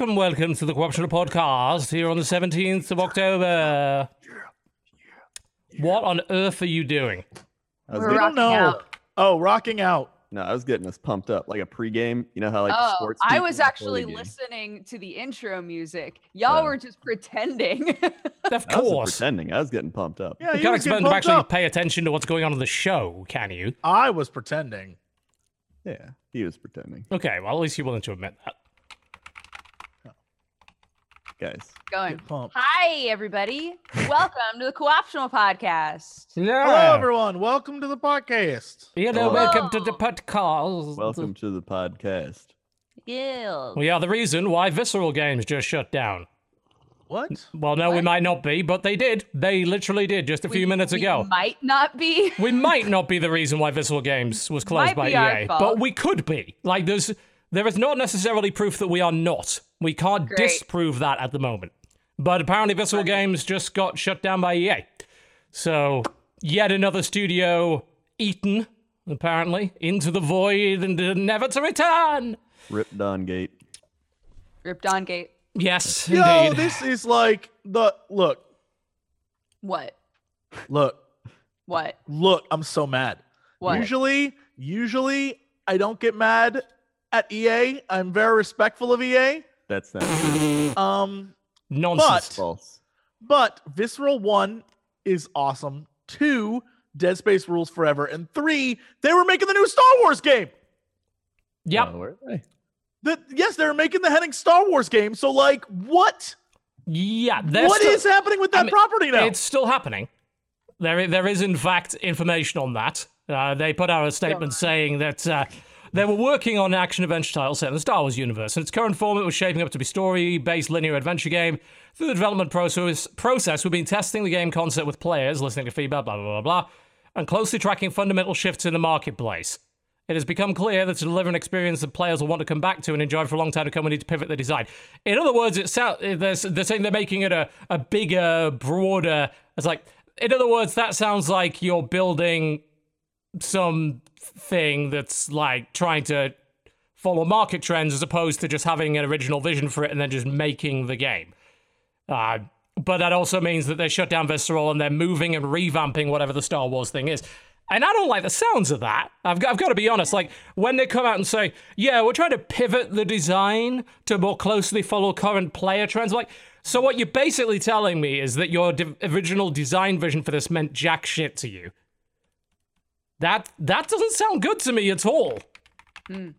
Ladies and gentlemen, welcome, welcome to the Co-Optional Podcast here on the 17th of October. What on earth are you doing? I was We're getting, rocking know. out. Oh, rocking out. no, I was getting us pumped up like a pregame. You know how like Oh, sports. I was actually listening to the intro music. Y'all Oh. were just pretending. Of I wasn't course. pretending. I was getting pumped up. Yeah, You he can't expect to actually up. pay attention to what's going on in the show, can you? I was pretending. Yeah, he was pretending. Okay, well, at least you're willing to admit that. Guys, Going. Hi, everybody. Welcome to the Co-optional Podcast. Yeah. Hello, everyone. Welcome to the podcast. You know, Hello. welcome to the podcast. welcome to the podcast. Ew. We are the reason why Visceral Games just shut down. What? Well, no, we might not be, but they did. They literally did just a few minutes we ago. Might not be. We might not be the reason why Visceral Games was closed Might by be our EA, fault. but we could be. Like, there's there is not necessarily proof that we are not. We can't Great. disprove that at the moment. But apparently, Visceral Games just got shut down by EA. So yet another studio eaten, apparently, into the void and never to return. Rip Dawngate. Ripped on gate. Yes, Yo, indeed. this is like the look, What? look, What? look. I'm so mad. What? Usually, usually I don't get mad at EA. I'm very respectful of EA. That's not Um, Nonsense. false. but Visceral One is awesome. Two, Dead Space rules forever, and three, they were making the new Star Wars game. Yep. Oh, were they? The, yes, they're making the Hennig Star Wars game. So, like, what? Yeah. they're What still- is happening with that I mean, property now? It's still happening. There, there is in fact information on that. Uh, they put out a statement saying that uh, they were working on an action adventure title set in the Star Wars universe, and its current form, it was shaping up to be story-based linear adventure game. Through the development process, process, we've been testing the game concept with players, listening to feedback, blah blah blah blah, and closely tracking fundamental shifts in the marketplace. It has become clear that to deliver an experience that players will want to come back to and enjoy for a long time to come, we need to pivot the design. In other words, it sound, they're, they're saying they're making it a, a bigger, broader. It's like, in other words, that sounds like you're building some thing that's like trying to follow market trends as opposed to just having an original vision for it and then just making the game. Uh, but that also means that they shut down Visceral and they're moving and revamping whatever the Star Wars thing is. And I don't like the sounds of that. I've got, I've got to be honest. Like, when they come out and say, yeah, we're trying to pivot the design to more closely follow current player trends, like, so what you're basically telling me is that your de- original design vision for this meant jack shit to you. That that doesn't sound good to me at all. Hmm.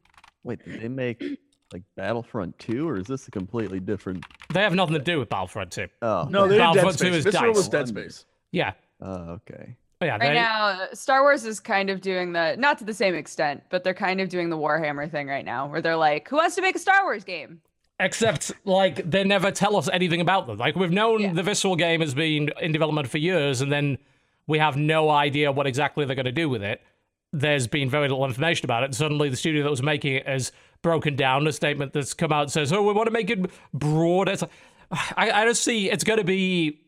Wait, did they make like Battlefront 2 or is this a completely different? They have nothing to do with Battlefront 2. Oh, no, they did Dead Battlefront 2 Space. is Visceral was Dead Space. Yeah. oh, okay. Yeah, Right they, now, Star Wars is kind of doing the not to the same extent, but they're kind of doing the Warhammer thing right now, where they're like, "Who wants to make a Star Wars game?" Except, like, they never tell us anything about them. Like, we've known Yeah. the Visceral game has been in development for years, and then we have no idea what exactly they're going to do with it. There's been very little information about it. And suddenly, the studio that was making it has broken down. A statement that's come out and says, "Oh, we want to make it broader." It's like, I, I just see it's going to be.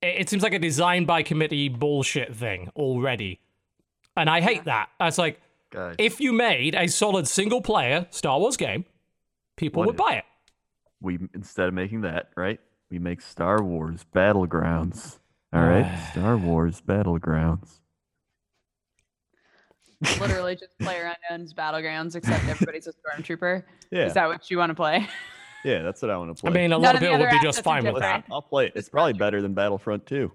It it seems like a design by committee bullshit thing already, and I hate that. It's like Guys, if you made a solid single player Star Wars game, people What would buy it. we instead of making that, right? We make Star Wars Battlegrounds. All right, Star Wars Battlegrounds. Literally just player unknown's battlegrounds, except everybody's a stormtrooper. Yeah, Is that what you want to play? yeah, that's what I want to play. I mean, a None lot of of people would be just fine with that. I'll play it. It's probably better than Battlefront 2.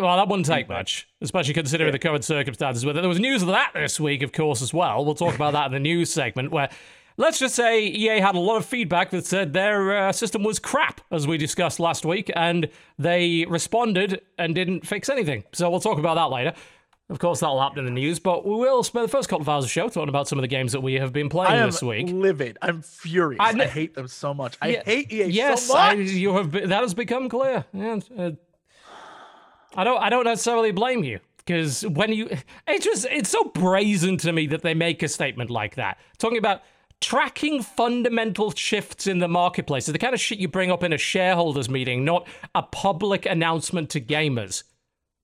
Well, that wouldn't take much, especially considering the current circumstances with it. There was news of that this week, of course, as well. We'll talk about that in the news segment, where let's just say EA had a lot of feedback that said their uh, system was crap, as we discussed last week, and they responded and didn't fix anything. So we'll talk about that later. Of course, that'll happen in the news, but we will spend the first couple of hours of the show talking about some of the games that we have been playing I am this week. livid. I'm furious. I I, hate them so much. I Yeah, hate EA yes, so I, much. you have. That has become clear. Yeah, uh, I don't. I don't necessarily blame you because when you, it's just it's so brazen to me that they make a statement like that, talking about tracking fundamental shifts in the marketplace. is the kind of shit you bring up in a shareholders meeting, not a public announcement to gamers.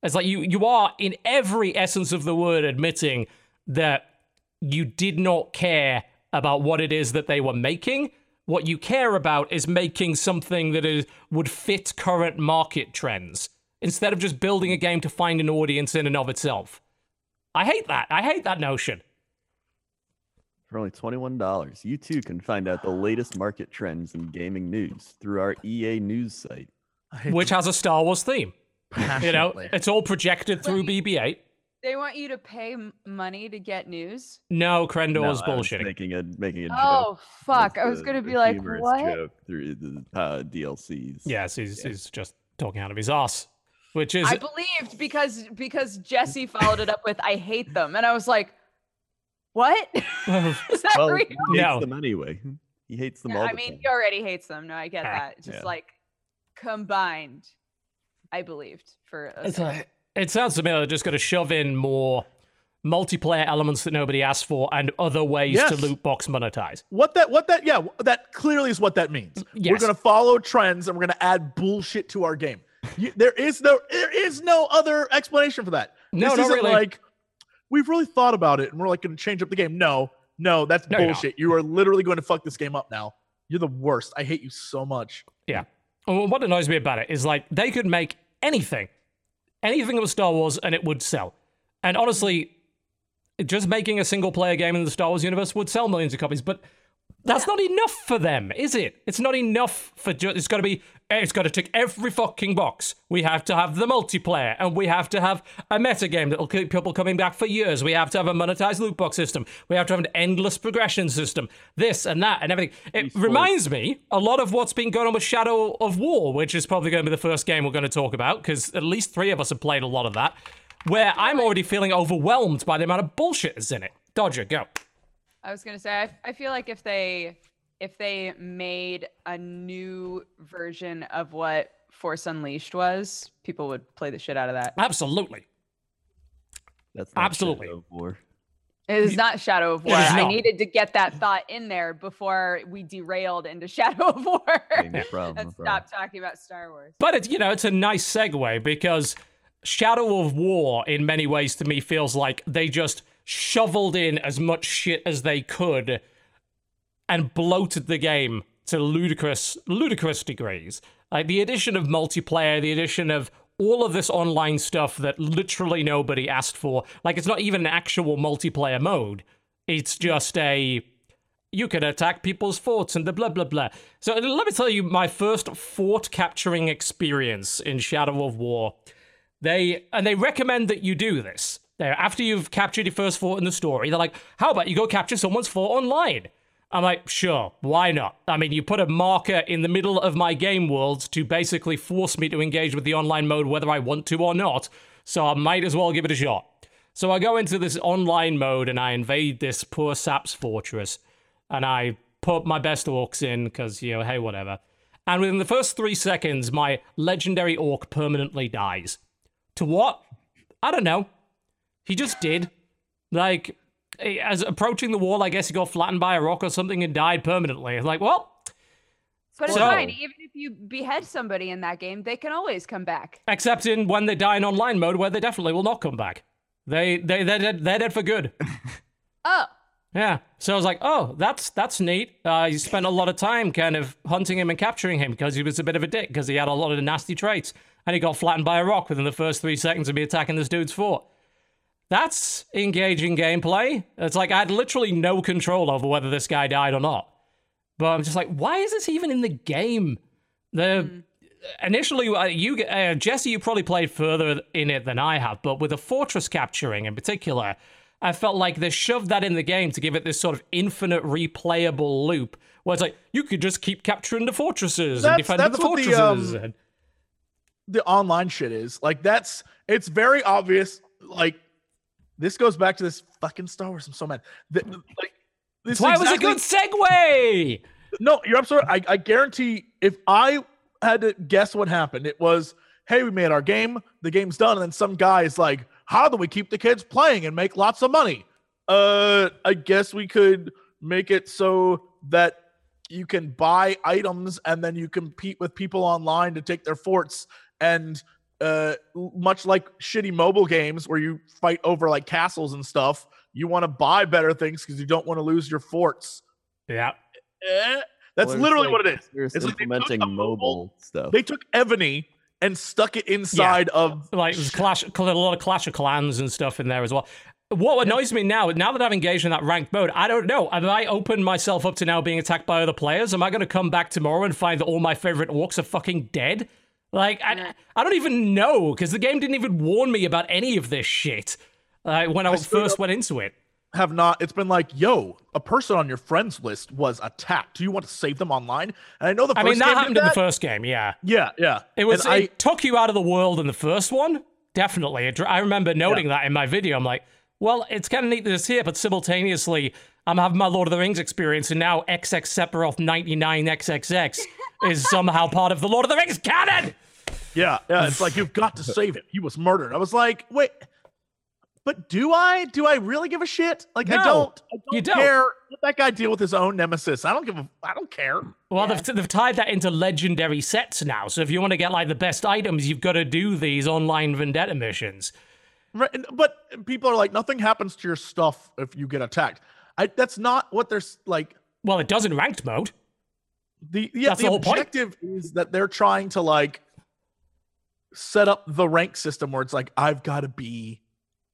It's like you you are in every essence of the word admitting that you did not care about what it is that they were making, What you care about is making something that is would fit current market trends instead of just building a game to find an audience in and of itself. I hate that. I hate that notion. For only $21, you too can find out the latest market trends in gaming news through our EA News site. Which has a Star Wars theme. You know, it's all projected through BB-8. They want you to pay m- money to get news. No, Crendor's No, I was bullshitting. making a making a joke. Oh fuck! That's I was the- gonna be like, what? Joke through the uh, DLCs. Yes, he's, Yeah. he's just talking out of his ass, which is I believed because because Jesse followed it up with "I hate them," and I was like, "What? Is that Well, real?" he hates No. them anyway. He hates them Yeah, all I the mean, time. he already hates them. No, I get Ah, that. It's Just yeah. like combined, I believed for. A It's like, it sounds to me like they're just going to shove in more multiplayer elements that nobody asked for and other ways to loot box monetize. What that what that yeah, that clearly is what that means. We're gonna follow trends and we're gonna add bullshit to our game. You, there is no there is no other explanation for that. No, this not isn't really. like we've really thought about it and we're like gonna change up the game. No, no, that's No, bullshit. You are literally going to fuck this game up now. You're the worst. I hate you so much. Yeah. And what annoys me about it is like they could make anything, anything that was Star Wars, and it would sell. And honestly, just making a single player game in the Star Wars universe would sell millions of copies, but that's not enough for them, is it? It's not enough for just. It's got to be. It's got to tick every fucking box. We have to have the multiplayer, and we have to have a meta game that will keep people coming back for years. We have to have a monetized loot box system. We have to have an endless progression system. This and that and everything. It reminds me a lot of what's been going on with Shadow of War, which is probably going to be the first game we're going to talk about because at least three of us have played a lot of that. Where I'm already feeling overwhelmed by the amount of bullshit that's in it. Dodger, go. I was gonna say, I, I feel like if they if they made a new version of what Force Unleashed was, people would play the shit out of that. Absolutely. That's not Absolutely. Shadow of War. It is not Shadow of War. I needed to get that thought in there before we derailed into Shadow of War Okay, no problem. and no problem. talking about Star Wars. But it's you know it's a nice segue because Shadow of War in many ways to me feels like they just shoveled in as much shit as they could and bloated the game to ludicrous ludicrous degrees. Like the addition of multiplayer, the addition of all of this online stuff that literally nobody asked for. Like it's not even an actual multiplayer mode. It's just a you can attack people's forts and the blah blah blah. So let me tell you my first fort capturing experience in Shadow of War. They and they recommend that you do this. There, after you've captured your first fort in the story, they're like, "How about you go capture someone's fort online?" I'm like, "Sure, why not?" I mean, you put a marker in the middle of my game world to basically force me to engage with the online mode whether I want to or not. So I might as well give it a shot. So I go into this online mode and I invade this poor sap's fortress, and I put my best orcs in because you know, hey, whatever. And within the first three seconds, my legendary orc permanently dies. To what? I don't know. He just did. Like, eh, as approaching the wall, I guess he got flattened by a rock or something and died permanently. Like, well, But it's So- fine. Even if you behead somebody in that game, they can always come back. except in when they die in online mode, where they definitely will not come back. They they they're dead, they're dead for good. Oh, Yeah. So I was like, oh, that's that's neat. Uh, you spent a lot of time kind of hunting him and capturing him because he was a bit of a dick because he had a lot of nasty traits and he got flattened by a rock within the first three seconds of me attacking this dude's fort. That's engaging gameplay. It's like I had literally no control over whether this guy died or not. But I'm just like, why is this even in the game? The initially, uh, you uh, Jesse, you probably played further in it than I have, but with the fortress capturing in particular, I felt like they shoved that in the game to give it this sort of infinite replayable loop, where it's like you could just keep capturing the fortresses and defending the what the, fortresses. um, the online shit is. Like that's it's very obvious. Like this goes back to this fucking Star Wars. I'm so mad. The- like this That's why was a good segue. No, you're absolutely. I, I guarantee if I had to guess what happened, it was, hey, we made our game, the game's done, and then some guy is like, how do we keep the kids playing and make lots of money? Uh, I guess we could make it so that you can buy items and then you compete with people online to take their forts and uh much like shitty mobile games where you fight over like castles and stuff you want to buy better things because you don't want to lose your forts Yeah. eh, That's Well, literally like what it is. You're It's like they took implementing a mobile mobile- stuff. They took Evony and stuck it inside of like there's clash, a lot of Clash of Clans and stuff in there as well. What annoys me now, now that I've engaged in that ranked mode, I don't know. Have I opened myself up to now being attacked by other players? Am I going to come back tomorrow and find that all my favorite orcs are fucking dead? Like, I, I don't even know because the game didn't even warn me about any of this shit uh, when I, straight first went into it. have not it's been like yo a person on your friends list was attacked do you want to save them online and i know the first I mean, that game did happened in the first game, yeah. yeah yeah It was. And it I, took you out of the world in the first one, definitely. I remember noting that in my video. I'm like, well, it's kind of neat that it's here, but simultaneously, I'm having my Lord of the Rings experience, and now XX Sephiroth 99XXX is somehow part of the Lord of the Rings canon. yeah yeah it's like you've got to save him he was murdered i was like wait but do i do i really give a shit like i don't i don't, you don't. care let that guy deal with his own nemesis i don't give a i don't care Well, they've, they've tied that into legendary sets now. So if you want to get like the best items, you've got to do these online vendetta missions. Right, but people are like, nothing happens to your stuff if you get attacked. I, that's not what they're like. Well, it does in ranked mode. The yeah, That's the, the whole point. objective is that they're trying to like set up the rank system where it's like I've got to be,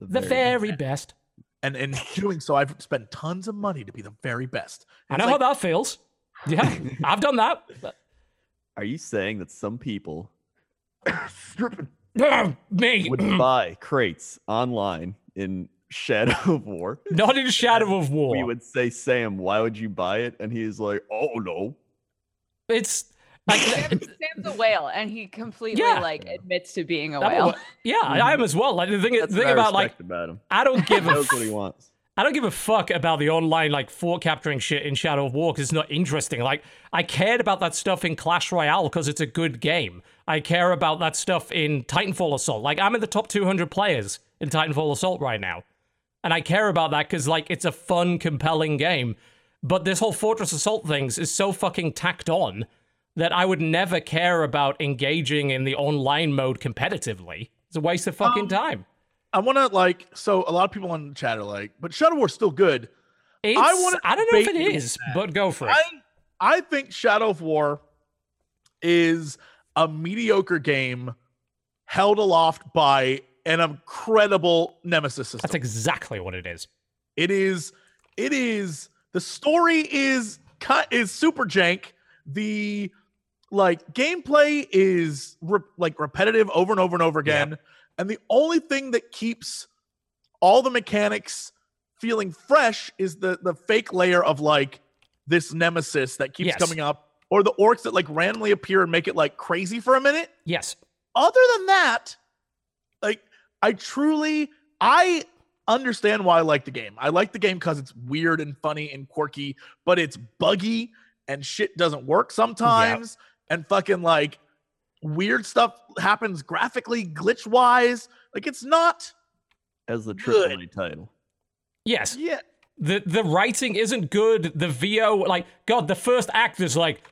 The very best. and in doing so, I've spent tons of money to be the very best. I know it's how that feels. Yeah, I've done that. Are you saying that some people Me. would buy crates online in Shadow of War? Not in Shadow of War. We would say, Sam, why would you buy it? And he's like, oh no. It's like Sam, Sam's a whale, and he completely Yeah. like admits to being a I'm a whale. wa- yeah, I am as well. Like the thing, the thing about like about him. I don't give a knows what he wants. I don't give a fuck about the online like fort capturing shit in Shadow of War because it's not interesting. Like I cared about that stuff in Clash Royale because it's a good game. I care about that stuff in Titanfall Assault. Like I'm in the top 200 players in Titanfall Assault right now, and I care about that because like it's a fun, compelling game. But this whole Fortress Assault things is so fucking tacked on that I would never care about engaging in the online mode competitively. It's a waste of fucking Um, time. I want to like. So a lot of people on the chat are like, but Shadow War's still good. It's, I I, wanna don't know if it is, but go for it. I I think Shadow of War is a mediocre game held aloft by an incredible nemesis system. That's exactly what it is. It is. It is. The story is cut is super jank. The like gameplay is re- like repetitive over and over and over again. And the only thing that keeps all the mechanics feeling fresh is the the fake layer of like this nemesis that keeps Yes. coming up, or the orcs that like randomly appear and make it like crazy for a minute Yes. other than that, like I truly I understand why I like the game. I like the game because it's weird and funny and quirky, but it's buggy and shit doesn't work sometimes. And fucking like weird stuff happens graphically, glitch wise. Like it's not As the Good. AAA title. Yes. yeah. The the writing isn't good. The VO, like, God, the first act is like,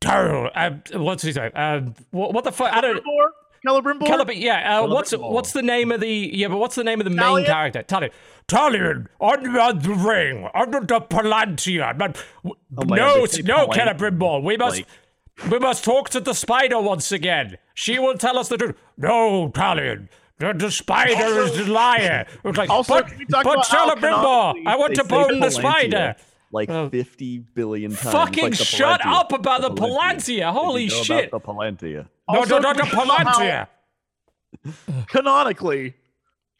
"Darrell, uh, what's he say? Uh, what, what the fuck? I don't. Celebrimbor? Celebrimbor? Calib- yeah, uh, what's Celebrimbor. what's the name of the yeah, but what's the name of the main Talion? character? Talion. Talion, under the ring, under the Palantir. But Oh my no, God, they it's- say no, Palantir, Celebrimbor. We must like- we must talk to the spider once again. She will tell us the truth. No, Talion. The, the spider is the liar. It's like, Also, but, can we but about Celebrimbor, I want to say bone the spider. Like Oh. 50 billion times. Fucking like shut up about the Palantir. Did you Holy know shit. About the Palantir. No, Also, no, no, can the we talk about how- Palantir. Canonically,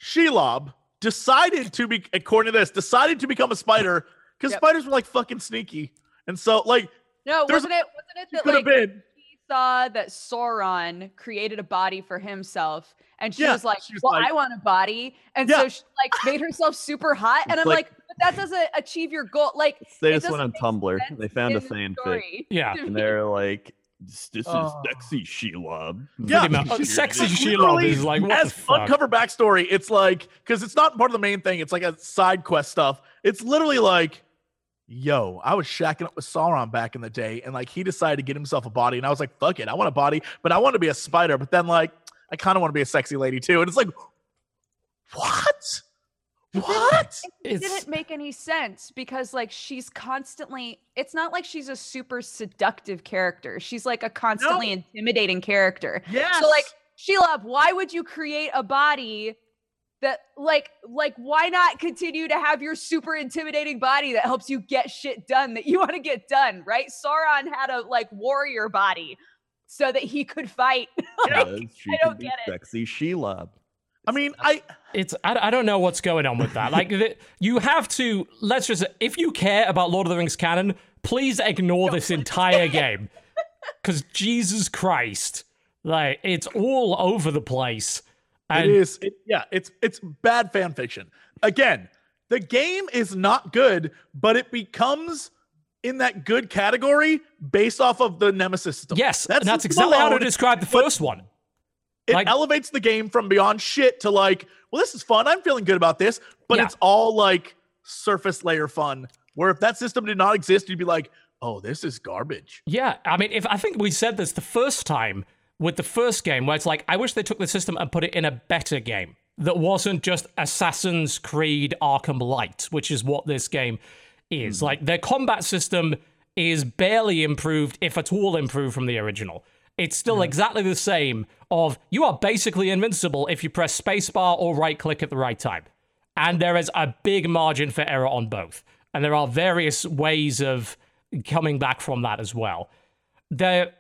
Shelob decided to be according to this, decided to become a spider because Yep. spiders were like fucking sneaky. And so like No, wasn't it? Wasn't it that could have like been he saw that Sauron created a body for himself, and she Yeah, was like, she was "Well, like- I want a body," and Yeah. so she like made herself super hot, and It's I'm like- like, "But that doesn't achieve your goal." Like, They just went on Tumblr. They found a in the fanfic. Yeah. And they're like, this, this is Oh. sexy, Shelob. Yeah. Sexy Like, Shelob literally, is like, what as the fuck? uncover backstory, it's like because it's not part of the main thing. It's like a side quest stuff. It's literally like, yo, I was shacking up with Sauron back in the day, and like he decided to get himself a body, and I was like, fuck it, I want a body, but I want to be a spider. But then like, I kind of want to be a sexy lady too, and it's like, what? What? It didn't make any sense because like she's constantly it's not like she's a super seductive character. She's like a constantly intimidating character. Yeah. So like Sheila, why would you create a body that like like why not continue to have your super intimidating body that helps you get shit done that you want to get done, right? Sauron had a like warrior body so that he could fight. Like, Because she I don't be get it. Sexy Shelob. I mean, I it's I, I don't know what's going on with that. Like the, you have to let's just if you care about Lord of the Rings canon, please ignore this entire game. Cuz Jesus Christ, like it's all over the place. And it is. It, yeah, it's it's bad fan fiction. Again, the game is not good, but it becomes in that good category based off of the Nemesis system. yes, that's system exactly how to describe the but- first one. It like- elevates the game from beyond shit to like, well, this is fun. I'm feeling good about this, but Yeah. it's all like surface layer fun. Where if that system did not exist, you'd be like, oh, this is garbage. Yeah, I mean, if I think we said this the first time with the first game, where it's like, I wish they took the system and put it in a better game that wasn't just Assassin's Creed Arkham Light, which is what this game is. Hmm. Like, their combat system is barely improved, if at all improved from the original. It's still exactly the same. Of you are basically invincible if you press spacebar or right click at the right time, and there is a big margin for error on both. And there are various ways of coming back from that as well. The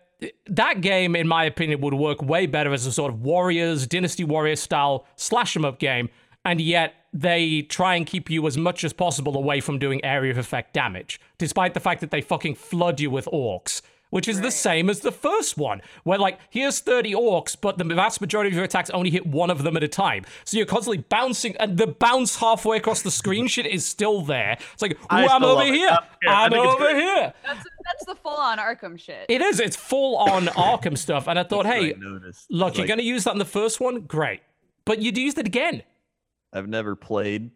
that game, in my opinion, would work way better as a sort of Warriors, Dynasty Warriors style slash 'em up game, and yet they try and keep you as much as possible away from doing area of effect damage, despite the fact that they fucking flood you with orcs. Which is the same as the first one, where like here's 30 orcs, but the vast majority of your attacks only hit one of them at a time. So you're constantly bouncing, and the bounce halfway across the screen shit is still there. It's like, ooh, I I'm over here, I don't care. I I'm over great. here. That's that's the full on Arkham shit. It is. It's full on Arkham stuff. And I thought, hey, I look, It's you're going to use that in the first one? Great. But you'd use it again. I've never played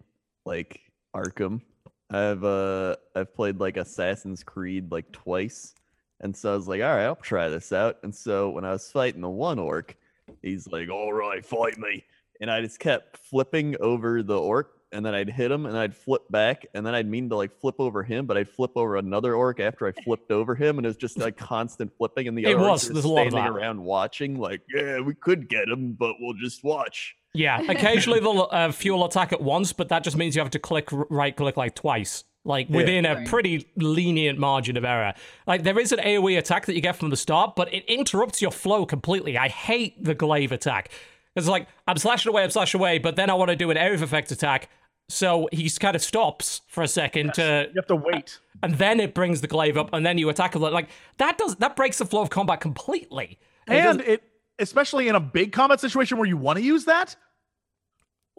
like Arkham. I've uh I've played like Assassin's Creed like twice. And so I was like, all right, I'll try this out. And so when I was fighting the one orc, he's like, all right, fight me. And I just kept flipping over the orc and then I'd hit him and I'd flip back and then I'd mean to like flip over him, but I'd flip over another orc after I flipped over him. And it was just like constant flipping. And the It other orcs was. were There's a lot of standing around watching, like, yeah, we could get him, but we'll just watch. Yeah. Occasionally they'll uh, fuel attack at once, but that just means you have to click right click like twice. Like within a Right. pretty lenient margin of error. Like there is an AoE attack that you get from the start, but it interrupts your flow completely. I hate the glaive attack. It's like I'm slashing away, I'm slashing away, but then I want to do an area of effect attack. So he kind of stops for a second to You have to wait. and then it brings the glaive up, and then you attack with it. Like that does that breaks the flow of combat completely. It And doesn't- it, especially in a big combat situation where you want to use that, well,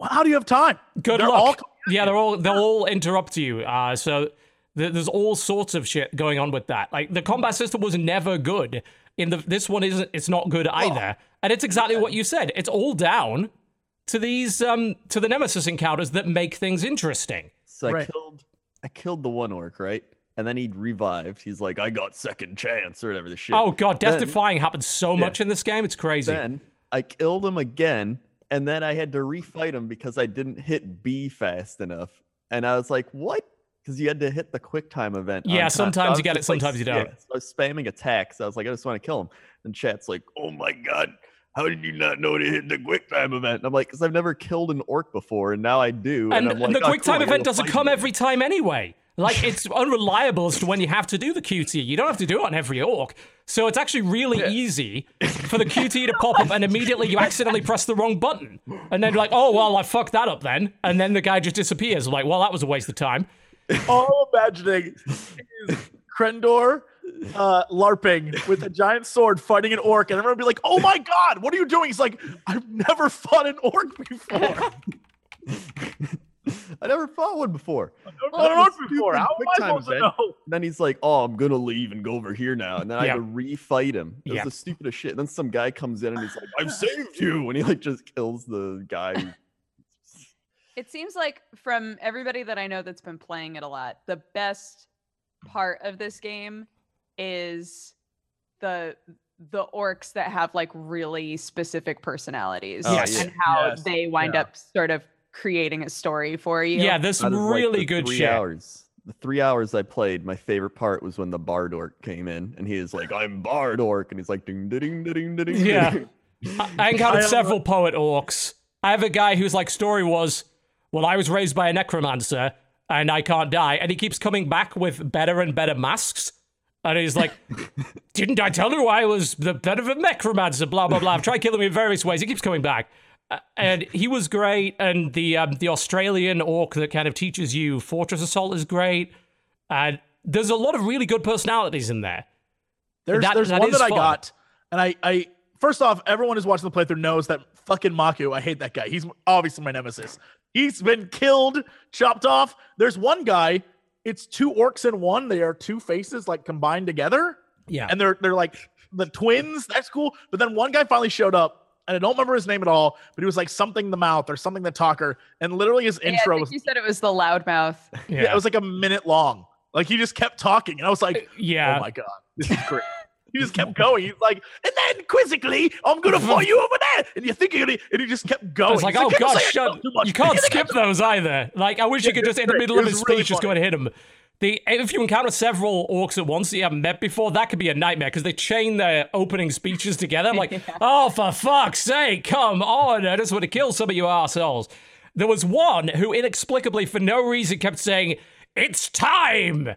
how do you have time? good They're luck. all yeah, they're all they'll all interrupt you. Uh, so th- there's all sorts of shit going on with that. Like the combat system was never good. In the this one isn't. It's not good either. And it's exactly what you said. It's all down to these um to the nemesis encounters that make things interesting. So I Right. killed I killed the one orc, right? And then he revived. He's like, I got second chance or whatever the shit. Oh god, death Then- defying happens so much in this game. It's crazy. Then I killed him again, and then I had to refight him because I didn't hit B fast enough. And I was like, what? Because you had to hit the quick time event. Yeah, time. So sometimes you get it, just, like, sometimes you don't. so I was spamming attacks. I was like, I just want to kill him. And chat's like, oh my god, how did you not know to hit the quick time event? And I'm like, because I've never killed an orc before, and now I do. and, I'm like, and the "Oh, quick time I event doesn't come him." every time anyway. Like it's unreliable as to when you have to do the QT. You don't have to do it on every orc. So it's actually really easy for the QT to pop up and immediately you accidentally press the wrong button. And then you're like, oh well I fucked that up then. And then the guy just disappears. I'm like, well that was a waste of time. all imagining is Crendor uh, LARPing with a giant sword fighting an orc, and everyone would be like, "Oh my god, what are you doing?" He's like, "I've never fought an orc before. I never fought one before. I've never fought an orc before. How am I time supposed to event. know?" Then he's like, "Oh, I'm gonna leave and go over here now," and then I Yeah. had to refight him. It was Yeah. the stupidest shit. then some guy comes in and he's like, "I've saved you," and he like just kills the guy. It seems like from everybody that I know that's been playing it a lot, the best part of this game is the the orcs that have like really specific personalities Oh, Yes. and how Yes. they wind Yeah. up sort of creating a story for you. Yeah, there's some Out of, like, really the good three shit. hours. The three hours I played, my favorite part was when the Bard Orc came in and he is like, I'm Bard Orc. And he's like, ding, ding, ding, ding, ding, ding. Yeah. I, I encountered several poet orcs. I have a guy whose like story was, well, I was raised by a necromancer and I can't die, and he keeps coming back with better and better masks. And he's like, didn't I tell you I was the better of a necromancer? Blah blah blah. I've tried killing him in various ways. He keeps coming back, and he was great. And the um, the Australian orc that kind of teaches you fortress assault is great. And there's a lot of really good personalities in there. There's That- there's that one that I fun. got, and I I first off, everyone who's watching the playthrough knows that fucking Maku. I hate that guy. He's obviously my nemesis. He's been killed, chopped off. There's one guy. It's two orcs in one. They are two faces like combined together, Yeah. and they're they're like the twins. That's cool. But then one guy finally showed up, and I don't remember his name at all. But he was like something the mouth or something the talker, and literally his Yeah, I intro think was you said it was the loudmouth. yeah. it was like a minute long. Like he just kept talking, and I was like, uh, yeah. Oh my god, this is great. he just kept going. He's like, and then quizzically, I'm gonna fight you over there. And you think you're gonna, and he just kept going. I was like, He's oh "Can I gosh, shut, talk too much? you can't skip those either. Like, I wish you could just in the middle of his really speech just go ahead and hit him. The if you encounter several orcs at once that you haven't met before, that could be a nightmare because they chain their opening speeches together. I'm like, oh for fuck's sake, come on! I just want to kill some of you assholes. There was one who inexplicably, for no reason, kept saying, "It's time."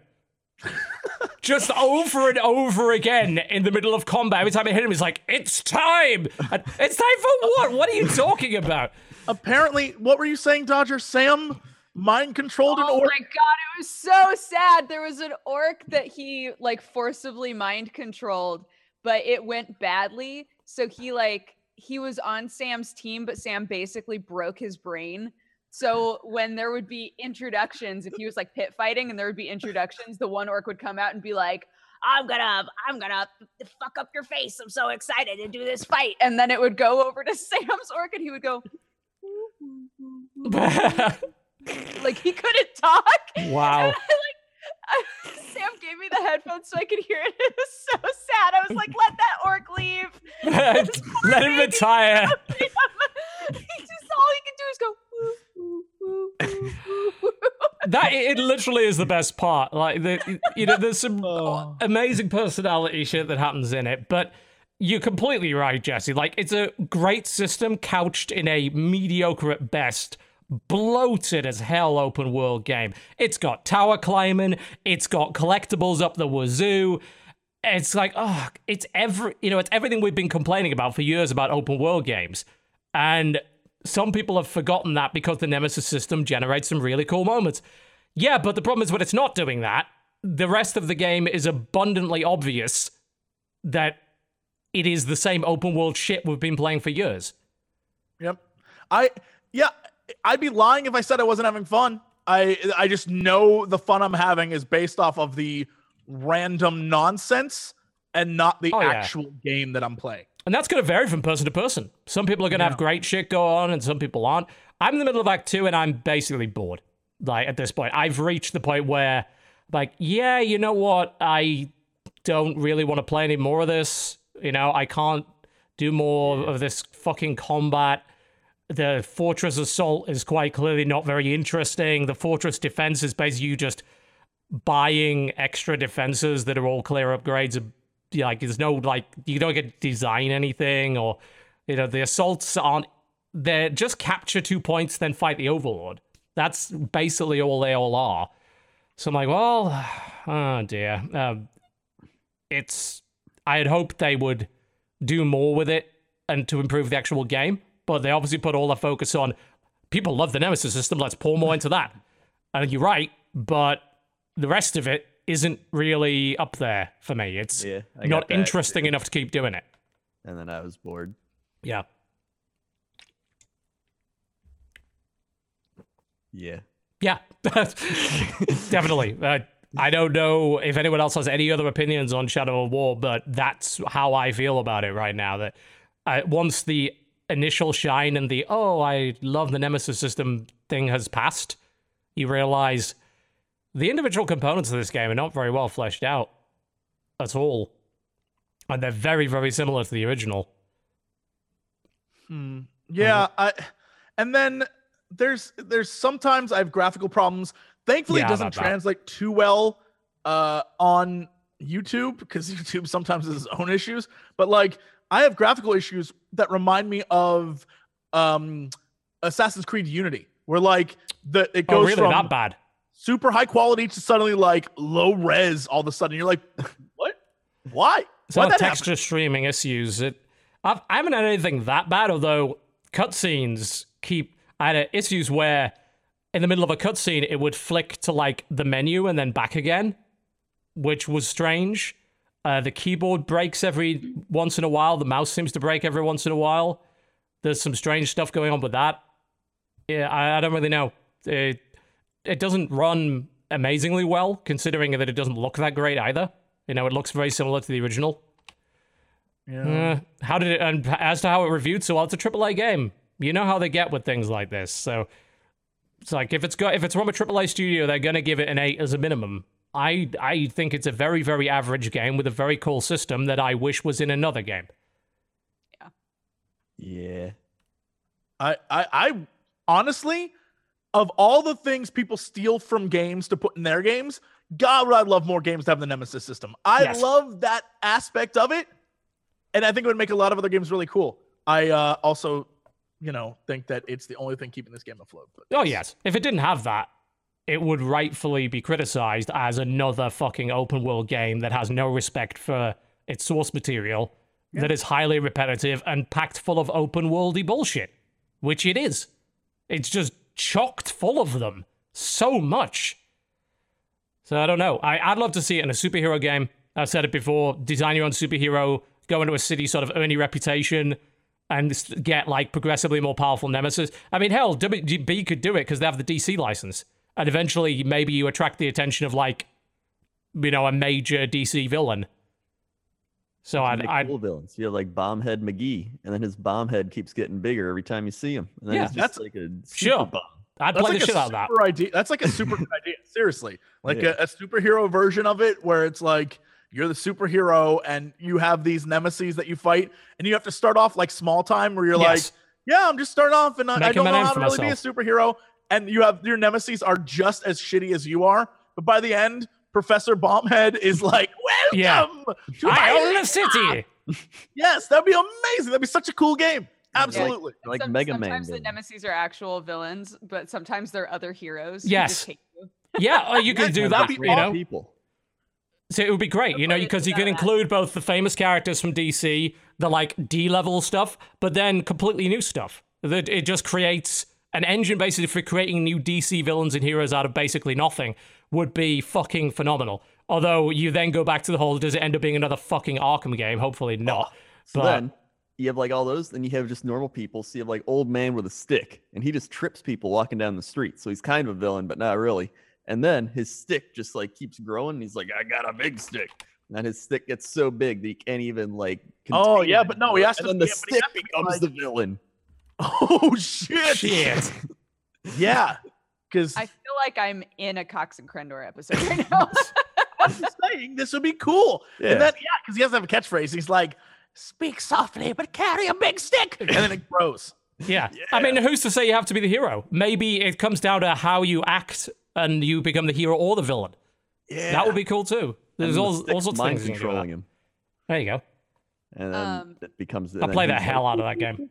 just over and over again in the middle of combat. Every time I hit him, he's like, "It's time." And, it's time for what? What are you talking about? Apparently, what were you saying, Dodger? Sam mind controlled an oh orc. Oh my god, it was so sad. There was an orc that he like forcibly mind controlled, but it went badly. So he like he was on Sam's team, but Sam basically broke his brain. So when there would be introductions, if he was like pit fighting and there would be introductions, the one orc would come out and be like, I'm gonna, I'm gonna fuck up your face. I'm so excited to do this fight. And then it would go over to Sam's orc and he would go, like he couldn't talk. wow. Sam gave me the headphones so I could hear it. It was so sad. I was like, let that orc leave. Let him retire. he just all he can do is go. "Woo, woo, woo, woo, woo, woo." That it literally is the best part. Like the you know, there's some Oh. amazing personality shit that happens in it, but you're completely right, Jesse. Like it's a great system couched in a mediocre at best, bloated as hell open world game. It's got tower climbing, it's got collectibles up the wazoo. It's like, oh, it's every you know, it's everything we've been complaining about for years about open world games. And some people have forgotten that because the Nemesis system generates some really cool moments. Yeah, but the problem is when it's not doing that, the rest of the game is abundantly obvious that it is the same open world shit we've been playing for years. Yep. I yeah, I'd be lying if I said I wasn't having fun. I I just know the fun I'm having is based off of the random nonsense and not the Oh, yeah. actual game that I'm playing. And that's going to vary from person to person. Some people are going to have great shit go on, and some people aren't. I'm in the middle of Act Two, and I'm basically bored. Like at this point, I've reached the point where, like, yeah, you know what? I don't really want to play any more of this. You know, I can't do more of this fucking combat. The fortress assault is quite clearly not very interesting. The fortress defense is basically you just buying extra defenses that are all clear upgrades. Like, there's no like you don't get to design anything, or you know, the assaults aren't. They're just capture two points, then fight the overlord. That's basically all they all are. So I'm like, well, oh dear. Um, it's. I had hoped they would do more with it and to improve the actual game, but they obviously put all their focus on people love the Nemesis system. Let's pour more into that. And you're right, but the rest of it isn't really up there for me. It's Yeah, not interesting too. enough to keep doing it. And then I was bored. Yeah. Yeah. Yeah, definitely. Uh, I don't know if anyone else has any other opinions on Shadow of War, but that's how I feel about it right now. That uh, once the initial shine and the oh, I love the Nemesis system thing has passed, you realize the individual components of this game are not very well fleshed out at all, and they're very, very similar to the original. Hmm. Yeah, I and then there's there's sometimes I have graphical problems. Thankfully, Yeah, it doesn't translate too well uh, on YouTube because YouTube sometimes has its own issues. But like, I have graphical issues that remind me of um, Assassin's Creed Unity, where like the it Oh, goes really? from That bad? super high quality to suddenly like low res all of a sudden. You're like, what? Why? So Why'd that happen? texture streaming issues. It, I've, I haven't had anything that bad, although cutscenes keep. I had issues where in the middle of a cutscene it would flick to like the menu and then back again, which was strange. Uh, the keyboard breaks every once in a while. The mouse seems to break every once in a while. There's some strange stuff going on with that. Yeah, I, I don't really know. It, it doesn't run amazingly well, considering that it doesn't look that great either. You know, it looks very similar to the original. Yeah. Uh, how did it? And as to how it reviewed, so well, it's a AAA game. You know how they get with things like this. So it's like if it's got if it's from a AAA studio, they're gonna give it an eight as a minimum. I I think it's a very very average game with a very cool system that I wish was in another game. Yeah. Yeah. I, I, I honestly, of all the things people steal from games to put in their games, God, would I love more games to have the Nemesis system. I Yes. love that aspect of it, and I think it would make a lot of other games really cool. I uh, also, you know, think that it's the only thing keeping this game afloat. But Oh yes, if it didn't have that, it would rightfully be criticized as another fucking open world game that has no respect for its source material, that is highly repetitive and packed full of open worldy bullshit, which it is. It's just chocked full of them so much. So I don't know. I, I'd love to see it in a superhero game. I've said it before. Design your own superhero, go into a city, sort of earn your reputation, and get like progressively more powerful nemesis. I mean, hell, WB could do it because they have the DC license, and eventually maybe you attract the attention of like, you know, a major DC villain. So I'd, Make I'd cool villains. You have like Bombhead McGee, and then his bomb head keeps getting bigger every time you see him. And then Yeah, it's just that's- like a Sure. super bomb. I'd that's play like the a shit out of that. idea. That's like a super good idea. Seriously, like Yeah. a, a superhero version of it, where it's like you're the superhero and you have these nemesis that you fight, and you have to start off like small time, where you're like. Yeah, I'm just starting off and I, I don't my know how for to really be a superhero. And you have your nemesis are just as shitty as you are. But by the end, Professor Bombhead is like, welcome Yeah. to I my own the city. Yes, that'd be amazing. That'd be such a cool game. Absolutely. Like Some- Mega Man. Sometimes the nemesis are actual villains, but sometimes they're other heroes. Yes. just hate you. Yeah, or you Yeah, could do that'd that. be You know, people. So it would be great, you know, because you can include both the famous characters from DC, the like D level stuff, but then completely new stuff. That it just creates an engine basically for creating new DC villains and heroes out of basically nothing would be fucking phenomenal. Although you then go back to the whole, does it end up being another fucking Arkham game? Hopefully uh, not. So But- then you have like all those, then you have just normal people. So you have like old man with a stick, and he just trips people walking down the street. So he's kind of a villain, but not really. And then his stick just like keeps growing. And he's like, I got a big stick. And then his stick gets so big that he can't even like. Oh, yeah, it but no, he anymore. has and to- then the yeah, stick has to be, becomes like- the villain. Oh shit. Shit. Yeah. Because I feel like I'm in a Cox and Crendor episode right now. I'm just saying this would be cool. Yeah. And then yeah, because he has to have a catchphrase. He's like, speak softly, but carry a big stick. And then it grows. Yeah. I mean, who's to say you have to be the hero? Maybe it comes down to how you act and you become the hero or the villain. Yeah. That would be cool too. There's then the all, all sorts of things you can do with controlling him. There you go. And then Um, it becomes. I'll play the hell out of that game.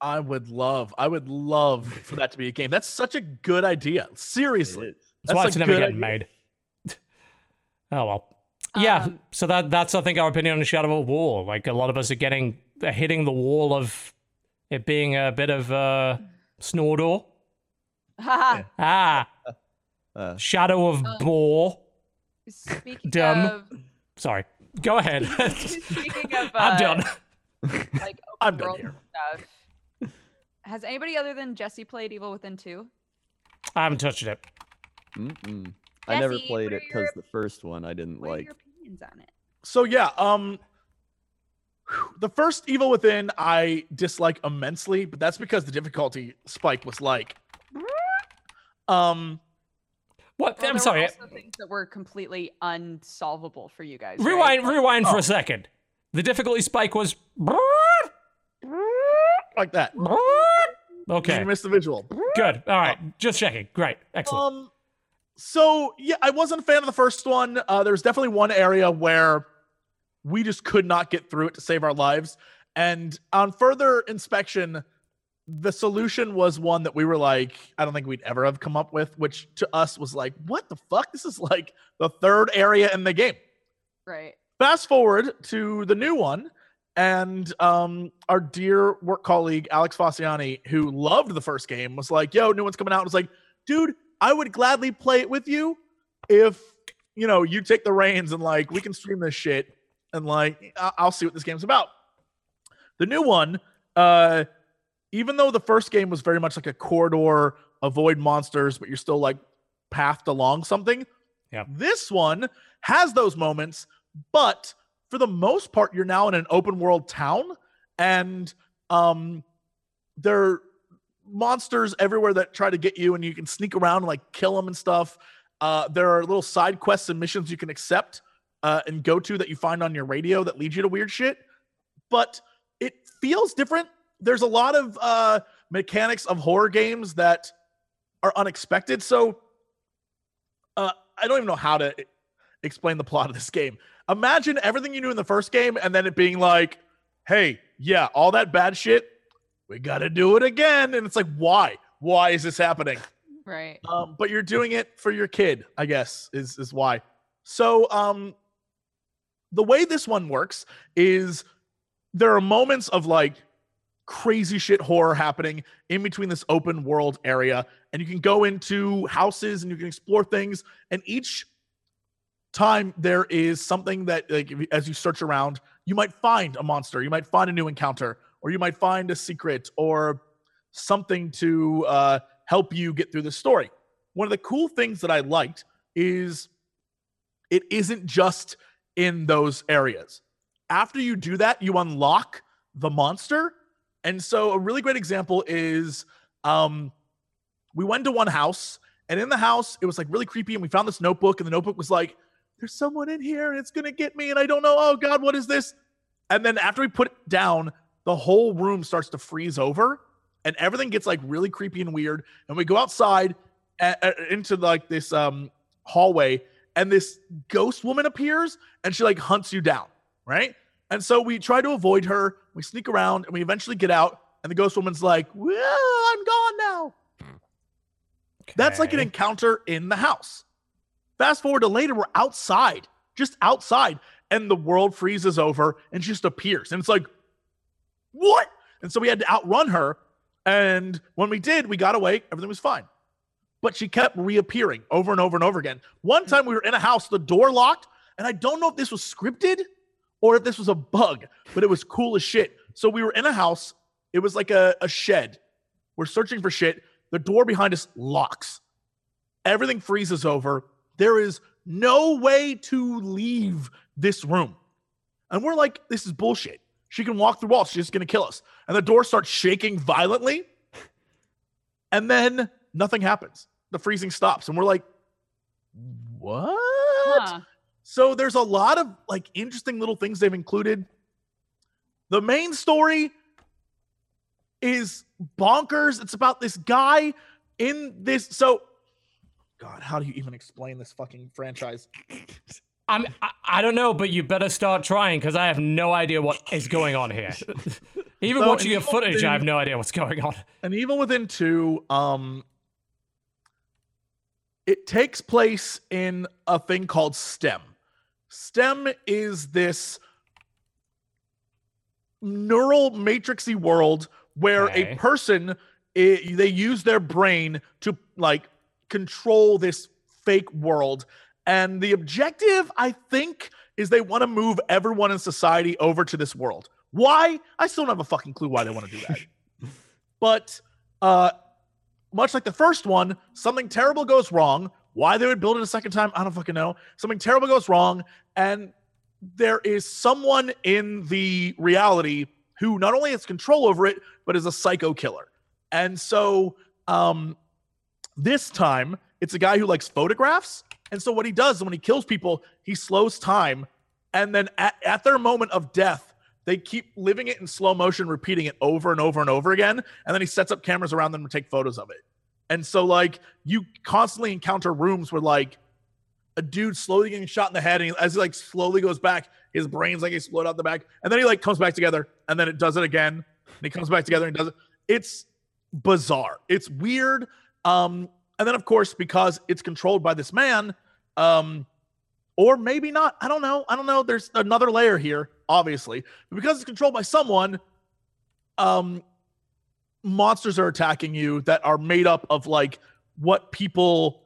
I would love, I would love for that to be a game. That's such a good idea. Seriously. That's why it's a never good getting idea. made. oh well. Yeah, Um, so that that's I think our opinion on Shadow of War. Like a lot of us are getting are hitting the wall of it being a bit of uh Snordor. Haha. Ah, Uh, Shadow of Um, Boar. Speaking Dumb. of Sorry. Go ahead. speaking of uh, I'm done. like I'm done here. stuff. Has anybody other than Jesse played Evil Within 2? I haven't touched it. mm-mm. I never Jesse, played what it are because your- the first one I didn't What are like. your opinions on it? So yeah, um the first Evil Within I dislike immensely, but that's because the difficulty spike was like um What? Well, I'm there sorry. Were also things that were completely unsolvable for you guys. Rewind. Right? Rewind for Oh. a second. The difficulty spike was. like that. Okay. You missed the visual. Good. All right. Just checking. Great. Excellent. Um, so yeah, I wasn't a fan of the first one. Uh, there's definitely one area where we just could not get through it to save our lives. And on further inspection, the solution was one that we were like, I don't think we'd ever have come up with, which to us was like, what the fuck? This is like the third area in the game. Right. Fast forward to the new one, and um, our dear work colleague Alex Faciane, who loved the first game, was like, "Yo, new one's coming out." I was like, "Dude, I would gladly play it with you if you know you take the reins and like we can stream this shit and like I- I'll see what this game's about." The new one, uh, even though the first game was very much like a corridor, avoid monsters, but you're still like pathed along something. Yeah. This one has those moments, but for the most part, you're now in an open world town, and um, there are monsters everywhere that try to get you, and you can sneak around and like kill them and stuff. Uh, there are little side quests and missions you can accept uh, and go to that you find on your radio that lead you to weird shit. But it feels different. There's a lot of uh, mechanics of horror games that are unexpected. So uh, I don't even know how to explain the plot of this game. Imagine everything you knew in the first game and then it being like, hey, yeah, all that bad shit, we got to do it again. And it's like, why? Why is this happening? Right. Um, but you're doing it for your kid, I guess, is is why. So um the way this one works is there are moments of like crazy shit horror happening in between this open world area and you can go into houses and you can explore things and each time there is something that like as you search around you might find a monster you might find a new encounter or you might find a secret or something to uh help you get through the story. One of the cool things that I liked is it isn't just in those areas. After you do that, you unlock the monster. And so a really great example is um we went to one house and in the house it was like really creepy and we found this notebook and the notebook was like there's someone in here and it's going to get me and I don't know oh god what is this? And then after we put it down, the whole room starts to freeze over and everything gets like really creepy and weird. And we go outside a- a- into like this um hallway, and this ghost woman appears, and she like hunts you down, right? And so we try to avoid her. We sneak around, and we eventually get out. And the ghost woman's like, "Well, I'm gone now." That's like an encounter in the house. Fast forward to later, we're outside, just outside, and the world freezes over and she just appears. And it's like, what? And so we had to outrun her. And when we did, we got away. Everything was fine. But she kept reappearing over and over and over again. One time we were in a house, the door locked, and I don't know if this was scripted or if this was a bug, but it was cool as shit. So we were in a house. It was like a, a shed. We're searching for shit. The door behind us locks. Everything freezes over. There is no way to leave this room. And we're like, this is bullshit. She can walk through walls. She's just going to kill us. And the door starts shaking violently. And then nothing happens. The freezing stops. And we're like, what? Huh. So there's a lot of like interesting little things they've included. The main story is bonkers. It's about this guy in this. So, God, how do you even explain this fucking franchise? I'm, I, I don't know, but you better start trying because I have no idea what is going on here. Even So, watching in your footage, I have no idea what's going on. and Evil Within two, um, it takes place in a thing called STEM. STEM is this neural matrixy world where Okay. a person i- they use their brain to like control this fake world. And the objective i think is they want to move everyone in society over to this world. Why? I still don't have a fucking clue why they want to do that. But uh much like the first one something terrible goes wrong. Why they would build it a second time i don't fucking know. Something terrible goes wrong and there is someone in the reality who not only has control over it but is a psycho killer. And so um this time it's a guy who likes photographs and so what he does when he kills people he slows time and then at, at their moment of death they keep living it in slow motion, repeating it over and over and over again. And then he sets up cameras around them to take photos of it. And so, like, you constantly encounter rooms where, like, a dude slowly getting shot in the head, and he, as he like slowly goes back, his brain's like explode out the back, and then he like comes back together, and then it does it again, and he comes back together and does it. It's bizarre. It's weird. Um, and then of course, because it's controlled by this man, um, or maybe not. I don't know. I don't know. There's another layer here, obviously, but because it's controlled by someone, um, monsters are attacking you that are made up of like what people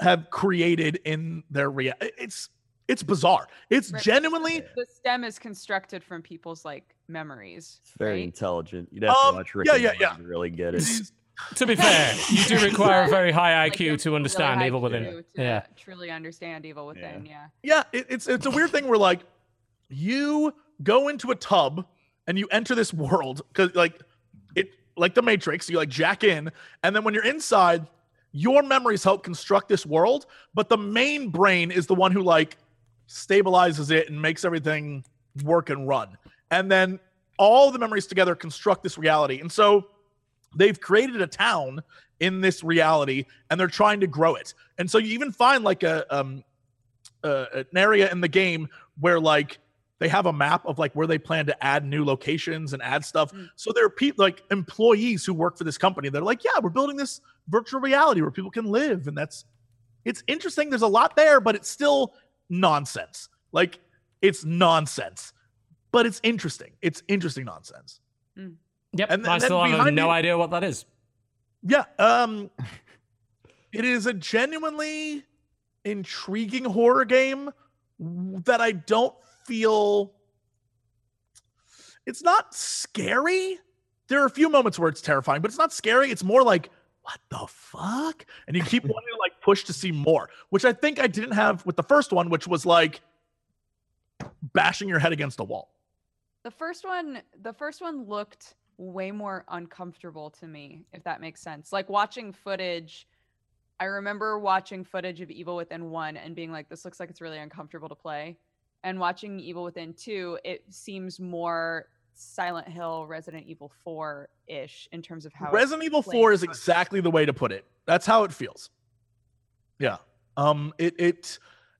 have created in their real. It's it's bizarre. It's Right. genuinely The stem is constructed from people's like memories. It's very right? intelligent. You'd have Um, to watch Rick yeah, and yeah, Morty yeah. to really get it. To be fair, you do require a very high IQ have to understand high evil within. IQ it. to Yeah. Truly understand evil within. Yeah. yeah. It, it's it's a weird thing where like you go into a tub and you enter this world because like it like the Matrix. You like jack in, and then when you're inside, your memories help construct this world, but the main brain is the one who like stabilizes it and makes everything work and run. And then all the memories together construct this reality. And so they've created a town in this reality and they're trying to grow it. And so you even find like a um uh, an area in the game where like they have a map of like where they plan to add new locations and add stuff. Mm. So there are people like employees who work for this company. They're like, yeah, we're building this virtual reality where people can live, and that's it's interesting. There's a lot there, but it's still nonsense. Like it's nonsense, but it's interesting. It's interesting nonsense. Yep. And I then still have no you- idea what that is. Yeah. Um it is a genuinely intriguing horror game that I don't feel it's not scary. There are a few moments where it's terrifying, but it's not scary. It's more like what the fuck? And you keep wanting to like push to see more, which I think I didn't have with the first one, which was like bashing your head against a wall. The first one, the first one looked way more uncomfortable to me, if that makes sense. Like watching footage, I remember watching footage of Evil Within 1 and being like, this looks like it's really uncomfortable to play. And watching Evil Within 2, it seems more Silent Hill, Resident Evil 4 ish in terms of how Resident Evil 4 is exactly the way to put it. That's how it feels. Yeah. Um it it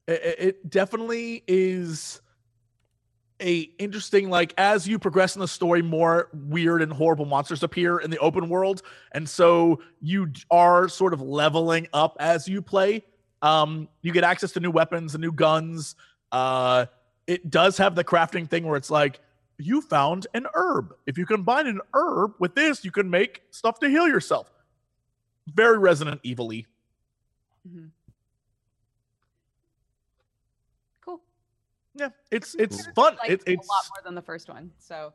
it, it definitely is a interesting like as you progress in the story more weird and horrible monsters appear in the open world and so you are sort of leveling up as you play um you get access to new weapons and new guns uh it does have the crafting thing where it's like you found an herb. If you combine an herb with this, you can make stuff to heal yourself. Very Resident Evil-y. Mhm. Cool. Yeah, it's it's fun. it it's a lot more than the first one. So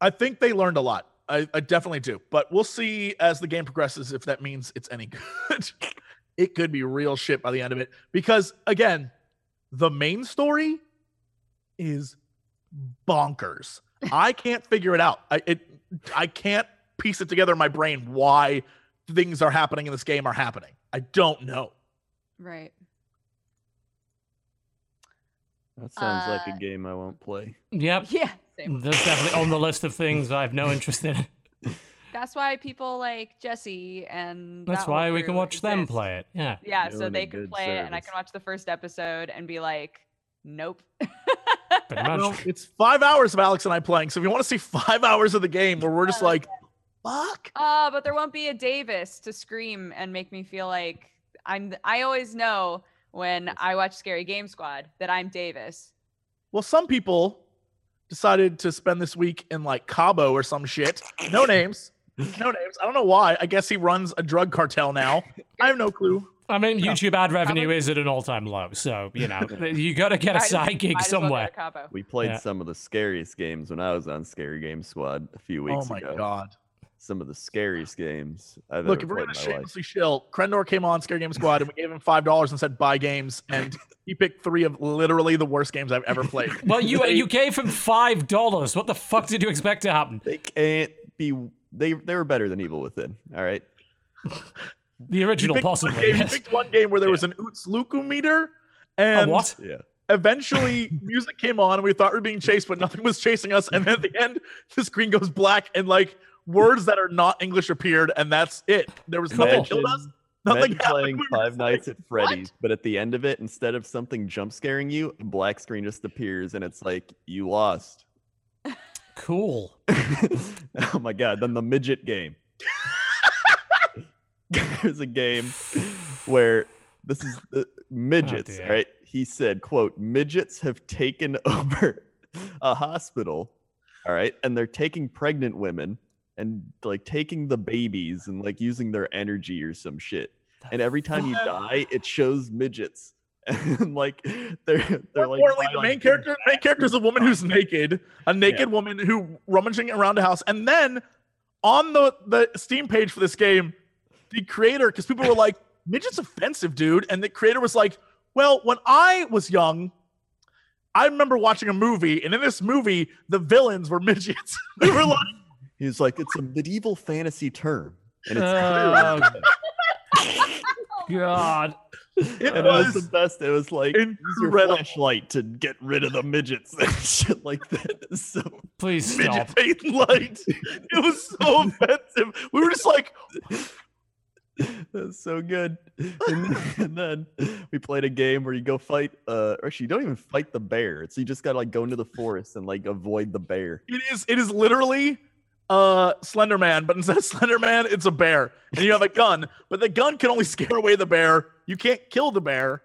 I think they learned a lot. I, I definitely do. But we'll see as the game progresses if that means it's any good. it could be real shit by the end of it. Because again, the main story is bonkers. I can't figure it out. I it I can't piece it together in my brain why things are happening in this game are happening. I don't know. right. That sounds like Uh, a game I won't play. Yep. Yeah. Same. That's definitely on the list of things I have no interest in. That's why people like Jesse and That's that why we can crew watch them play it. Yeah. Yeah, so Doing a they can good play it and I can watch the first episode and be like, nope. Well, it's five hours of Alex and I playing. So if you want to see five hours of the game where we're just Uh, like, fuck. Uh, but there won't be a Davis to scream and make me feel like I'm. I always know when I watch Scary Game Squad that I'm Davis. Well, some people decided to spend this week in like Cabo or some shit. No names. No names. I don't know why. I guess he runs a drug cartel now. I have no clue. I mean, Yeah. YouTube ad revenue Probably- is at an all-time low, so you know you got to get a Might side gig might as well somewhere. Cabo. We played Yeah. some of the scariest games when I was on Scary Game Squad a few oh weeks ago. Oh my ago. god. Some of the scariest games I've Look, if we're gonna in life. shamelessly shill, Crendor came on Scare Game Squad and we gave him five dollars and said buy games, and he picked three of literally the worst games I've ever played. Well, you They- you gave him five dollars. What the fuck did you expect to happen? They can't be. They they were better than Evil Within. All right. The He original, picked one possibly. game- he yes. picked one game where there was an Uts Luku meter, A and what? Yeah. Eventually, music came on, and we thought we were being chased, but nothing was chasing us. And then at the end, the screen goes black, and like words that are not English appeared, and that's it. There was nothing killed us. Nothing happened. playing We Five just Nights like, at Freddy's, but at the end of it, instead of something jump scaring you, a black screen just appears and it's like, you lost. Cool. oh my god, then the midget game. There's a game where this is the midgets, dear. right? He said, quote, midgets have taken over a hospital, all right, and they're taking pregnant women and like taking the babies and like using their energy or some shit. And every time you die, it shows midgets. And like they're they're like, Or like the main on- character, main character is a woman who's naked, a naked woman who rummaging around a house, and then on the the Steam page for this game, the creator, because people were like, "Midget's offensive, dude," and the creator was like, "Well, when I was young." I remember watching a movie, and in this movie, the villains were midgets. we were like, He's like, it's a medieval fantasy term. And it's Oh, God. it and it was was the best. It was like use your flashlight to get rid of the midgets and shit like that. So Please midget stop. paint light. It was so offensive. We were just like, that's so good. And, and then we played a game where you go fight. Uh, or actually, you don't even fight the bear. So you just gotta like go into the forest and like avoid the bear. It is. It is literally uh Slender Man, but instead of Slender Man, it's a bear, and you have a gun. But the gun can only scare away the bear. You can't kill the bear,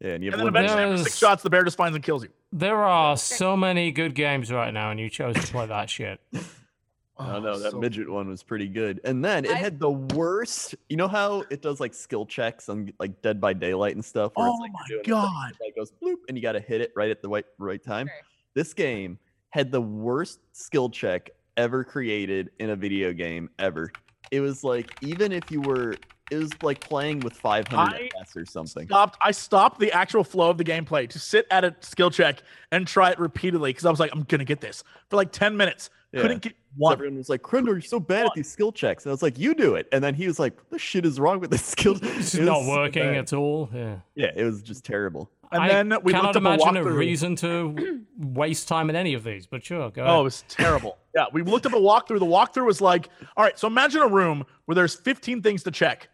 Yeah, and you and have then one eventually, after six shots, the bear just finds and kills you. There are so many good games right now, and you chose to play that shit. I know that so- midget one was pretty good. And then it I- had the worst. You know how it does like skill checks on like Dead by Daylight and stuff. where it's, Oh like, my you're doing this, God. It like goes bloop, and you got to hit it right at the right right time. Sure. This game had the worst skill check ever created in a video game ever. It was like even if you were, it was like playing with 500 or something. Stopped. I stopped the actual flow of the gameplay to sit at a skill check and try it repeatedly because I was like, I'm gonna get this for like ten minutes. Yeah. Couldn't get one. Everyone was like, "Crendor, you're so bad at these skill checks," and I was like, "You do it." And then he was like, "What the shit is wrong with this skill?" It's It not so working bad. at all. Yeah. Yeah, it was just terrible. And I then we cannot looked up a imagine a, reason to waste time in any of these, but sure, go Oh, it was terrible. Yeah, we looked up a walkthrough. The walkthrough was like, all right, so imagine a room where there's 15 things to check,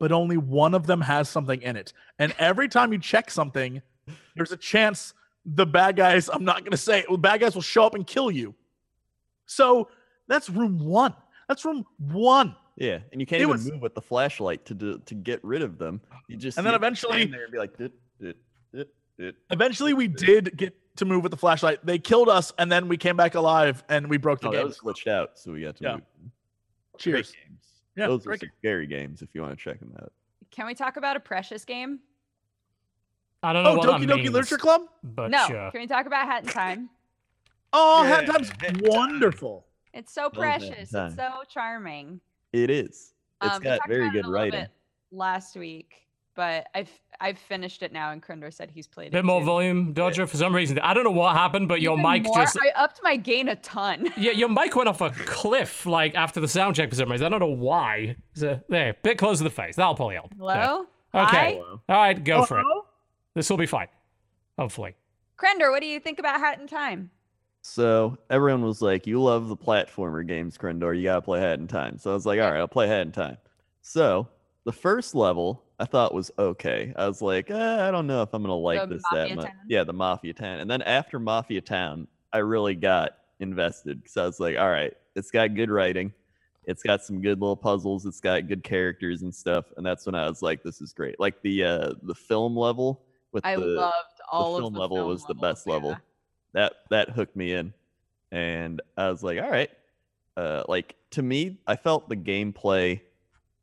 but only one of them has something in it. And every time you check something, there's a chance the bad guys, I'm not going to say it, the bad guys will show up and kill you. So that's room one. That's room one. Yeah, and you can't It even was- move with the flashlight to do, to get rid of them. You just And then you have to eventually- there and be like, dit, dit, dit, dit. Eventually, we did get to move with the flashlight. They killed us, and then we came back alive and we broke the Oh, that game. was glitched out, so we got to Yeah. move. Cheers. Great games. Yeah, Those are great some scary games if you want to check them out. Can we talk about a precious game? I don't know Oh, what Doki Doki means, Literature Club? but no. sure. Can we talk about Hat in Time? Oh, Yeah, Hat Time's Hat Time. wonderful. It's so Love Hat in precious. It's so charming. It is. It's Um, we got very good writing. Last week, but I've I've finished it now, and Crendor said he's played A bit more too. volume, Dodger. For some reason, I don't know what happened, but your mic more? just I upped my gain a ton. yeah, your mic went off a cliff like after the sound check for some reason. I don't know why. So, there, bit close to the face. That'll probably help. There. Hello. Okay. Hi? All right, go for it. This will be fine. Hopefully. Crendor, what do you think about Hat in Time? So everyone was like, "You love the platformer games, Crendor. You gotta play Hat in Time." So I was like, "All right, I'll play Hat in Time." So the first level I thought was okay. I was like, eh, "I don't know if I'm gonna like The this that much." Town? Yeah, the Mafia Town. And then after Mafia Town, I really got invested because I was like, "All right, it's got good writing, it's got some good little puzzles, it's got good characters and stuff." And that's when I was like, "This is great." Like the uh the film level with I the loved all film of the level film was the levels, best level yeah. That that hooked me in and i was like all right uh like to me i felt the gameplay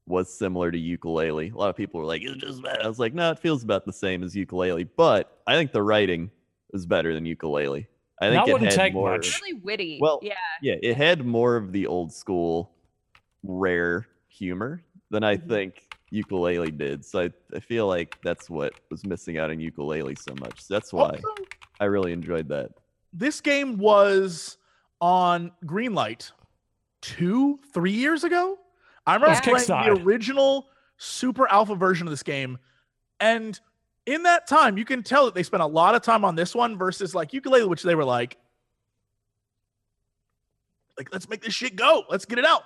was similar to Yooka-Laylee a lot of people were like it's just bad. i was like no it feels about the same as Yooka-Laylee but i think the writing was better than Yooka-Laylee i think That it wouldn't had take more much. Really witty. Well, yeah. yeah it had more of the old school rare humor than i Mhm. think Yooka-Laylee did so I, I feel like that's what was missing out in Yooka-Laylee so much so that's why Also, i really enjoyed that this game was on Greenlight two, three years ago. I remember Yeah. playing the original super alpha version of this game, and in that time, you can tell that they spent a lot of time on this one versus like Yooka-Laylee, which they were like, like let's make this shit go, let's get it out,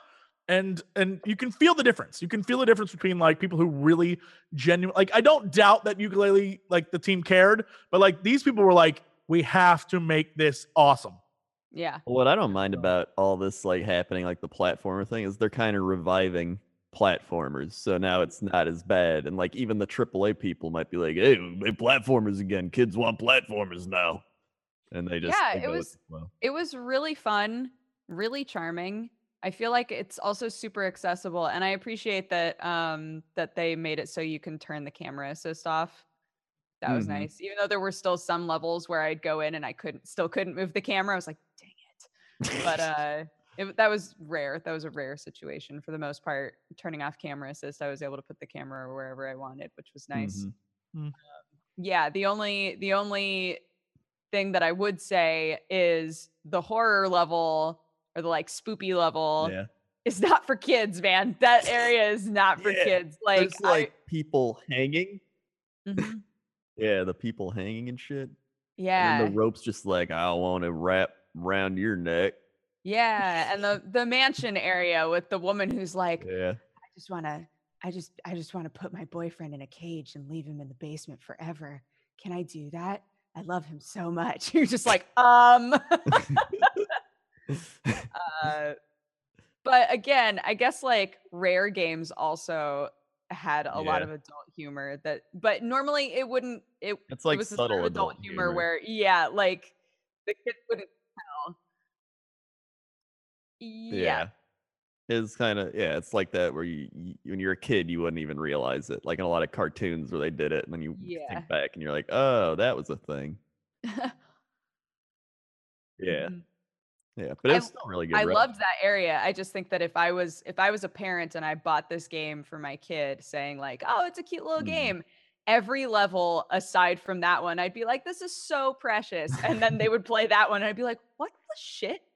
and and you can feel the difference. You can feel the difference between like people who really genuine. Like I don't doubt that Yooka-Laylee, like the team cared, but like these people were like, we have to make this awesome. Yeah. What I don't mind about all this like happening, like the platformer thing, is they're kind of reviving platformers. So now it's not as bad. And like even the AAA people might be like, "Hey, platformers again. Kids want platformers now," and they just Yeah, it was- the flow. It was really fun, really charming. I feel like it's also super accessible and I appreciate that um that they made it so you can turn the camera assist off. That was Mhm. nice. Even though there were still some levels where I'd go in and I couldn't still couldn't move the camera. I was like, dang it. But uh it, that was rare. That was a rare situation for the most part. Turning off camera assist, I was able to put the camera wherever I wanted, which was nice Mhm. yeah the only the only thing that i would say is the horror level or the like spoopy level yeah, is not for kids man that area is not for Yeah, kids like, there's like people hanging. I, Mhm. Yeah, the people hanging and shit. yeah And the rope's just like, I want to wrap around your neck. yeah and the the mansion area with the woman who's like Yeah. i just want to i just i just want to put my boyfriend in a cage and leave him in the basement forever can i do that i love him so much you're just like um uh, but again, I guess like rare games also had a lot of adult humor that, but normally it wouldn't. It, It's it like was the sort subtle of adult adult humor, humor. where yeah, like the kids wouldn't tell. Yeah, Yeah. It's kind of yeah, it's like that where you, you when you're a kid you wouldn't even realize it. Like in a lot of cartoons where they did it and then you Yeah. think back and you're like, "Oh, that was a thing." Yeah. Mhm. Yeah, but I- it's still really good. I rep. loved that area. I just think that if I was if I was a parent and I bought this game for my kid, saying like, "Oh, it's a cute little Mhm. game," every level aside from that one, I'd be like, "This is so precious," and then they would play that one, and I'd be like, "What the shit?"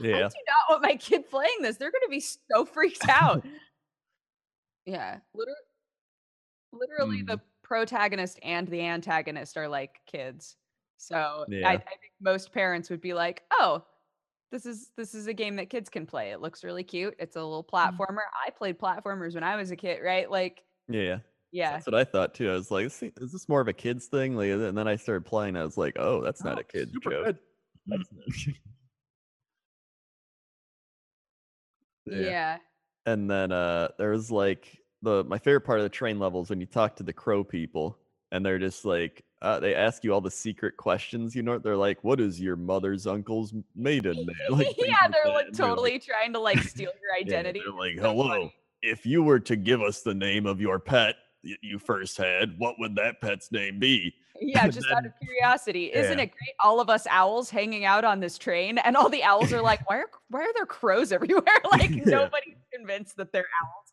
Like, I do not want my kid playing this. They're gonna be so freaked out. yeah, literally, literally the protagonist and the antagonist are like kids. So I, Yeah. I think most parents would be like, "Oh, this is this is a game that kids can play. It looks really cute. It's a little platformer. I played platformers when I was a kid, right? Like, Yeah. yeah, That's what I thought too. I was like, "Is is this more of a kids thing?" Like, and then I started playing. I was like, "Oh, that's not Oh, a kid joke." good. Not- yeah, And then uh there was like the my favorite part of the train levels when you talk to the crow people and they're just like uh, they ask you all the secret questions, you know. They're like, "What is your mother's uncle's maiden name?" Like, yeah. like They're like totally trying to like steal your yeah, identity. they're like, "Hello, funny. if you were to give us the name of your pet you first had, what would that pet's name be?" Yeah, just out of curiosity, isn't yeah. it great? All of us owls hanging out on this train, and all the owls are like, "Why are why are there crows everywhere?" Like Yeah. nobody's convinced that they're owls.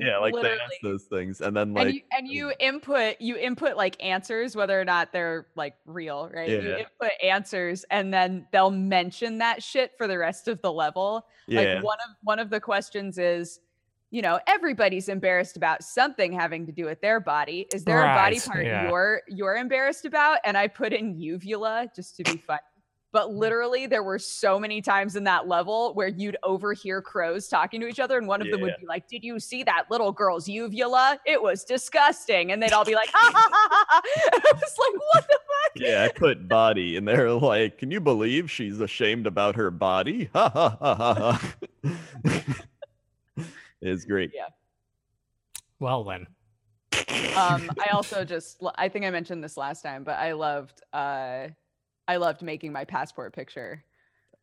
Yeah, like they ask those things, and then and like, you and you um input you input like answers whether or not they're like real right? You input answers and then they'll mention that shit for the rest of the level. Yeah, like one of one of the questions is you know everybody's embarrassed about something having to do with their body. Is there a body part yeah. you're you're embarrassed about? And i put in uvula just to be fun but literally there were so many times in that level where you'd overhear crows talking to each other and one of them would be like did you see that little girl's uvula it was disgusting and they'd all be like ha ha ha ha, ha. And i was like what the fuck yeah. I put body, and they're like, "Can you believe she's ashamed about her body?" Ha ha ha ha ha. it's great. Yeah. Well then. um i also just l- i think i mentioned this last time but i loved uh i loved making my passport picture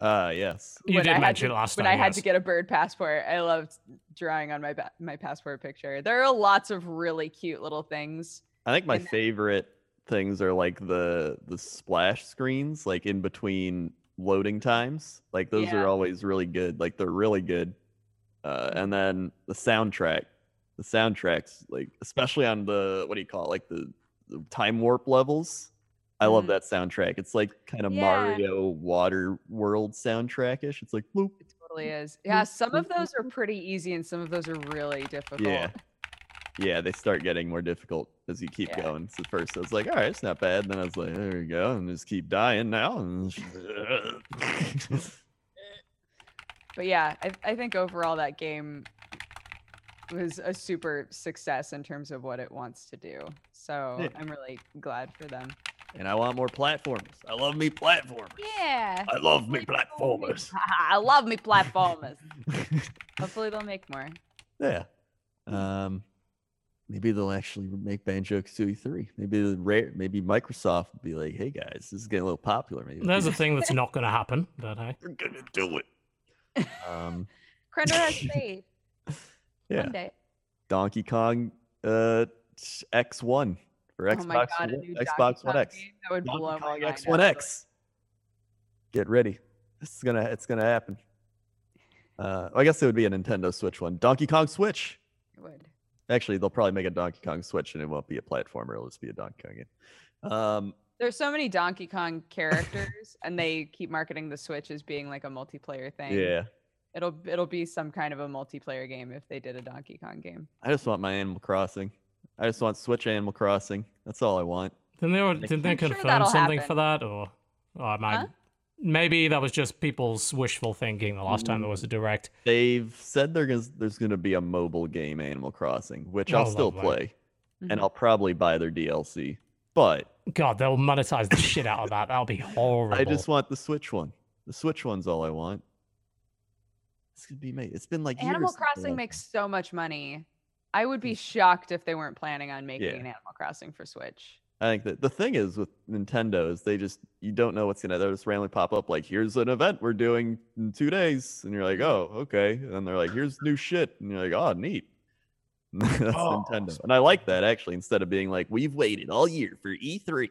Uh, yes. You when did I had mention to, it last when time, i had to get a bird passport i loved drawing on my ba- my passport picture there are lots of really cute little things I think my And then- favorite things are like the the splash screens, like in between loading times. Like those Yeah. are always really good. Like they're really good. Uh, and then the soundtrack, the soundtracks, like especially on the what do you call it, like the, the time warp levels. I love Mhm. that soundtrack. It's like kind of Yeah. Mario Water World soundtrackish. It's like bloop. it totally is yeah some of those are pretty easy and some of those are really difficult Yeah. yeah, they start getting more difficult as you keep Yeah. going. So at first I was like, all right, it's not bad. And then I was like, there we go, and just keep dying now. and- But yeah, I, I think overall that game was a super success in terms of what it wants to do. So Yeah. I'm really glad for them. And I want more platformers. I love me platformers. Yeah. I love me platformers. I love me platformers. Hopefully they'll make more. Yeah. Um, maybe they'll actually make Banjo Kazooie three. Maybe the rare. Maybe Microsoft will be like, "Hey guys, this is getting a little popular. Maybe There's a thing that's not going to happen, but hey. we're gonna do it." Um, Crendor has faith. yeah. One day. Donkey Kong, uh, X one for Xbox. oh my god, One, Xbox One X. That would Donkey blow my Kong mind. X One. X. Get ready. This is gonna. It's gonna happen. Uh, I guess it would be a Nintendo Switch one. Donkey Kong Switch. It would. Actually, they'll probably make a Donkey Kong Switch, and it won't be a platformer. It'll just be a Donkey Kong game. Um, There's so many Donkey Kong characters, and they keep marketing the Switch as being like a multiplayer thing. yeah. It'll it'll be some kind of a multiplayer game if they did a Donkey Kong game. I just want my Animal Crossing. I just want Switch Animal Crossing. That's all I want. Didn't they, already- didn't they I'm sure confirm something happen. for that? Or, or am I, Huh? maybe that was just people's wishful thinking the last time there was a direct. They've said there is, there's going to be a mobile game Animal Crossing, which I'll Oh, still lovely. play, and Mhm. I'll probably buy their DLC. But God, they'll monetize the shit out of that. That'll be horrible. I just want the Switch one. The Switch one's all I want. This could be made. It's been like Animal years Crossing had- makes so much money. I would be mm. shocked if they weren't planning on making Yeah. an Animal Crossing for Switch. I think that the thing is with Nintendo is they just you don't know what's gonna they'll just randomly pop up like here's an event we're doing in two days and you're like mm. oh okay. And then they're like here's new shit and you're like oh neat. That's Oh, Nintendo and I like that actually instead of being like we've waited all year for E3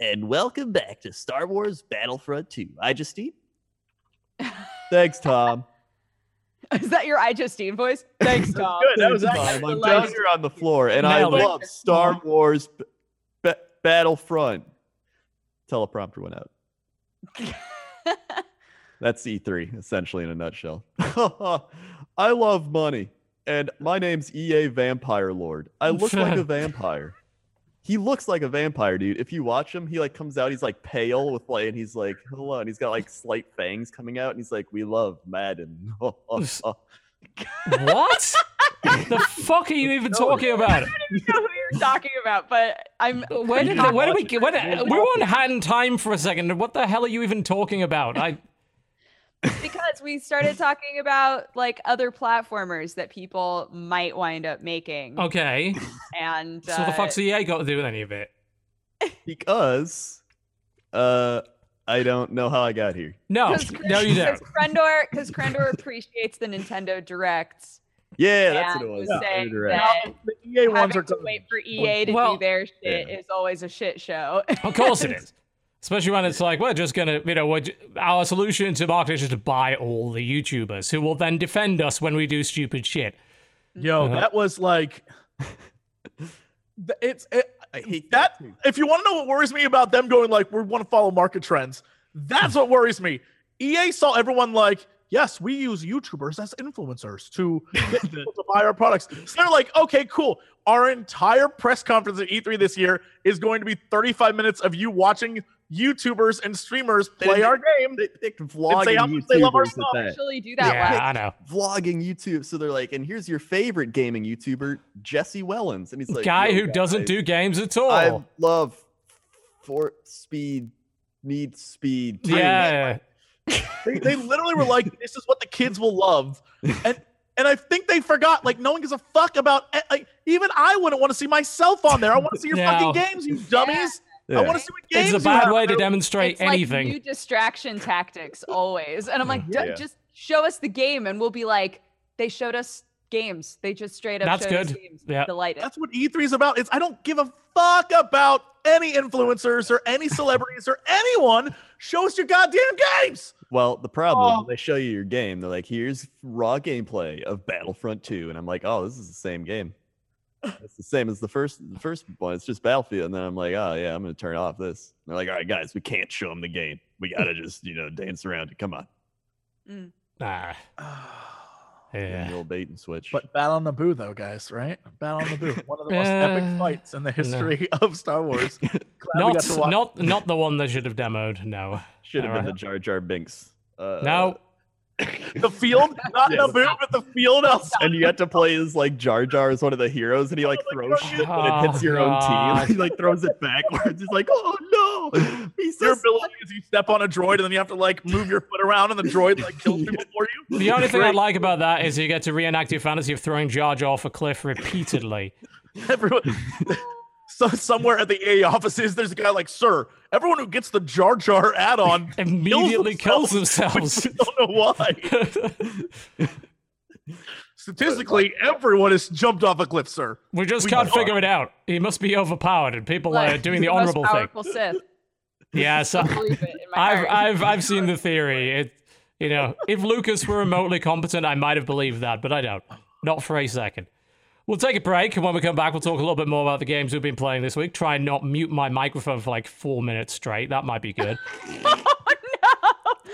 and welcome back to Star Wars Battlefront 2 I just eat. Thanks Tom Is that your I Justine voice? Thanks, Tom. Good. That was Thanks, actually Tom. I'm the down here on the floor and I love Star Wars B- Ba- Battlefront teleprompter went out That's E3, essentially, in a nutshell. I love money, and my name's EA Vampire Lord. I look like a vampire. He looks like a vampire, dude. If you watch him, he like comes out, he's like pale with like, and he's like, hello, and he's got like slight fangs coming out, and he's like, we love Madden. What? the fuck are you even talking about? I don't even know who you're talking about, but I'm. Uh, where did, where did we watch get? it. Where we were on hand time for a second. What the hell are you even talking about? I because we started talking about like other platformers that people might wind up making, okay. and So the uh, fuck's EA got to do with any of it? because, uh, I don't know how I got here. No, no, you don't. Because Crendor, because Crendor appreciates the Nintendo Directs. Yeah, that's what it was. was Nintendo saying that The EA ones are to coming. wait for EA to Well- do their shit Yeah. is always a shit show. Of course it is. Especially when it's like we're just gonna, you know, we're, our solution to marketing is just to buy all the YouTubers who will then defend us when we do stupid shit. Yo, Uh-huh. that was like, it's it, I hate that. that. If you want to know what worries me about them going like we want to follow market trends, that's what worries me. EA saw everyone like, yes, we use YouTubers as influencers to to buy our products. So they're like, okay, cool. Our entire press conference at E3 this year is going to be 35 minutes of you watching YouTubers and streamers play our game. They picked And say vlogging how they love our YouTubers stuff. that. Actually, do that yeah, well. I know. vlogging YouTube. So they're like, and here's your favorite gaming YouTuber, Jesse Wellens. And he's like, Guy "Yo, who doesn't guys, do games at all. I love for speed, need speed. too." yeah. They, they literally were like, "This is what the kids will love," and and I think they forgot. Like, no one gives a fuck about. eh, Like, even I wouldn't want to see myself on there. I want to see your No. fucking games, you dummies. I want to see what games. It's a bad way to demonstrate It's anything. like new distraction tactics always. And I'm like, Yeah. just show us the game, and we'll be like, they showed us games. They just straight up That's showed us good. games. Yeah. Delighted. That's what E3 is about. It's I don't give a fuck about any influencers or any celebrities or anyone. Show us your goddamn games. Well, the problem Oh. is they show you your game. They're like, here's raw gameplay of Battlefront 2. And I'm like, oh, this is the same game. It's the same as the first the first one. It's just Battlefield. And then I'm like, oh yeah, I'm gonna turn off this. they're like, all right, guys, we can't show them the game. We gotta just, you know, dance around it. Come on. Nah. Yeah. The old bait and switch. But Battle on Naboo, though, guys, right? Battle on Naboo, one of the most epic Uh, fights in the history of Star Wars. Not got to watch- not not the one they should have demoed. No. should have been Alright. the Jar Jar Binks. Uh, No. The field, not Yes. boot, but the field outside. And you have to play as like Jar Jar as one of the heroes, and he like oh throws shit when it hits your own team. He like throws it backwards. He's like, "Oh no!" He's Your so ability is you step on a droid and then you have to like move your foot around and the droid like kills people for you. The only thing I like about that is you get to reenact your fantasy of throwing Jar Jar off a cliff repeatedly. Everyone, so somewhere at the EA offices, there's a guy like, "Sir, everyone who gets the Jar Jar add-on Immediately kills themselves, themselves. Don't know why. Statistically, everyone has jumped off a cliff, sir. we just We can't are. figure it out. He must be overpowered, and people are Like, doing the most honorable thing. powerful Sith. Yeah, so I believe it in my I've. I've I've seen the theory. It you know, if Lucas were remotely competent, I might have believed that, but I don't. Not for a second. We'll take a break, and when we come back, we'll talk a little bit more about the games we've been playing this week. Try and not mute my microphone for like four minutes straight. That might be good.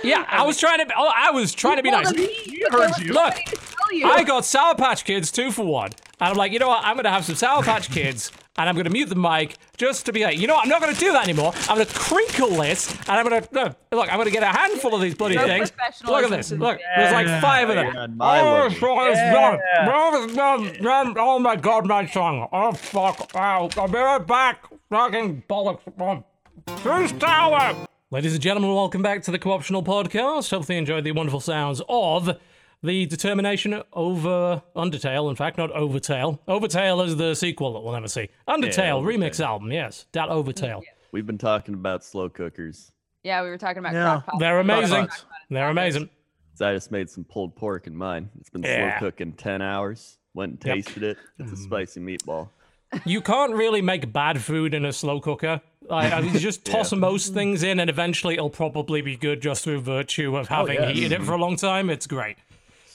Yeah, I was trying to. Oh, I was trying to be nice. the He heard you. nobody to tell you. I got Sour Patch Kids two for one. And I'm like, you know what? I'm going to have some Sour Patch Kids and I'm going to mute the mic just to be like, you know what? I'm not going to do that anymore. I'm going to crinkle this and I'm going to, look, look, I'm going to get a handful of these bloody No things. Look at this. Look, the- there's like five of them. Oh, god, my Oh, level. fuck. Oh, it's done. Done. Oh my god, my tongue. Oh fuck. Ow. I'll be right back. Fucking bollocks. Um, oh. Truce Tower. Ladies and gentlemen, welcome back to the Co-optional Podcast. Hopefully you enjoyed the wonderful sounds of the determination over Undertale. In fact, not Overtale. Overtale is the sequel that we'll never see. Undertale Overtale. remix album, yes. That Overtale. We've been talking about slow cookers. yeah, we were talking about Yeah. They're amazing. They're amazing. So I just made some pulled pork in mine. It's been Yeah. slow cooking ten hours. Went and Yep. tasted it. It's a mm. spicy meatball. You can't really make bad food in a slow cooker. Like, I mean, you just toss most things in, and eventually it'll probably be good just through virtue of oh, having yes. heated it for a long time. It's great.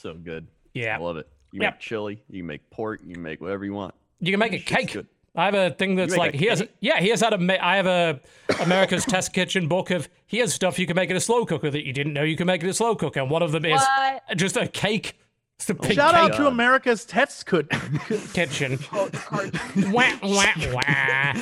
So good. Yeah. I love it. You Yep. make chili. You make pork. You make whatever you want. You can make a cake. good. I have a thing that's like a he has. cake? Yeah, he has had a. ma- I have a America's Test Kitchen book of here's stuff you can make in a slow cooker that you didn't know you can make in a slow cooker. And one of them is What? just a cake. It's a big Shout out to America's Test Could. kitchen. Oh, it's cartoon. wah, wah, wah.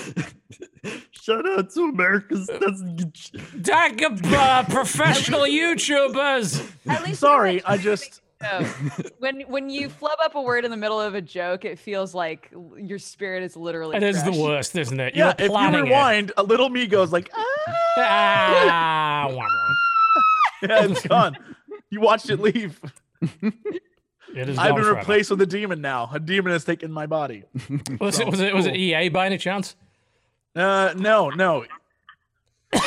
Shout out to America's. That's Dag uh, professional YouTubers. At least Sorry, I just. Know, when when you flub up a word in the middle of a joke, it feels like your spirit is literally. It is the worst, isn't it? Yeah, You're if you planning it. rewind, a little me goes like, ah, Ah, wah, wah. yeah, it's gone. You watched it leave. It is I've gone been forever. replaced with a demon now. A demon has taken my body. Was it was it was it EA by any chance? Uh, no, no.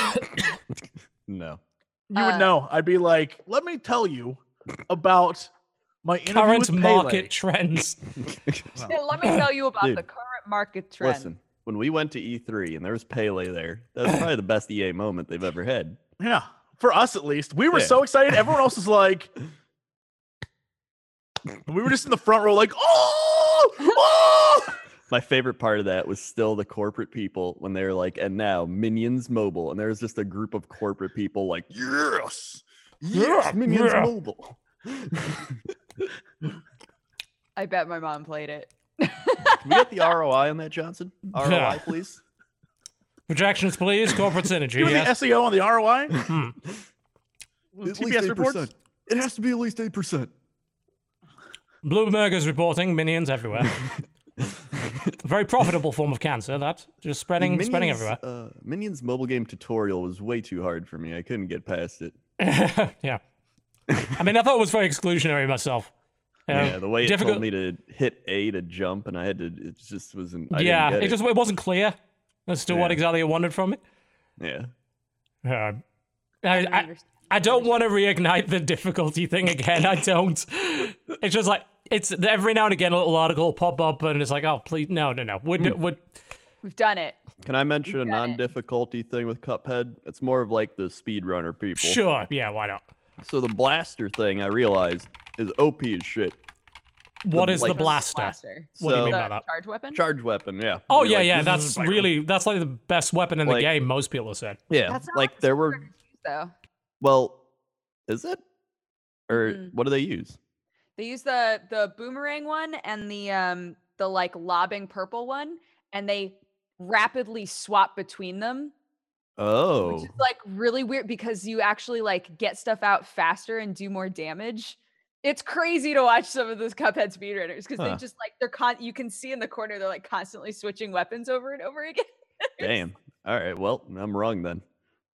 no. You would Uh, know. I'd be like, let me tell you about my interview Current with market Pele. trends. Yeah, let me tell you about Dude, the current market trend. Listen, when we went to E3 and there was Pele there, that was probably the best EA moment they've ever had. Yeah, for us at least. We were Yeah. so excited. Everyone else was like, we were just in the front row, like, oh, oh. My favorite part of that was still the corporate people when they were like, and now Minions Mobile. And there was just a group of corporate people like, yes, yes, Yeah, Minions yeah. Mobile. I bet my mom played it. Can we get the ROI on that, Johnson? ROI, Yeah. please. Projections, please. Corporate synergy. Give me Yes. the SEO on the ROI. Hmm. TPS reports. It has to be at least 8%. Bloomberg is reporting minions everywhere. Very profitable form of cancer. That just spreading, spreading everywhere. Uh, Minions mobile game tutorial was way too hard for me. I couldn't get past it. yeah. I mean, I thought it was very exclusionary myself. You know, yeah, the way it difficult- told me to hit A to jump, and I had to. It just wasn't. I yeah, didn't it get just it wasn't clear as to what exactly it wanted from it. Yeah. Uh, I, I, I don't want to reignite the difficulty thing again. I don't. It's just like it's every now and again a little article will pop up and it's like, oh please, no, no, no. Would Hmm. would We've done it. Can I mention a non-difficulty thing with Cuphead? It's more of like the speedrunner people. sure, yeah, why not? So the blaster thing, I realized, is OP as shit. What is the like- blaster? Blaster. What do you So- mean by that? charge weapon? Charge weapon, yeah. Oh You're yeah, like, yeah. That's really that's like the best weapon in the game. Most people have said. yeah. That's not Like there were used, though. well, is it? Or Mm-mm. what do they use? They use the the boomerang one and the um the like lobbing purple one, and they rapidly swap between them, Oh, which is like really weird because you actually like get stuff out faster and do more damage. It's crazy to watch some of those Cuphead speedrunners because Huh. they just like they're con. You can see in the corner they're like constantly switching weapons over and over again. damn. All right. Well, I'm wrong then.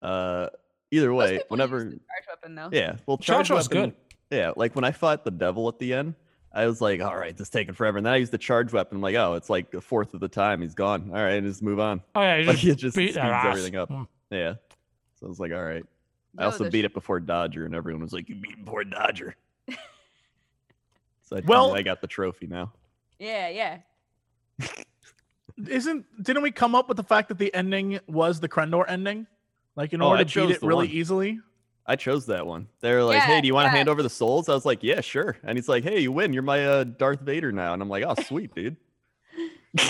Uh, either way, people use whenever, the charge weapon though. yeah. Well, Charge charge was weapon. good. Yeah, like when I fought the devil at the end, I was like, all right, this is taking forever. And then I used the charge weapon. I'm like, oh, it's like a fourth of the time he's gone. All right, and just move on. Oh yeah, you Like just it just beat speeds everything up. Mm. Yeah. So I was like, all right. I also the beat sh- it before Dodger, and everyone was like, you beat before Dodger. so I, Well- I got the trophy now. Yeah, yeah. Isn't didn't we come up with the fact that the ending was the Crendor ending? Like in Oh, order I to beat it really one. easy? I chose that one. They're like, hey, do you want to yeah. hand over the souls? I was like, yeah, sure. And he's like, hey, you win. You're my uh, Darth Vader now. And I'm like, oh, sweet, dude.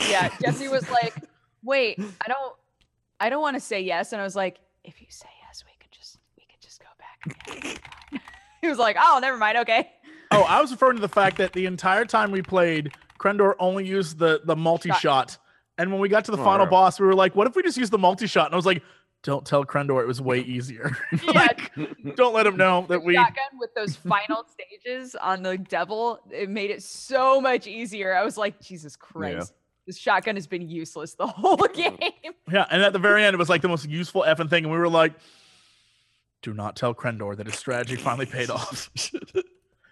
Yeah, Jesse was like, "Wait, I don't, I don't want to say yes," and I was like, "If you say yes, we could just, we could just go back." again." he was like, "Oh, never mind. Okay." Oh, I was referring to the fact that the entire time we played, Crendor only used the the multi shot. And when we got to the Oh, final yeah. boss, we were like, what if we just use the multi shot? And I was like, don't tell Crendor it was way easier. Yeah, like, don't let him know that we shotgun with those final stages on the devil, it made it so much easier. I was like, Jesus Christ, this shotgun has been useless the whole game. Yeah, and at the very end, it was like the most useful effing thing. And we were like, do not tell Crendor that his strategy finally paid off.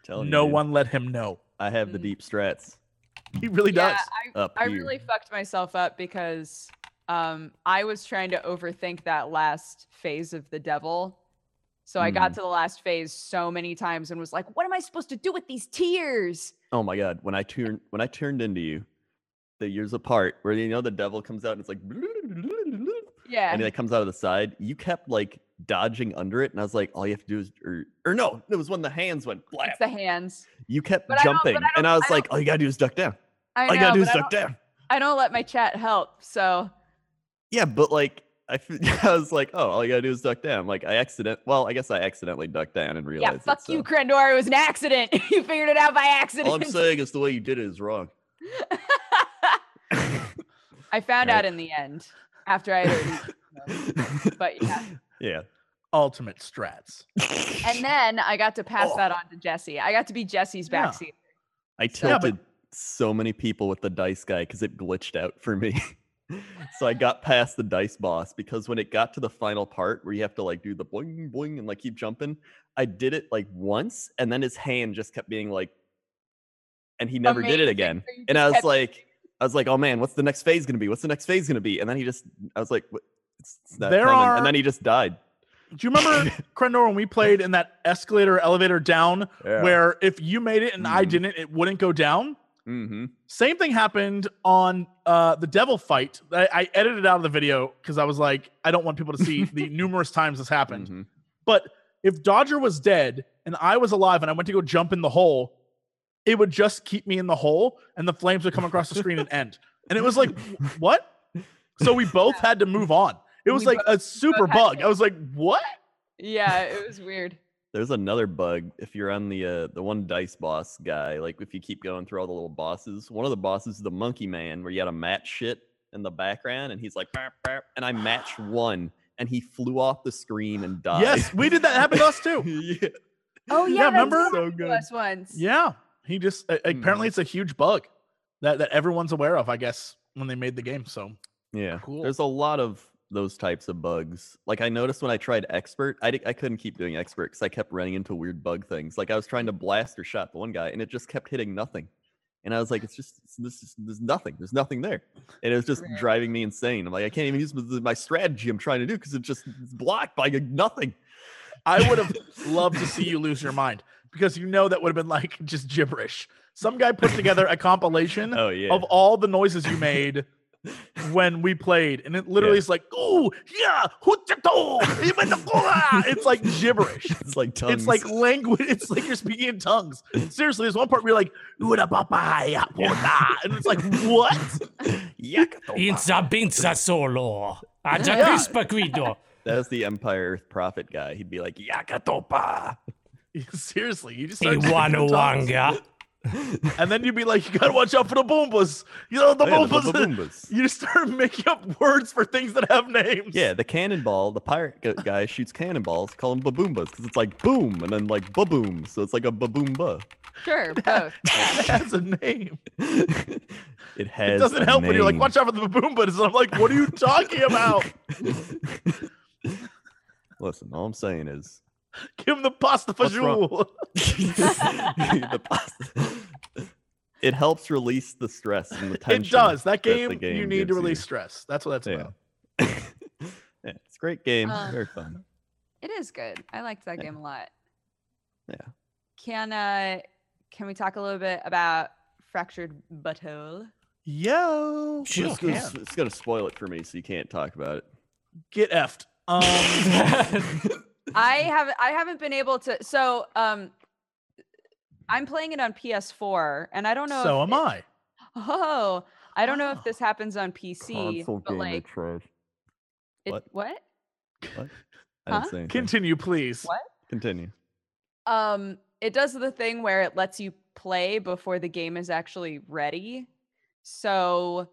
Telling you, no dude, one let him know. I have the Mm. deep strats He really yeah, does. I, up I really fucked myself up because um I was trying to overthink that last phase of the devil. So I got Mhm. to the last phase so many times and was like, what am I supposed to do with these tears? Oh my god, when I turned when I turned into you, the years apart, where you know the devil comes out and it's like Yeah. and it comes out of the side, you kept like dodging under it, and I was like, all you have to do is or, or no, it was when the hands went it's the hands. You kept But I jumping, I and I was I like, all you gotta do is duck down. I All you gotta do is I duck down. I don't let my chat help. So Yeah, but like I, I was like, oh, all you gotta do is duck down. Like I accident. Well, I guess I accidentally ducked down and realized. yeah, fuck it, you, so. Crendor. It was an accident. you figured it out by accident. All I'm saying is the way you did it is wrong. I found Right. out in the end after I had already, but yeah. yeah. Ultimate strats. And then I got to pass Oh. that on to Jesse. I got to be Jesse's Yeah. backseat. I So- Yeah, but- tilted so many people with the dice guy because it glitched out for me. So I got past the dice boss because when it got to the final part where you have to like do the boing boing and like keep jumping, I did it like once and then his hand just kept being like, and he never did it again. So And I was kept like, I was like, oh man, what's the next phase gonna be? What's the next phase gonna be? And then he just, I was like. It's, it's not There coming. are- And then he just died. Do you remember Crendor when we played in that escalator elevator down Yeah. where if you made it and I Mhm. didn't, it wouldn't go down? Mm-hmm. Same thing happened on uh, the devil fight. I, I edited out of the video because I was like, I don't want people to see the numerous times this happened. Mm-hmm. But if Dodger was dead and I was alive and I went to go jump in the hole, it would just keep me in the hole and the flames would come across the screen and end. And it was like, what? So we both had to move on. It was We like a super bug. I was like, what? Yeah, it was weird. There's another bug if you're on the uh, the one dice boss guy. Like if you keep going through all the little bosses, one of the bosses is the monkey man, where you had to match shit in the background, and he's like, "Burp, burp," and I matched one, and he flew off the screen and died. Yes, we did that happen to us too. yeah. Oh Yeah, yeah, remember? So happen to good. us once. Yeah. He just a- apparently Mhm. it's a huge bug that, that everyone's aware of, I guess, when they made the game. So Yeah, Cool. There's a lot of those types of bugs. Like I noticed when I tried expert, I, couldn't keep doing expert because I kept running into weird bug things. Like I was trying to blast or shot the one guy, and it just kept hitting nothing. And I was like, it's just it's, this is there's nothing. There's nothing there, and it was just Right. driving me insane. I'm like, I can't even use my- my strategy I'm trying to do because it just it's blocked by nothing. I would have loved to see you lose your mind because you know that would have been like just gibberish. Some guy put together a compilation Oh yeah. of all the noises you made when we played, and it literally Yeah. is like, "Oh yeah, hutato, imenakura." it's like gibberish. it's like tongues. It's like language. It's like you're speaking in tongues. Seriously, there's one part where you're like, "Ura papaya, and it's like, "What?" Yakatopa. Inza binza solo. Aja Yeah. crispa guido. That the Empire Earth Prophet guy. He'd be like, Yakatopa. Seriously, you just start taking the tongues. Iwanawanga. and then you'd be like, you gotta watch out for the boombas. You know the Oh, yeah, the boombas. You start making up words for things that have names. Yeah, the cannonball, the pirate guy shoots cannonballs, call them baboombas because it's like boom and then like baboom, so it's like a baboomba. Sure, both. it has a name. it has. It doesn't a help when you're like, watch out for the baboombas. And I'm like, what are you talking about? Listen, all I'm saying is Give him the pasta What's wrong? fajoule. the pasta- it helps release the stress and the tension. It does. That the game, you need to release you. stress. That's what that's Yeah. about. yeah, it's a great game. Um, Very fun. It is good. I liked that Yeah. game a lot. Yeah. Can uh can we talk a little bit about Fractured Butthole? Yo. Sure. It's gonna, it's gonna spoil it for me, so you can't talk about it. Get effed. Um, I have I haven't been able to so um I'm playing it on PS4 and I don't know so if am it- I. Oh, I don't know if this happens on PC, but like trash. it, What? what? What? I Huh? didn't say anything. Continue, please. What? Continue. Um, it does the thing where it lets you play before the game is actually ready. So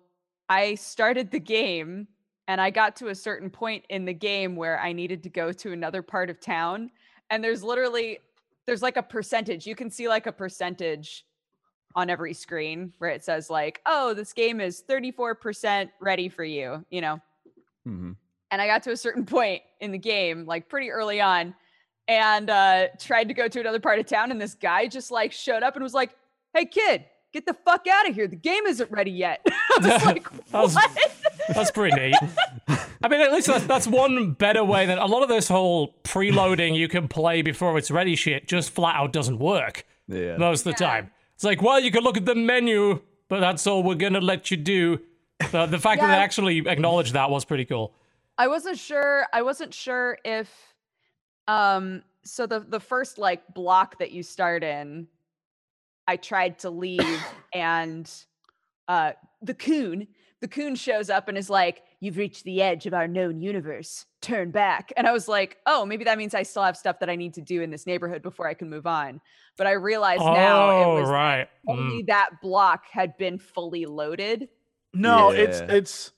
I started the game and I got to a certain point in the game where I needed to go to another part of town. And there's literally there's like a percentage. You can see like a percentage on every screen where it says like, "Oh, this game is 34% ready for you," you know hmm and I got to a certain point in the game, like pretty early on, and uh, tried to go to another part of town, and this guy just like showed up and was like, "Hey, kid, get the fuck out of here! The game isn't ready yet." I was like, That was- "What?" That's pretty neat. I mean, at least that's, that's one better way than a lot of this whole preloading you can play before it's ready shit just flat out doesn't work Yeah. most of the Yeah. time. It's like, well, you can look at the menu, but that's all we're gonna let you do. The, the fact that they actually acknowledged that was pretty cool. I wasn't sure. I wasn't sure if, um, so the the first like block that you start in, I tried to leave, and uh, the coon, the coon shows up and is like, "You've reached the edge of our known universe. Turn back." And I was like, "Oh, maybe that means I still have stuff that I need to do in this neighborhood before I can move on." But I realized now oh, it was right. Mm. only that block had been fully loaded. No, it's it's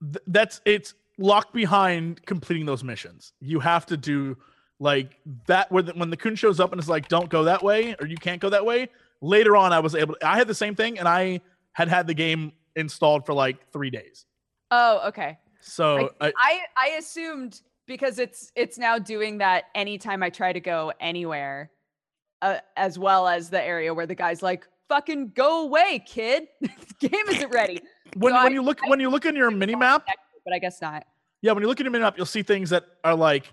th- that's it's locked behind completing those missions. You have to do like that where the, when the coon shows up and is like, "Don't go that way," or "You can't go that way." Later on, I was able. I had the same thing, and I had had the game installed for like three days. Oh, okay. So I, I I assumed because it's it's now doing that anytime I try to go anywhere, uh, as well as the area where the guy's like, "Fucking go away, kid! the game isn't ready." when so I- when you look I- when you look in your mini map, But I guess not. yeah, when you look at your mini map, you'll see things that are like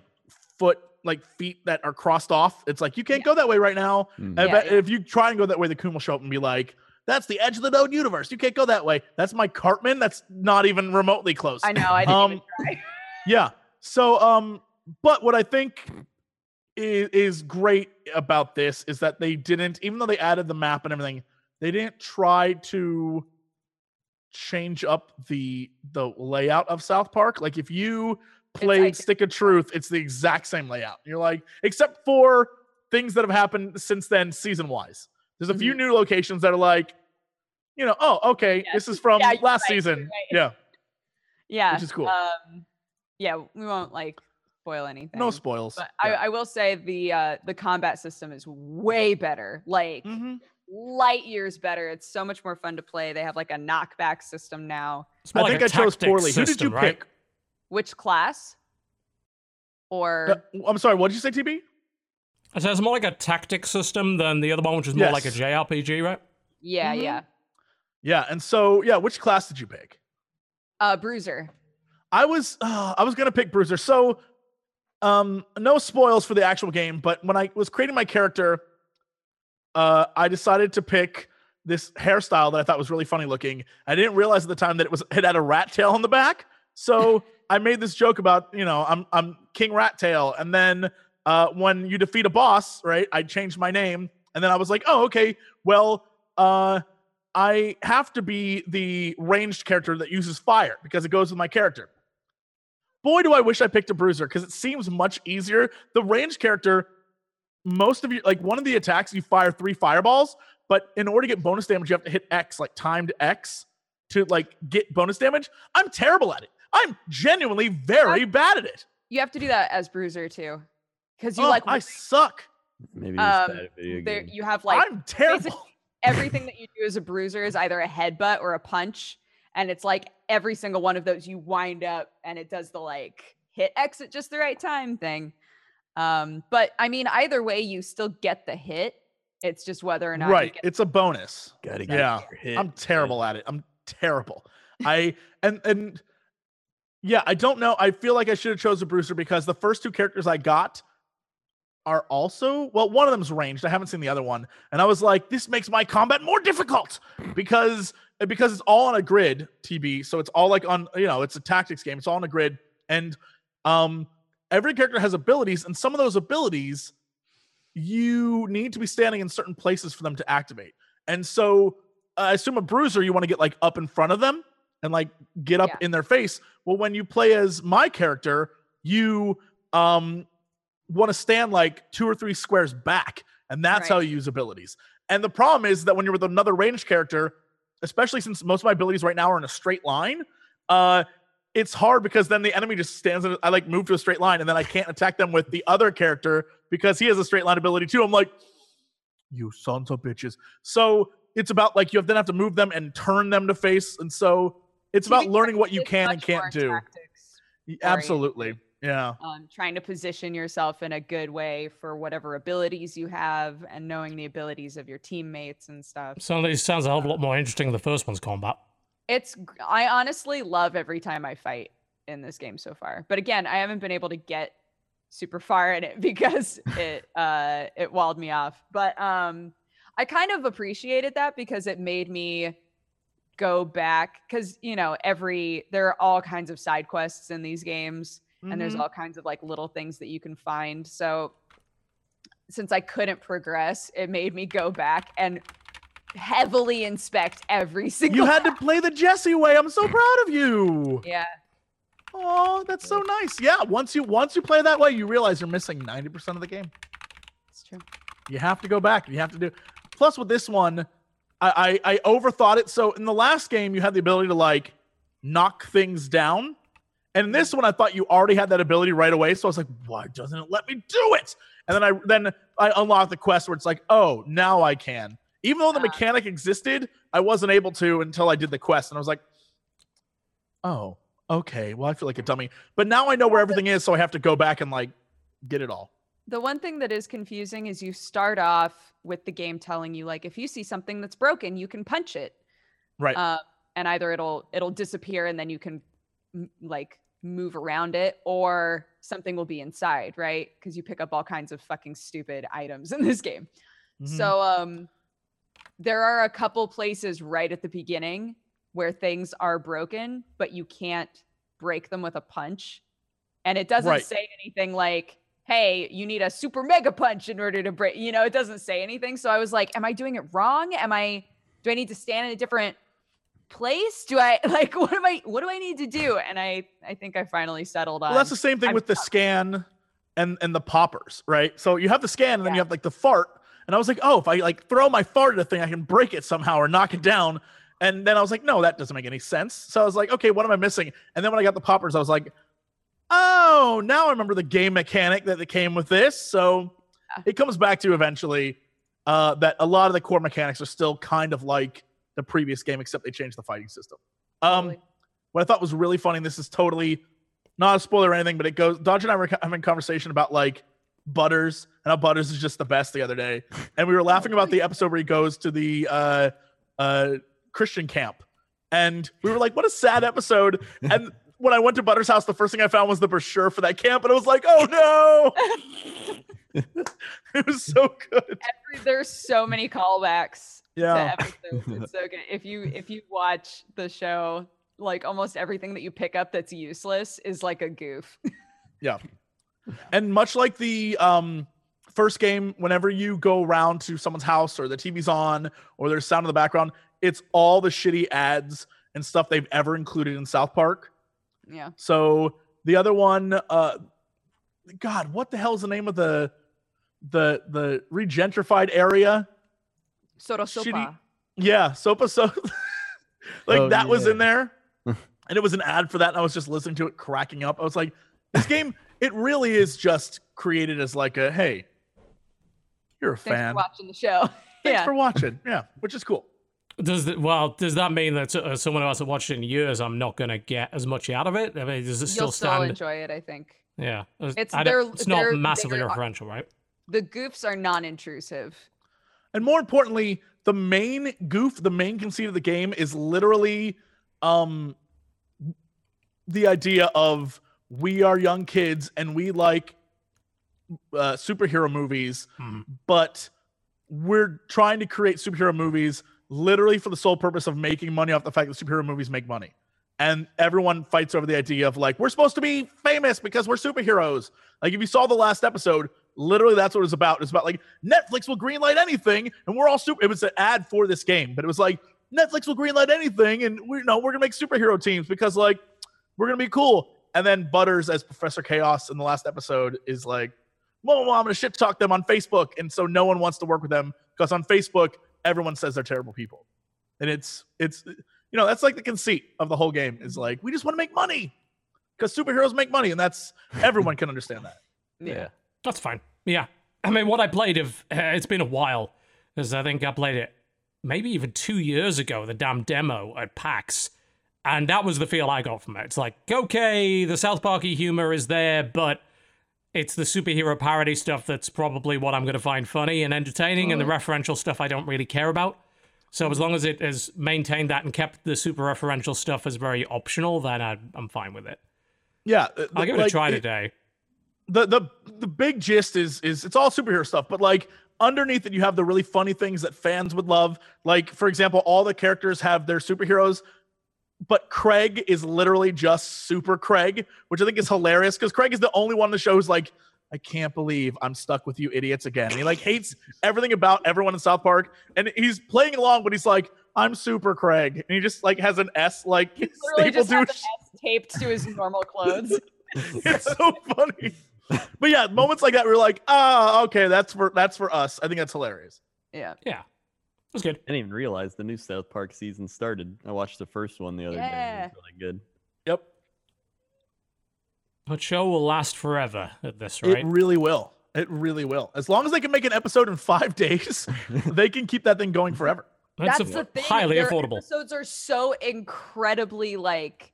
foot like feet that are crossed off. It's like you can't go that way right now. Mhm. I Yeah, bet yeah. if you try and go that way, the coon will show up and be like, "That's the edge of the known universe. You can't go that way. That's my Cartman. That's not even remotely close." I know. I didn't even Um, try. Yeah. So, um, but what I think is, is great about this is that they didn't, even though they added the map and everything, they didn't try to change up the the layout of South Park. Like if you played. Stick of Truth, it's the exact same layout. You're like, except for things that have happened since then, season wise. There's a few new locations that are like, you know, oh, okay, Yeah, this is from yeah, last right, season. right. Yeah, Yeah, which is cool. Um, yeah, we won't like spoil anything. no spoils. But I, I will say the uh, the combat system is way better. Like hmm light years better. It's so much more fun to play. They have like a knockback system now. It's more I like think a I chose tactics poorly. Who did you right? pick? Which class? Or Uh, I'm sorry. What did you say, TB? I said it's more like a tactic system than the other one, which is more like a Yes. JRPG, right? yeah, Mhm. yeah. Yeah, and so yeah, which class did you pick? Uh, Bruiser. I was uh, I was gonna pick Bruiser. So, um, no spoils for the actual game, but when I was creating my character, uh, I decided to pick this hairstyle that I thought was really funny looking. I didn't realize at the time that it was it had a rat tail on the back. So I made this joke about you know I'm I'm King Rat Tail, and then uh, when you defeat a boss, right? I changed my name, and then I was like, oh okay, well, uh, I have to be the ranged character that uses fire because it goes with my character. Boy, do I wish I picked a bruiser because it seems much easier. The ranged character most of you like one of the attacks you fire three fireballs, but in order to get bonus damage, you have to hit X, like timed X, to like get bonus damage. I'm terrible at it. I'm genuinely very bad at it. You have to do that as Bruiser too, because you Oh, like I suck. Maybe he's um, bad at video there games. you have like I'm terrible. everything that you do as a bruiser is either a headbutt or a punch. And it's like every single one of those you wind up and it does the like hit exit just the right time thing. Um, but I mean, either way, you still get the hit. It's just whether or not Right. you get It's a bonus. Gotta get Yeah, your hit. I'm terrible at it. I'm terrible. I and and yeah, I don't know. I feel like I should have chosen Bruiser because the first two characters I got are also well, one of them's ranged. I haven't seen the other one, and I was like, this makes my combat more difficult because because it's all on a grid, TB. So it's all like on you know, it's a tactics game. It's all on a grid, and um, every character has abilities, and some of those abilities you need to be standing in certain places for them to activate. And so I assume a bruiser, you want to get like up in front of them and like get up Yeah. in their face. Well, when you play as my character, you um want to stand like two or three squares back, and that's how you use abilities. And the problem is that when you're with another ranged character, especially since most of my abilities right now are in a straight line, uh, it's hard because then the enemy just stands in. I like move to a straight line, and then I can't attack them with the other character because he has a straight line ability too. I'm like, you sons of bitches. So it's about like you have then have to move them and turn them to face, and so it's about learning what you can and can't do. tactics, Y- Absolutely, yeah. Um, trying to position yourself in a good way for whatever abilities you have and knowing the abilities of your teammates and stuff. So it sounds a hell of a lot more interesting than the first one's combat. It's I honestly love every time I fight in this game so far. But again, I haven't been able to get super far in it because it uh it walled me off. But um I kind of appreciated that because it made me go back cuz you know, every there are all kinds of side quests in these games and there's Mhm. all kinds of like little things that you can find. So since I couldn't progress, it made me go back and heavily inspect every single you had to play the Jesse way. I'm so proud of you. yeah Oh, that's so nice. Yeah, once you once you play that way, you realize you're missing 90% of the game. it's true You have to go back. You have to do. Plus, with this one, I, I I overthought it. So in the last game, you had the ability to like knock things down, and in this one, I thought you already had that ability right away. So I was like, why doesn't it let me do it? And then I then I unlocked the quest where it's like, oh, now I can. Even though the Ah. mechanic existed, I wasn't able to until I did the quest, and I was like, oh, okay. Well, I feel like a dummy. But now I know where everything is, so I have to go back and like get it all. The one thing that is confusing is you start off with the game telling you like if you see something that's broken, you can punch it, Right. uh, and either it'll it'll disappear and then you can m- like move around it, or something will be inside, right? Because you pick up all kinds of fucking stupid items in this game. Mhm. So um, there are a couple places right at the beginning where things are broken, but you can't break them with a punch, and it doesn't Right. say anything like hey, you need a super mega punch in order to break, you know, it doesn't say anything. So I was like, am I doing it wrong? Am I, do I need to stand in a different place? Do I like, what am I, what do I need to do? And I, I think I finally settled on, Well, that's the same thing I'm with the scan and and the poppers, right? So you have the scan and then you have like the fart. And I was like, oh, if I like throw my fart at a thing, I can break it somehow or knock it down. And then I was like, no, that doesn't make any sense. So I was like, okay, what am I missing? And then when I got the poppers, I was like, oh, now I remember the game mechanic that came with this. So Yeah. it comes back to eventually uh, that a lot of the core mechanics are still kind of like the previous game, except they changed the fighting system. Um, Totally. what I thought was really funny. This is totally not a spoiler or anything, but it goes. Dodge and I were having a conversation about like Butters and how Butters is just the best the other day, and we were laughing about the episode where he goes to the uh, uh, Christian camp, and we were like, "What a sad episode!" And when I went to Butters' house, the first thing I found was the brochure for that camp, and I was like, "Oh no!" it was so good. Every- there's so many callbacks Yeah. It's so good. If you if you watch the show, like almost everything that you pick up that's useless is like a goof. Yeah. And much like the um, first game, whenever you go around to someone's house or the TV's on or there's sound in the background, it's all the shitty ads and stuff they've ever included in South Park. Yeah. So the other one, uh, God, what the hell is the name of the the the regentrified area. Soro Shitty- Sopa. Yeah, Sopa So like Oh, that was in there. and it was an ad for that, and I was just listening to it, cracking up. I was like, this game, it really is just created as like a hey, you're a fan. Thanks fan. for watching the show. Thanks yeah. for watching. Yeah, which is cool. Does the, well? Does that mean that uh, someone who hasn't watched it in years, I'm not going to get as much out of it? I mean, does it still You'll still stand? enjoy it, I think. yeah, It's- don't- they're- it's not they're- massively they're- referential, right? The goofs are non-intrusive. And more importantly, the main goof, the main conceit of the game is literally um the idea of we are young kids and we like uh, superhero movies, Mhm. but we're trying to create superhero movies literally for the sole purpose of making money off the fact that superhero movies make money. And everyone fights over the idea of like, we're supposed to be famous because we're superheroes. Like, if you saw the last episode, literally that's what it was about. It's about like Netflix will greenlight anything, and we're all super. It was an ad for this game, but it was like Netflix will greenlight anything, and we you know we're gonna make superhero teams because like we're gonna be cool. And then Butters as Professor Chaos in the last episode is like, well, well, I'm gonna shit talk them on Facebook, and so no one wants to work with them because on Facebook everyone says they're terrible people, and it's it's you know that's like the conceit of the whole game is like we just want to make money because superheroes make money, and that's everyone can understand that. Yeah. That's fine. Yeah. I mean, what I played, of uh, it's been a while, because I think I played it maybe even two years ago, the damn demo at PAX. And that was the feel I got from it. It's like, okay, the South Parky humor is there, but it's the superhero parody stuff that's probably what I'm going to find funny and entertaining, and the referential stuff I don't really care about. So as long as it has maintained that and kept the super referential stuff as very optional, then I, I'm fine with it. Yeah, uh, I'll give it like, a try today. the the the big gist is is it's all superhero stuff, but like underneath it, you have the really funny things that fans would love. Like for example, all the characters have their superheroes, but Craig is literally just Super Craig, which I think is hilarious because Craig is the only one in the show who's like, I can't believe I'm stuck with you idiots again. And he like hates everything about everyone in South Park, and he's playing along, but he's like, I'm Super Craig, and he just like has an S like Literally stapled just to have his S taped to his normal clothes. it's so funny. But yeah, moments like that, we're like, ah, okay, that's for that's for us. I think that's hilarious. yeah. Yeah. That's good. I didn't even realize the new South Park season started. I watched the first one the other day. Yeah. It was really good. Yep, That show will last forever at this rate. it really will. It really will. As long as they can make an episode in five days, they can keep that thing going forever. That's, That's a- the thing. highly their affordable. Episodes are so incredibly like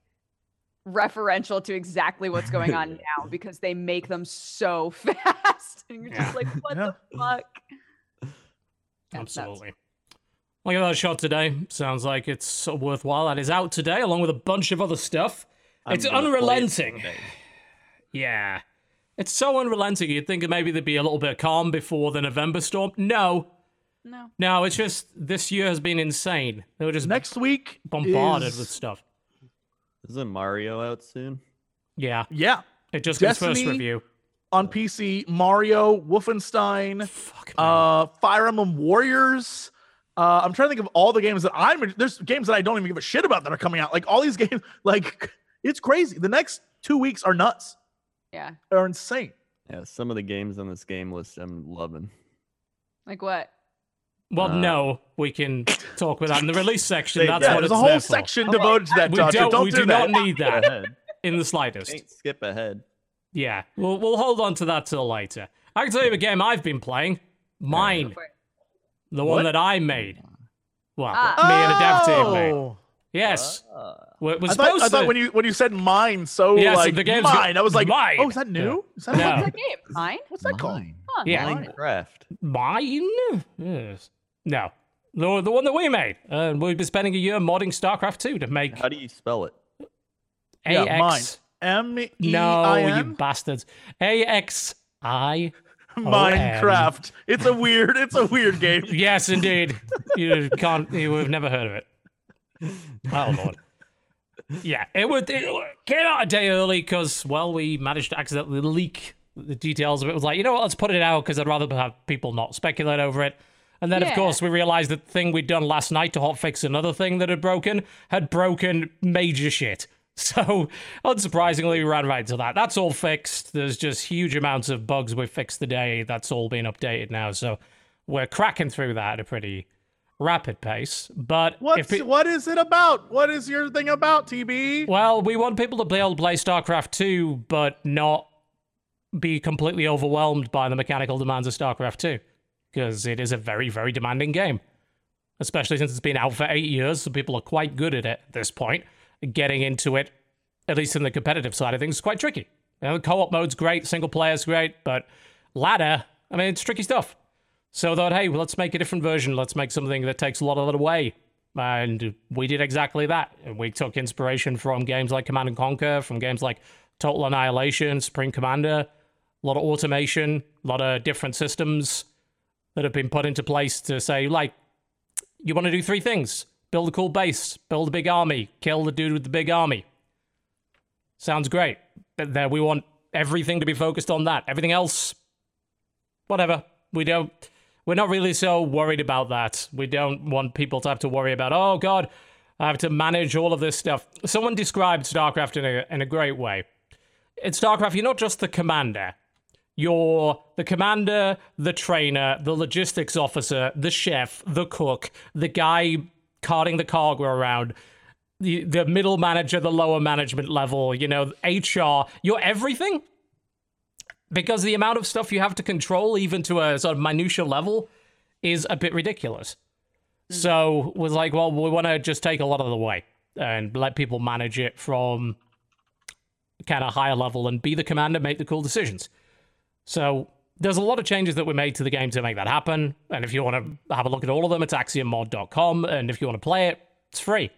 referential to exactly what's going on now because they make them so fast, and you're Yeah. just like, what Yeah. the fuck? Absolutely. Look at that shot today. Sounds like it's worthwhile. That is out today, along with a bunch of other stuff. I'm It's gonna it unrelenting. Yeah. It's so unrelenting. You'd think maybe there'd be a little bit of calm before the November storm. No. No. No, it's just this year has been insane. They were just Next week, bombarded is- with stuff. Isn't Mario out soon? Yeah. yeah, It just got first review. on PC, Mario, Wolfenstein, Fuck man. uh, Fire Emblem Warriors. Uh, I'm trying to think of all the games that I'm. There's games that I don't even give a shit about that are coming out. Like all these games, like it's crazy. The next two weeks are nuts. Yeah. Are insane. Yeah, some of the games on this game list I'm loving. Like what? well, uh, no, we can talk about that in the release section. Save That's yeah, what there's it's a whole there for. section Okay. devoted to that. We Joshua. don't, don't we do do that. not need that in the slightest. Can't skip ahead. Yeah, we'll we'll hold on to that till later. I can tell you a game I've been playing. Mine, Go for it. the What? one that I made. Well, Ah. me and a dev team made. Oh. Yes, Ah. Well, it was I thought, supposed I thought when you when you said mine, so Yeah, so like the game's got- mine, I was like, Mine. oh, is that new? Is that No. What's that game? Mine? What's that called? Mine. Huh. Yeah. Minecraft. Mine? Yes. No. The, the one that we made. And we've been spending a year modding StarCraft 2 to make How do you spell it? AX. Yeah, mine. M E No, you bastards. AXI. Oh, Minecraft. It's a weird. It's a weird game. Yes, indeed. you can't, you have never heard of it. Oh, Lord. Yeah, it would it came out a day early because, well, we managed to accidentally leak the details of it. It was like, you know what, let's put it out because I'd rather have people not speculate over it. And then, of course, we realized that the thing we'd done last night to hotfix another thing that had broken had broken major shit. So, unsurprisingly, we ran right into that. That's all fixed. There's just huge amounts of bugs we fixed today. That's all been updated now. So, we're cracking through that at a pretty rapid pace. But What's it, what is it about? What is your thing about, TB? well, we want people to be able to play StarCraft 2, but not be completely overwhelmed by the mechanical demands of StarCraft 2, because it is a very, very demanding game. Especially since it's been out for eight years, so people are quite good at it at this point. Getting into it, at least in the competitive side of things, is quite tricky. You know, co-op mode's great, single player's great, but ladder, I mean, it's tricky stuff. So I thought, hey, well, let's make a different version. Let's make something that takes a lot of that away. And we did exactly that. And we took inspiration from games like Command and Conquer, from games like Total Annihilation, Supreme Commander, a lot of automation, a lot of different systems that have been put into place to say, like, you want to do three things build a cool base, build a big army, kill the dude with the big army. Sounds great. But there we want everything to be focused on that. Everything else, whatever. We don't we're not really so worried about that. We don't want people to have to worry about, oh god, I have to manage all of this stuff. Someone described StarCraft in a in a great way. In StarCraft, you're not just the commander. You're the commander, the trainer, the logistics officer, the chef, the cook, the guy carting the cargo around, the the middle manager, the lower management level, you know, HR. You're everything because the amount of stuff you have to control, even to a sort of minutia level, is a bit ridiculous. Hmm. So was like, well, we want to just take a lot of the way and let people manage it from kind of higher level and be the commander, make the cool decisions. So there's a lot of changes that we made to the game to make that happen. And if you want to have a look at all of them, it's axiom.mod.com. And if you want to play it, it's free.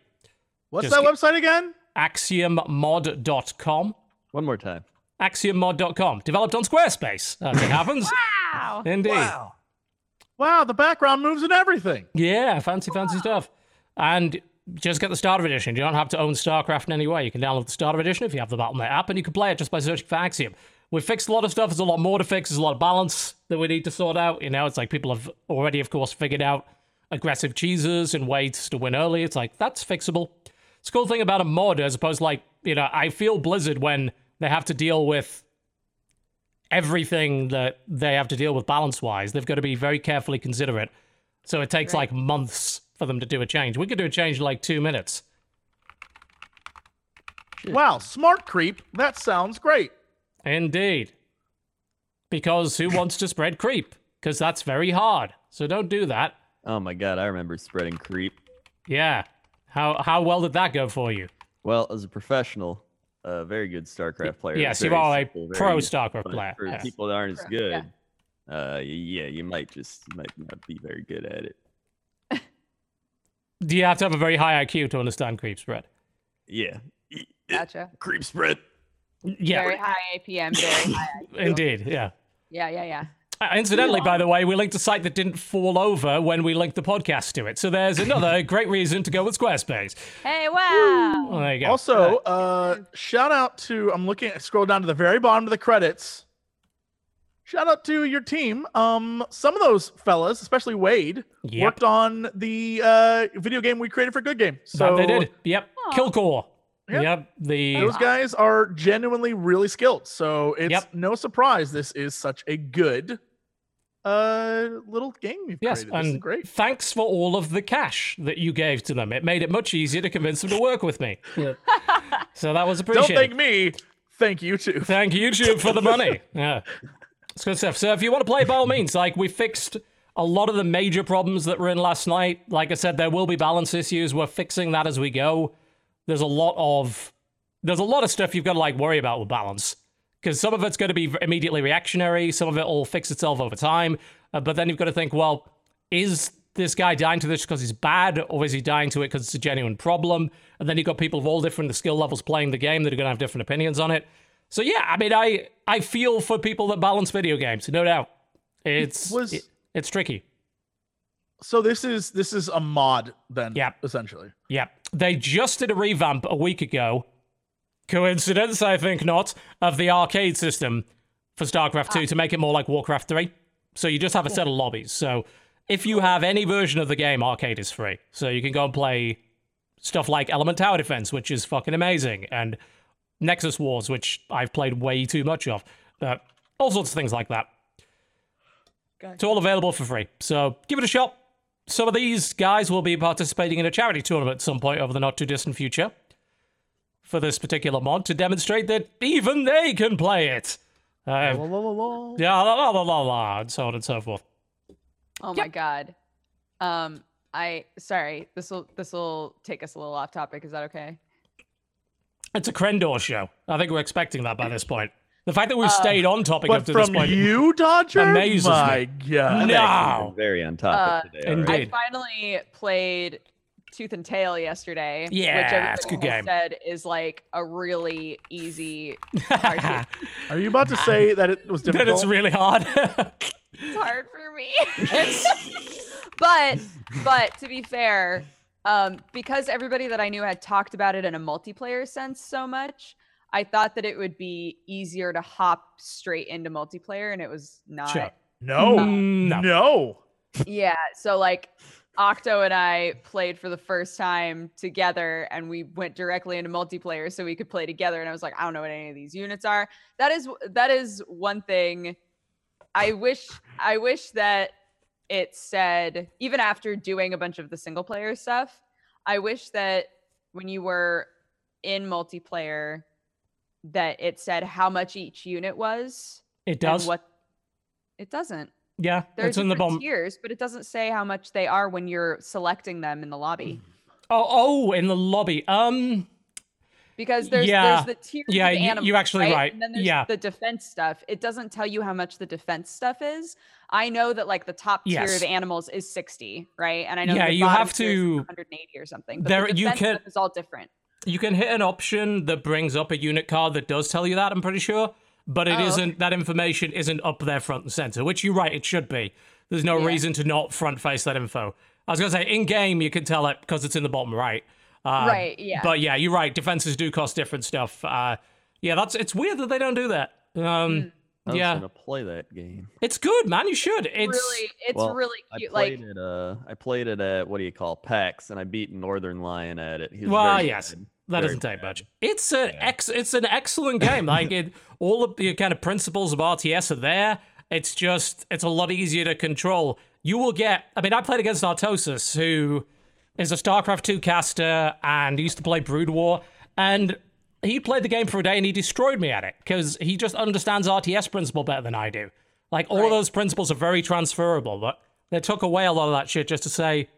What's just that website again? Axiom.mod.com. One more time. Axiom.mod.com. Developed on Squarespace, as it happens. Wow. Indeed. Wow, wow, the background moves and everything. Yeah, fancy, fancy stuff. And just get the starter edition. You don't have to own StarCraft in any way. You can download the starter edition if you have the Battle.net app, and you can play it just by searching for Axiom. We fixed a lot of stuff. There's a lot more to fix. There's a lot of balance that we need to sort out. You know, it's like people have already, of course, figured out aggressive cheeses and ways to win early. It's like, that's fixable. It's a cool thing about a mod as opposed to like, you know, I feel Blizzard when they have to deal with everything that they have to deal with balance wise. They've got to be very carefully considerate. So it takes Right. like months for them to do a change. We could do a change in like two minutes. Wow, smart creep. That sounds great. Indeed. Because who wants to spread creep? Because that's very hard. So don't do that. Oh my god, I remember spreading creep. Yeah. How how well did that go for you? Well, as a professional, a very good StarCraft player. yes, you are a simple, very pro StarCraft player, For yes. people that aren't as good, yeah. uh, yeah, you might just you might not be very good at it. Do you have to have a very high IQ to understand creep spread? Yeah, Y- y- Gotcha. creep spread. Yeah, Very high APM, very high. indeed. Yeah. Yeah, yeah, yeah. Uh, incidentally, by the way, we linked a site that didn't fall over when we linked the podcast to it. So there's another great reason to go with Squarespace. Hey, wow. Well, there you go. Also, uh, shout out to I'm looking scroll down to the very bottom of the credits. Shout out to your team. Um, some of those fellas, especially Wade, Yep. worked on the uh, video game we created for Good Game. That So they did. Yep. Aw. Killcore. Yep. Yep. The those guys are genuinely really skilled. So it's Yep. no surprise this is such a good uh little game you've Yes, created. This is and great. thanks for all of the cash that you gave to them. It made it much easier to convince them to work with me. so that was Don't thank me. Thank YouTube. Thank YouTube for the money. Yeah. It's good stuff. So if you want to play, by all means, like we fixed a lot of the major problems that were in last night. Like I said, there will be balance issues. We're fixing that as we go. There's a lot of there's a lot of stuff you've got to like worry about with balance because some of it's going to be immediately reactionary. Some of it will fix itself over time. Uh, but then you've got to think, well, is this guy dying to this because he's bad, or is he dying to it because it's a genuine problem? And then you've got people of all different skill levels playing the game that are going to have different opinions on it. So yeah, I mean, I I feel for people that balance video games, no doubt. It's Was- it- it's tricky. So this is this is a mod then, Yep. essentially. Yeah, they just did a revamp a week ago. Coincidence, I think not, of the arcade system for StarCraft 2 ah. to make it more like Warcraft 3. So you just have a set of lobbies. So if you have any version of the game, arcade is free. So you can go and play stuff like Element Tower Defense, which is fucking amazing, and Nexus Wars, which I've played way too much of. But all sorts of things like that. It's all available for free. So give it a shot. Some of these guys will be participating in a charity tournament at some point over the not too distant future for this particular mod to demonstrate that even they can play it. Uh, La, la, la, la. yeah, la la la la la, and so on and so forth. Oh my god. Um, I sorry. This will this will take us a little off topic. Is that okay? It's a Crendor show. I think we're expecting that by this point. The fact that we've stayed on topic up But to this from point. you, Dodger? amazes me. My God. No. very on topic Uh, today. already. indeed. I finally played Tooth and Tail yesterday. Yeah, which it's a good game. Said is like a really easy. hard Are you about to say that it was difficult? that difficult? it's really hard. it's hard for me. but but to be fair, um, because everybody that I knew had talked about it in a multiplayer sense so much, I thought that it would be easier to hop straight into multiplayer, and it was not. Sure. no. Mm, no. No. Yeah, so like Octo and I played for the first time together and we went directly into multiplayer so we could play together and I was like I don't know what any of these units are. That is that is one thing I wish I wish that it said even after doing a bunch of the single player stuff, I wish that when you were in multiplayer that it said how much each unit was it does. what it doesn't. yeah, There's it's in the bomb. tiers, but it doesn't say how much they are when you're selecting them in the lobby. Oh, oh, in the lobby. Um, Because there's Yeah. there's the tiers Yeah, of you- animals, you're actually right. And then there's Yeah. the defense stuff. It doesn't tell you how much the defense stuff is. I know that like the top tier of animals is 60, right? And I know Yeah, the you have to- 180 or something. But There- the you can- stuff is all different. You can hit an option that brings up a unit card that does tell you that. I'm pretty sure, but it Oh, okay. not That information isn't up there front and center, which you're right. It should be. There's no Yeah. reason to not front face that info. I was gonna say in game you can tell it because it's in the bottom right. Uh, Right, yeah. But yeah, you're right. Defenses do cost different stuff. Uh, yeah, that's it's weird that they don't do that. Um, I was yeah, gonna play that game. it's good, man. You should. It's really, it's well, really I cute. played Like it. Uh, I played it at what do you call PAX, and I beat Northern Lion at it. He was Well, yes, good. That Very doesn't take much. It's an ex, it's an excellent game. Like it, all of the kind of principles of RTS are there. It's just it's a lot easier to control. You will get. I mean, I played against Artosis, who is a StarCraft two caster and used to play Brood War, and he played the game for a day and he destroyed me at it because he just understands RTS principle better than I do. Like all of those principles are very transferable, but they took away a lot of that shit just to say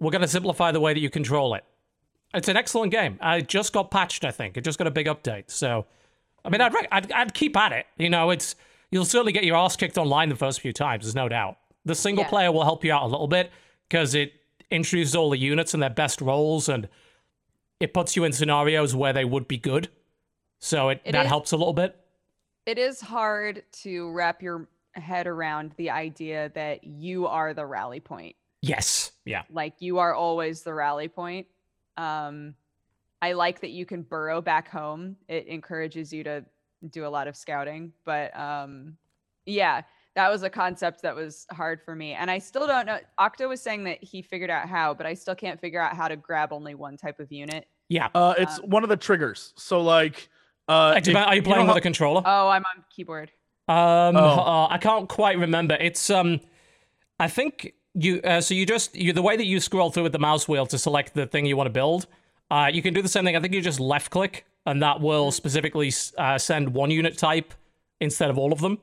we're going to simplify the way that you control it. It's an excellent game. I just got patched. I think it just got a big update. So, I mean, I'd, I'd I'd keep at it. You know, it's you'll certainly get your ass kicked online the first few times. There's no doubt. The single Yeah. player will help you out a little bit because it introduces all the units and their best roles, and it puts you in scenarios where they would be good. So it, It that is- helps a little bit. it is hard to wrap your head around the idea that you are the rally point. Yes. Yeah. like you are always the rally point um i like that you can burrow back home it encourages you to do a lot of scouting but um yeah that was a concept that was hard for me and i still don't know octo was saying that he figured out how but i still can't figure out how to grab only one type of unit Yeah. Uh, it's one of the triggers. So like, uh, It if- are you know playing how- with a controller? oh i'm on keyboard Um, Oh. uh, I can't quite remember. It's um, I think you. Uh, so you just you the way that you scroll through with the mouse wheel to select the thing you want to build. Uh, you can do the same thing. I think you just left click, and that will specifically uh, send one unit type instead of all of them.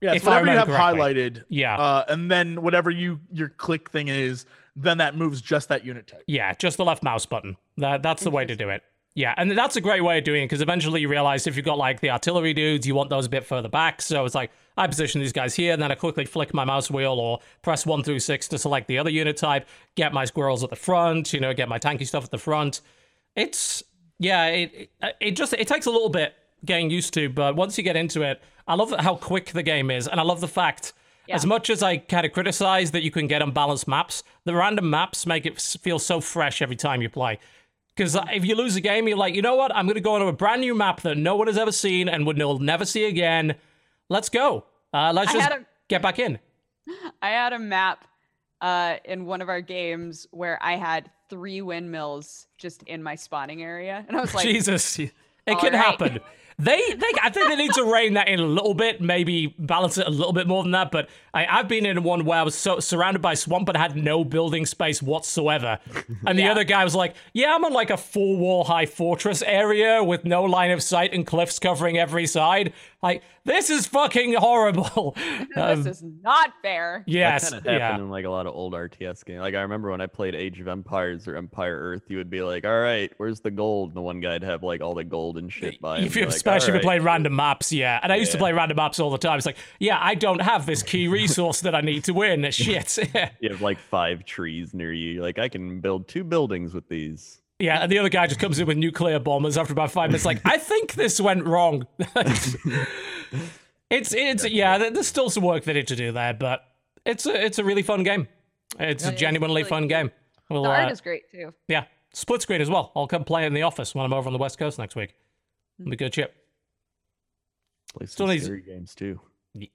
Yeah, if whatever you have remember highlighted. Yeah. Uh, and then whatever you your click thing is, then that moves just that unit type. Yeah, just the left mouse button. That that's the way to do it. Yeah, and that's a great way of doing it because eventually you realize if you've got like the artillery dudes, you want those a bit further back. So it's like I position these guys here, and then I quickly flick my mouse wheel or press one through six to select the other unit type, get my squirrels at the front, you know, get my tanky stuff at the front. It's yeah, it it, it just it takes a little bit getting used to, but once you get into it, I love how quick the game is, and I love the fact. As much as I kind of criticize that you can get unbalanced maps, the random maps make it feel so fresh every time you play. Because if you lose a game, you're like, you know what? I'm going to go onto a brand new map that no one has ever seen and would will never see again. Let's go. Uh, let's just a- get back in. I had a map uh, in one of our games where I had three windmills just in my spawning area, and I was like, Jesus, it can right. happen. They, they, I think they need to rein that in a little bit, maybe balance it a little bit more than that. But I, I've been in one where I was so surrounded by swamp and had no building space whatsoever, and the Yeah. other guy was like, "Yeah, I'm on like a four wall high fortress area with no line of sight and cliffs covering every side. Like this is fucking horrible." this Um, is not fair. yes, that kind of happened yeah. in like a lot of old RTS games. Like I remember when I played Age of Empires or Empire Earth, you would be like, "All right, where's the gold?" And the one guy'd have like all the gold and shit by him. If you, You're like, especially if you "Alright." play random maps, yeah. And I used to play random maps all the time. It's like, yeah, I don't have this key resource that I need to win. Shit. You have like five trees near you. You're like, I can build two buildings with these. Yeah, and the other guy just comes in with nuclear bombers after about five minutes. Like, I think this went wrong. it's it's yeah. there- There's still some work they need to do there, but it's a it's a really fun game. It's Yeah, a it's genuinely really fun cute. game. Well, The uh, art is great too. yeah, split screen as well. I'll come play it in the office when I'm over on the west coast next week. It'll be good shit. Play Still some needs- scary games too.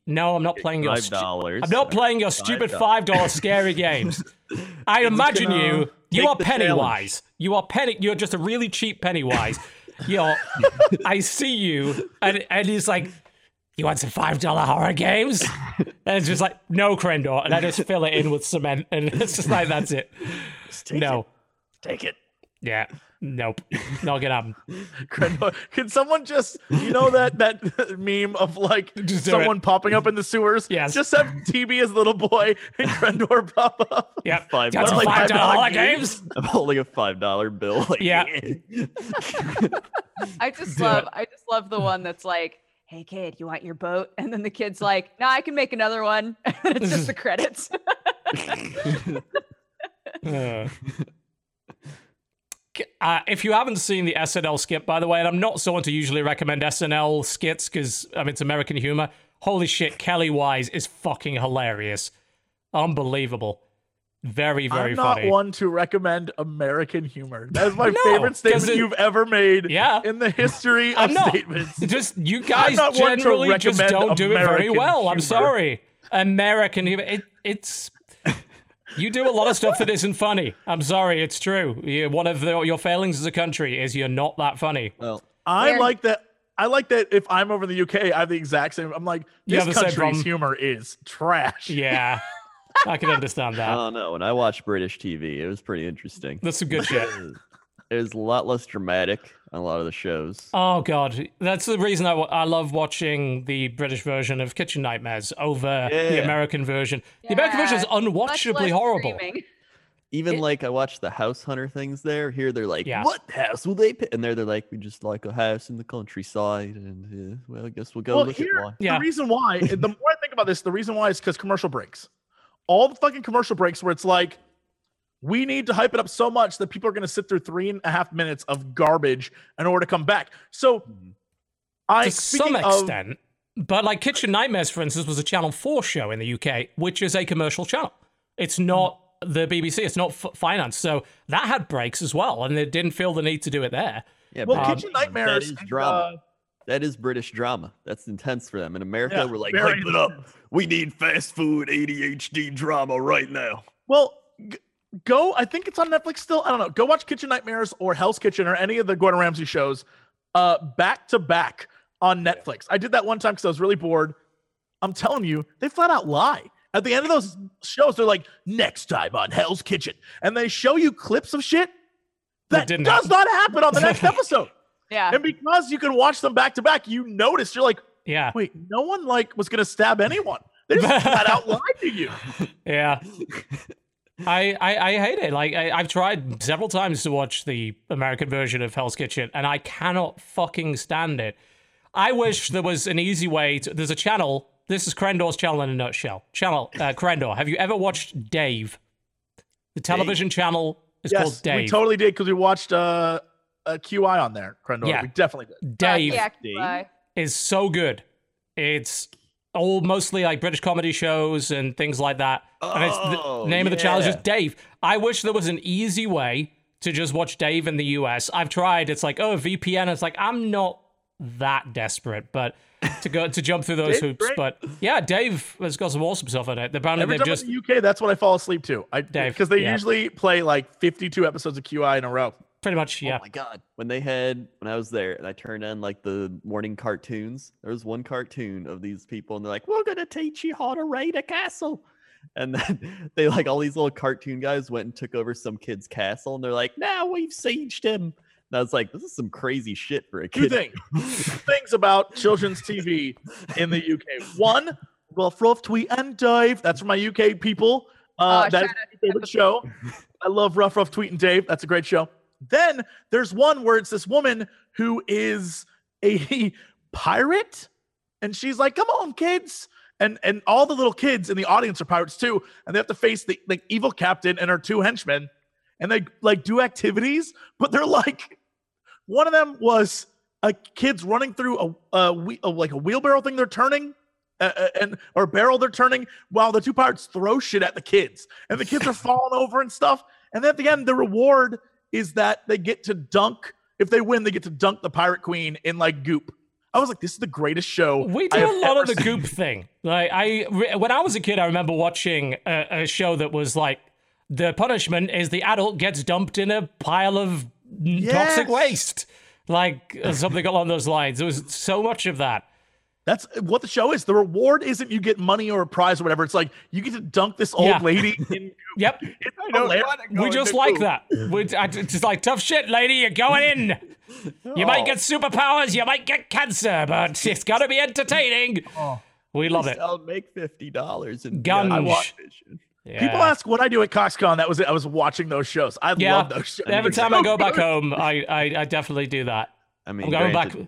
No, I'm not playing your. Five stu- I'm not playing your stupid $5. scary games. I imagine you. You are the challenge. Pennywise. You are penny. You're just a really cheap Pennywise. You're. I see you, and and he's like, "You want some five dollar horror games?" And it's just like, "No, Crendor," and I just fill it in with cement, and it's just like that's it. No, Take it. Yeah, nope, not gonna happen. Can someone just you know that that meme of like Just do someone popping up in the sewers? Yes. Just have TB as a little boy and Crendor pop up. Yeah, Five you want some dollars. five dollar horror $5 games? I'm holding a five dollar bill. Like, Yeah. I just Do love it. I just love the one that's like, "Hey kid, you want your boat?" And then the kid's like, "No, I can make another one." And it's just the credits. Uh. Uh, if you haven't seen the SNL skit, by the way, and I'm not someone to usually recommend SNL skits because I mean it's American humor. Holy shit, Kellywise is fucking hilarious, unbelievable, very very I'm not funny. one to recommend American humor. That is my No, favorite statement it- you've ever made Yeah. in the history I'm of not. statements. Just you guys not one to generally just don't do it very American well. I'm sorry, American humor. It, it's you do a lot of stuff that isn't funny. I'm sorry, it's true. you one of the, your failings as a country is you're not that funny. well, I Where- like that. I like that if I'm over in the UK, I have the exact same. I'm like, You this have the same country's problem. humor is trash. Yeah, I can understand that. Oh, I that. don't know. When I watched British TV, it was pretty interesting. That's some good shit. It was a lot less dramatic on a lot of the shows. Oh god, that's the reason I, I love watching the British version of Kitchen Nightmares over the American version. The American version is unwatchably horrible. horrible. Even It- like I watched the House Hunter things there. Here they're like, Yeah. "What house will they?" Pick? And there they're like, "We just like a house in the countryside." And uh, well, I guess we'll go Well, look here, at one. Yeah. the reason why, the more I think about this, the reason why is because commercial breaks. All the fucking commercial breaks where it's like, we need to hype it up so much that people are going to sit through three and a half minutes of garbage in order to come back. So, I to speaking some of- extent. But like Kitchen Nightmares, for instance, was a Channel 4 show in the UK, which is a commercial channel. It's not the BBC, it's not f- finance. So that had breaks as well, and they didn't feel the need to do it there. Yeah, well, but Kitchen Nightmares. That is drama. uh, that is British drama. That's intense for them. In America, Yeah, we're like, hype it up. We need fast food ADHD drama right now. Well, g- go. I think it's on Netflix still. I don't know. Go watch Kitchen Nightmares or Hell's Kitchen or any of the Gordon Ramsay shows, uh, back to back on Netflix. I did that one time because I was really bored. I'm telling you, they flat out lie. At the end of those shows, they're like, "Next time on Hell's Kitchen," and they show you clips of shit That that does happen. not happen on the next episode. Yeah. And because you can watch them back to back, you notice you're like, Yeah. "Wait, no one like was gonna stab anyone." They just flat out lied to you. Yeah. I, I, I hate it. Like I, I've tried several times to watch the American version of Hell's Kitchen, and I cannot fucking stand it. I wish there was an easy way to. There's a channel. This is Crendor's channel in a nutshell. Channel uh, Crendor. Have you ever watched Dave? The television channel is called Dave. we totally did because we watched uh, a QI on there, Crendor. Yeah. We definitely did. Dave yeah, Dave? is so good. It's all mostly like British comedy shows and things like that. and it's Oh, the name of the channel is just Dave. I wish there was an easy way to just watch Dave in the US. I've tried. It's like, oh, VPN. It's like, I'm not that desperate, but to go to jump through those hoops. great. But yeah, Dave has got some awesome stuff in it. Apparently, Every they've just the UK, that's what I fall asleep to. I Dave, because they yeah. usually play like 52 episodes of QI in a row. Pretty much yeah. Oh my god! When they had when I was there and I turned on like the morning cartoons, there was one cartoon of these people and they're like, "We're gonna teach you how to raid a castle," and then they like all these little cartoon guys went and took over some kid's castle and they're like, "Now we've sieged him." And I was like, "This is some crazy shit for a kid." things. Two things about children's TV in the UK. One, Rough Rough Tweet and Dave. That's for my UK people. Uh, Oh, that is shout out my favorite show. I love Rough Rough Tweet and Dave. That's a great show. Then there's one where it's this woman who is a pirate, and she's like, "Come on, kids!" And and all the little kids in the audience are pirates too, and they have to face the like evil captain and her two henchmen, and they like do activities, but they're like, one of them was a kids running through a, a, a like a wheelbarrow thing they're turning. Uh, and or barrel they're turning while the two pirates throw shit at the kids and the kids are falling over and stuff and then at the end the reward is that they get to dunk if they win they get to dunk the pirate queen in like goop i was like this is the greatest show We do a lot of the seen." goop thing. Like I, when I was a kid, I remember watching a, a show that was like the punishment is the adult gets dumped in a pile of n- toxic waste, like something along those lines. There was so much of that. That's what the show is the reward isn't you get money or a prize or whatever it's like you get to dunk this old Yeah. lady in Yep, we just like that. We I- it's just like tough shit, lady. You're going in. You might oh. get superpowers, you might get cancer, but it's gotta be entertaining. Oh. We love it. I'll make fifty dollars in Gunge. I I watch people Yeah. ask what i do at coxcon that was it i was watching those shows i Yeah. love those shows Every time I go back home, I, I, I definitely do that. I mean, I'm going granted, back.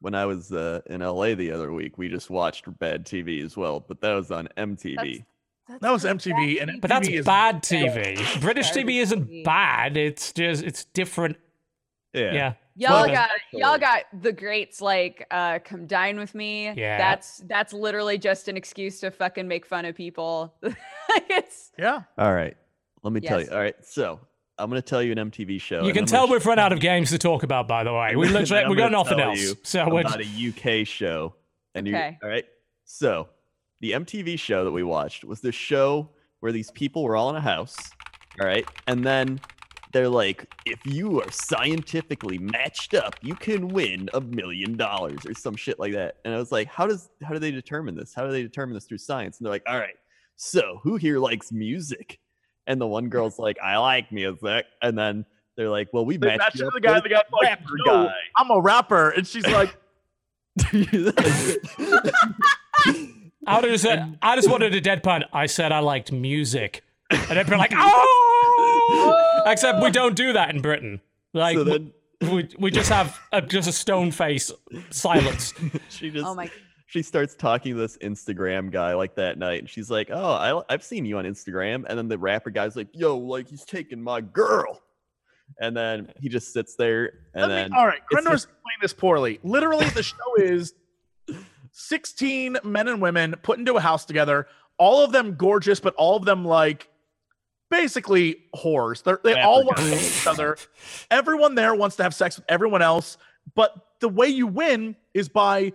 When I was uh, in LA the other week, we just watched bad TV as well, but that was on MTV. That's that was mtv best. and But that's MTV is- bad TV. British Garbage TV isn't TV. bad. It's just it's different. Yeah. Yeah. Y'all Well, got y'all got the greats like uh come dine with me. Yeah. That's that's literally just an excuse to fucking make fun of people. it's yeah All right. Let me tell you. All right. So I'm going to tell you an MTV show. You can tell we've run out of games to talk about. By the way, we And literally I'm we got gonna nothing tell else. So we're about a UK show. And you, Okay. all right. So the MTV show that we watched was this show where these people were all in a house. All right. And then they're like, if you are scientifically matched up, you can win a million dollars or some shit like that. And I was like, how does how do they determine this? How do they determine this through science? And they're like, all right, so who here likes music? And the one girl's like, I like music. And then they're like, well, we they matched matched you up the guy with the guy's like rapper "No, guy." i'm a rapper and she's like I just I just wanted a deadpan. I said I liked music, and they're like, oh. Except we don't do that in Britain. Like so then we we just have a, just a stone face silence. she just oh my she starts talking to this Instagram guy like that night, and she's like, "Oh, I, I've seen you on Instagram." And then the rapper guy's like, "Yo, like he's taking my girl," and then he just sits there, and me- then all right, it's Crendor's explained this poorly. Literally, the show is 16 men and women put into a house together, all of them gorgeous, but all of them like basically whores. They're, they all want to each other. Everyone there wants to have sex with everyone else, but the way you win is by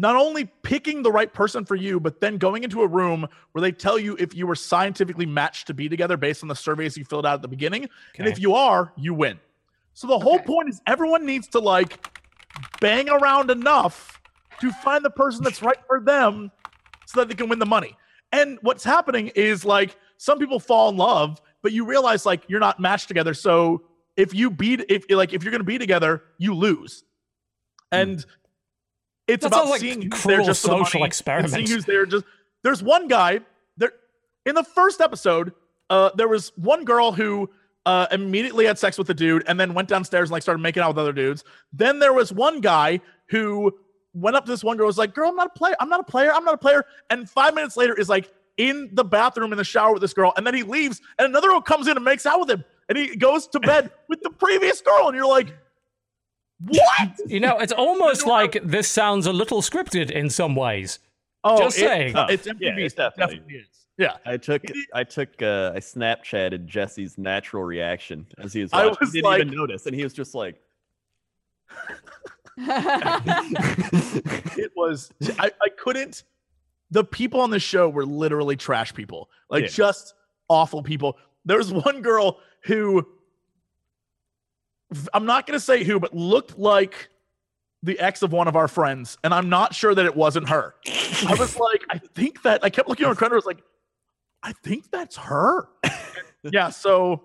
not only picking the right person for you, but then going into a room where they tell you if you were scientifically matched to be together based on the surveys you filled out at the beginning. And if you are, you win. So the whole Okay. point is everyone needs to like bang around enough to find the person that's right for them so that they can win the money. And what's happening is like some people fall in love, but you realize like you're not matched together. So if you beat if like if you're gonna be together, you lose. And it's That about like seeing cruel just the social money and experiment. Seeing who's there just there's one guy there in the first episode, uh, there was one girl who uh, immediately had sex with the dude and then went downstairs and like started making out with other dudes. Then there was one guy who went up to this one girl, was like, "Girl, I'm not a player. I'm not a player. I'm not a player." And five minutes later is like in the bathroom in the shower with this girl, and then he leaves, and another girl comes in and makes out with him, and he goes to bed with the previous girl, and you're like, "What?" You know, it's almost like this sounds a little scripted in some ways. Oh, Just it- saying. it's Yeah, MTV. it it definitely- definitely is. Yeah. I took I took uh, I Snapchatted Jesse's natural reaction as he was I was he didn't even like- notice, and he was just like, it was I, I couldn't the people on the show were literally trash people like Yeah. just awful people there was one girl who i'm not going to say who but looked like the ex of one of our friends and i'm not sure that it wasn't her i was like i think that i kept looking on credit I was like i think that's her yeah so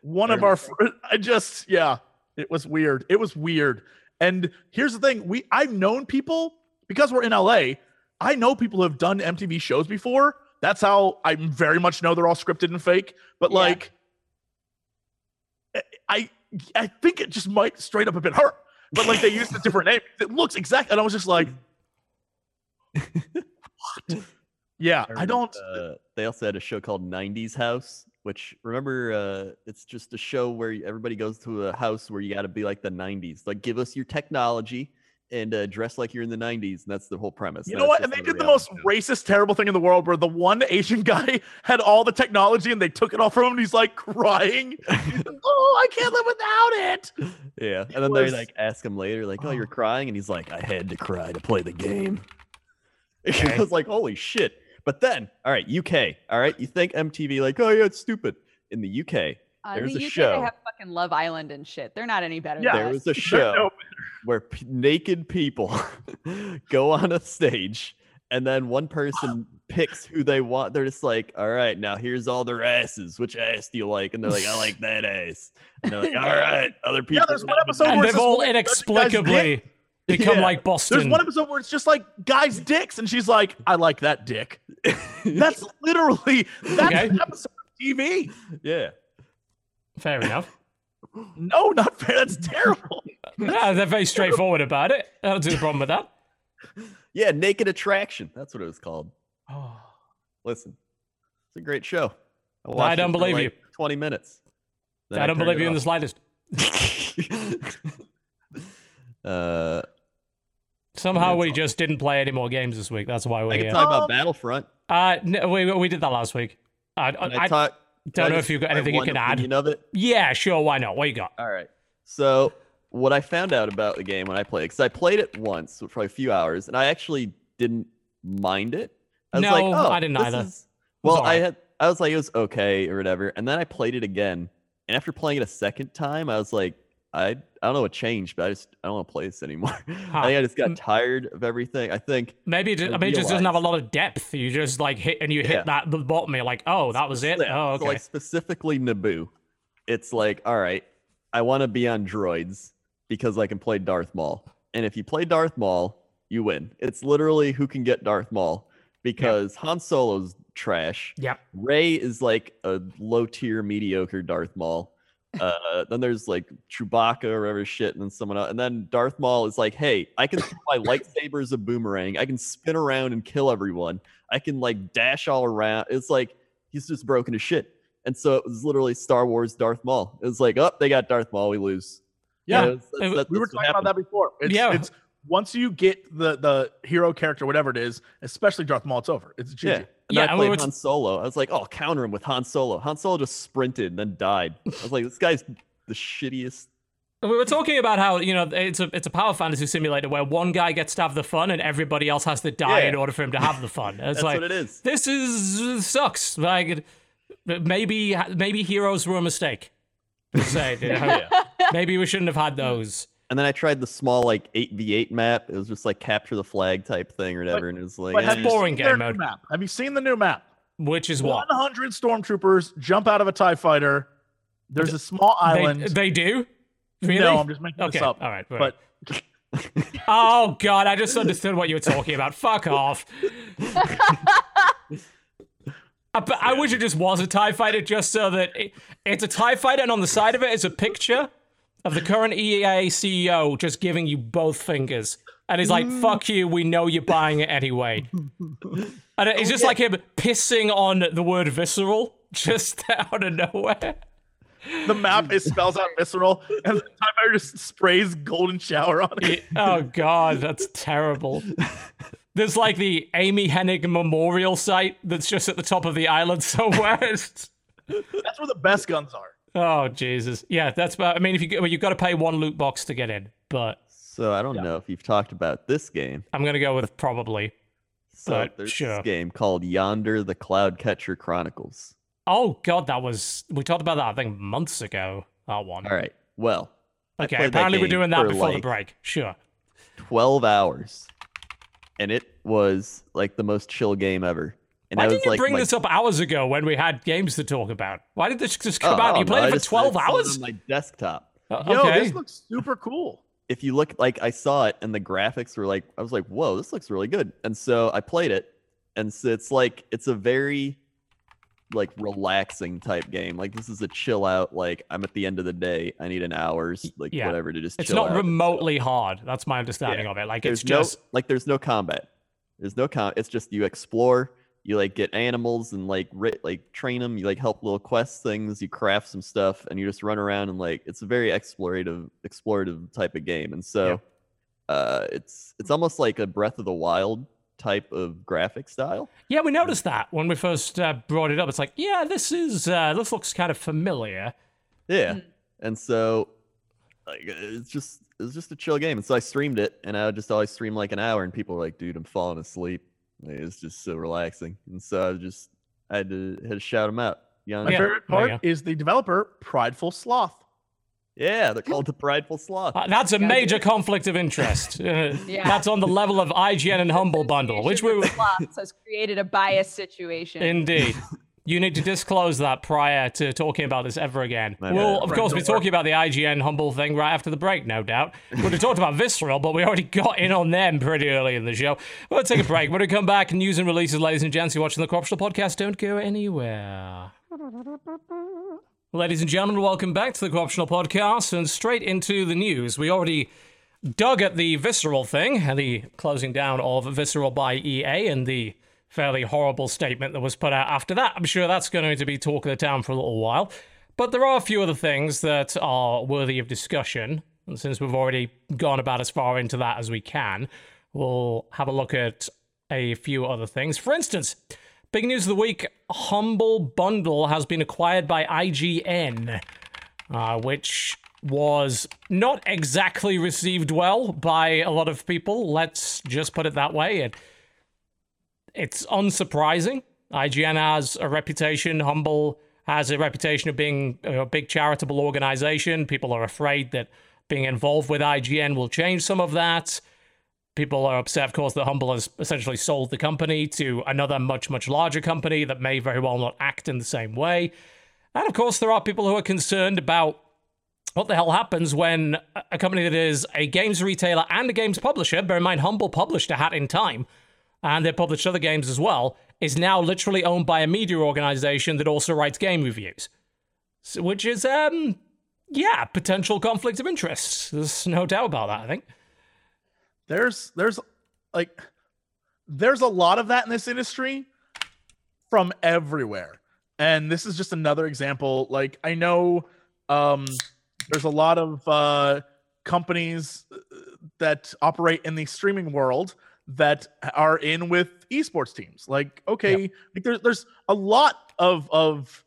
one of our fr- i just yeah it was weird it was weird and here's the thing: we I've known people because we're in LA. I know people who have done MTV shows before. That's how I very much know they're all scripted and fake. But Yeah. like, eh, I I think it just might straight up have been her. But like they used a different name. It looks exact, and I was just like, what? Yeah, I don't. Uh, they also had a show called '90s House, which remember, uh, it's just a show where everybody goes to a house where you got to be like the '90s. Like, give us your technology and uh, dress like you're in the '90s, and that's the whole premise. You know what? And they did the most show. racist, terrible thing in the world where the one Asian guy had all the technology and they took it all from him and he's like crying. He's like, oh, I can't live without it. Yeah, It and then was- they like ask him later, like, "Oh, Oh. you're crying," and he's like, "I had to cry to play the game." I was like, "Holy shit!" But then, all right, UK, all right, you think MTV like, "Oh yeah, it's stupid." In the UK, Uh, There's the a UK, show. They have fucking Love Island and shit. They're not any better. Yeah. than there us. was a show No, where p- naked people go on a stage, and then one person picks who they want. They're just like, "All right, now here's all their asses. Which ass do you like?" And they're like, "I like that ass." And they're like, "All right, other people." Yeah, there's one episode and where they've all this woman- that's the guy's inexplicably become Yeah. like Boston. There's one episode where it's just like guys' dicks, and she's like, I like that dick. That's literally that's Okay. an episode of TV. yeah. Fair enough. No, not fair. That's terrible. Yeah, they're very straightforward about it. I don't see the problem with that. Yeah, Naked Attraction. That's what it was called. Oh, Listen, it's a great show. I, I don't believe like, you. 20 minutes. Then I don't turned believe you in the slightest. uh, Somehow we just didn't play any more games this week. That's why we're can here. talk about Battlefront. Uh, no, we we did that last week. I, Can I, I, I talk? Don't I know just if you've got anything you can add. of it. Yeah, sure. Why not? What you got? All right. So what I found out about the game when I played, because I played it once for a few hours, and I actually didn't mind it. I was No, like, oh, I didn't either. is- Well, I had, I was like, it was okay or whatever, and then I played it again, and after playing it a second time, I was like, I, I don't know what changed, but I just I don't want to play this anymore. I think I just got tired of everything. I think Maybe it, just, I I mean, it just doesn't have a lot of depth. You just like hit and you hit Yeah. that the bottom. You're like, oh, that was it. Yeah, Oh, so, okay. like specifically Naboo, it's like, all right, I want to be on droids because I can play Darth Maul, and if you play Darth Maul, you win. It's literally who can get Darth Maul because Han Solo's trash. Yeah, Rey is like a low tier mediocre Darth Maul. Uh, then there's like Chewbacca or whatever shit, and then someone else. And then Darth Maul is like, hey, I can throw my lightsaber as a boomerang. I can spin around and kill everyone. I can like dash all around. It's like he's just broken to shit. And so it was literally Star Wars Darth Maul. It was like, oh, they got Darth Maul, we lose. Yeah, And it's- that's- we that's we were what talking about that before. It's, Yeah. it's once you get the the hero character, whatever it is, especially Darth Maul, it's over. It's GG. Yeah. And Yeah, I played t- Han Solo. I was like, oh, counter him with Han Solo. Han Solo just sprinted and then died. I was like, this guy's the shittiest. We were talking about how you know it's a it's a power fantasy simulator where one guy gets to have the fun and everybody else has to die Yeah. in order for him to have the fun. It's That's like what it is. this is sucks. Like maybe maybe heroes were a mistake. Saying, you know? Maybe we shouldn't have had those. And then I tried the small like eight v eight map. It was just like capture the flag type thing or whatever, and it was like, But eh, have boring game mode. Map? Have you seen the new map? Which is what 100 stormtroopers jump out of a TIE fighter. There's a small they, island. they do. Really? No, I'm just making okay. this up. All right. right. But oh god, I just understood what you were talking about. Fuck off. I, but I wish it just was a TIE fighter, just so that it, it's a TIE fighter, and on the side of it is a picture of the current EA CEO just giving you both fingers. And he's like, fuck you, we know you're buying it anyway. And it's just oh, like him pissing on the word visceral just out of nowhere. the map is spells out visceral, and the fighter just sprays golden shower on it. Oh god, that's terrible. There's like the Amy Hennig Memorial site that's just at the top of the island somewhere. It's- That's where the best guns are. Oh Jesus, yeah, that's. About, I mean, if you well, you've got to pay one loot box to get in, but So I don't Yeah. know if you've talked about this game. I'm gonna go with probably. So But there's sure. this game called Yonder the Cloud Catcher Chronicles. Oh god, that was we talked about that I think months ago. That one. All right. Well, Okay, apparently we're doing that for, before the break. Sure. 12 hours. And it was like the most chill game ever. And Why didn't you like bring my- this up hours ago when we had games to talk about? Why did this just Oh, come I out? You played I it for just- 12 saw hours? on my desktop. Uh, Yo, this looks super cool. if you look like I saw it and the graphics were like I was like, whoa, this looks really good. And so I played it. And so it's like it's a very like relaxing type game. Like this is a chill out, like I'm at the end of the day. I need an hour's like yeah. whatever to just It's chill not out. remotely hard. That's my understanding of it. Like There's it's no just like there's no combat. There's no com it's just you explore, you like get animals and like ri- like train them, you like help little quest things, you craft some stuff and you just run around and like it's a very explorative explorative type of game. And so uh it's it's almost like a Breath of the Wild type of graphic style. Yeah, we noticed that when we first uh, brought it up. It's like, yeah, this is uh, this looks kind of familiar. Yeah. Mm. And so like it's just it's just a chill game. And so I streamed it and I would just always stream like an hour and people were like, dude, I'm falling asleep. Like, it's just so relaxing. And so I just I had to had to shout them out. Young My Yeah, favorite there you part is the developer, Prideful Sloth. Yeah, they're called the Prideful Sloth. Uh, that's a Yeah, major dude. conflict of interest. Uh, Yeah. That's on the level of IGN and Humble Bundle, which we Sloths has created a bias situation. indeed. You need to disclose that prior to talking about this ever again. My we'll, bad. of Right, course, be don't talking about the IGN Humble thing right after the break, no doubt. We would have talked about Visceral, but we already got in on them pretty early in the show. We'll take a break. When we come back, news and releases, ladies and gents. You're watching the Corruptional Podcast. Don't go anywhere. Ladies and gentlemen, welcome back to the Corruptional Podcast and straight into the news. We already dug at the Visceral thing and the closing down of Visceral by EA and the fairly horrible statement that was put out after that. I'm sure that's going to be talk of the town for a little while. But there are a few other things that are worthy of discussion. And since we've already gone about as far into that as we can, we'll have a look at a few other things. For instance, big news of the week Humble Bundle has been acquired by IGN, uh, which was not exactly received well by a lot of people. Let's just put it that way. It, it's unsurprising. IGN has a reputation, Humble has a reputation of being a big charitable organization. People are afraid that being involved with IGN will change some of that. People are upset, of course, that Humble has essentially sold the company to another much, much larger company that may very well not act in the same way. And of course, there are people who are concerned about what the hell happens when a- company that is a games retailer and a games publisher, bear in mind, Humble published A Hat in Time, and they published other games as well, is now literally owned by a media organization that also writes game reviews. So, which is, um, yeah, potential conflict of interest. There's no doubt about that, I think. There's there's like there's a lot of that in this industry from everywhere. And this is just another example. Like I know um there's a lot of uh companies uh, that operate in the streaming world that are in with esports teams. Like okay, like there's there's a lot of of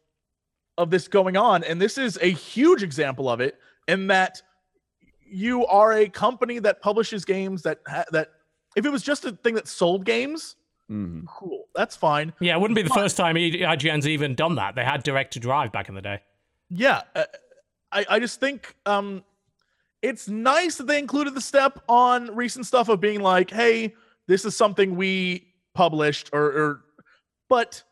of this going on and this is a huge example of it in that you are a company that publishes games that ha- that if it was just a thing that sold games, Mhm. cool, that's fine. Yeah, it wouldn't be the first time IGN's even done that. They had Direct2Drive back in the day. Yeah, uh, I I just think um it's nice that they included the step on recent stuff of being like, hey, this is something we published or or but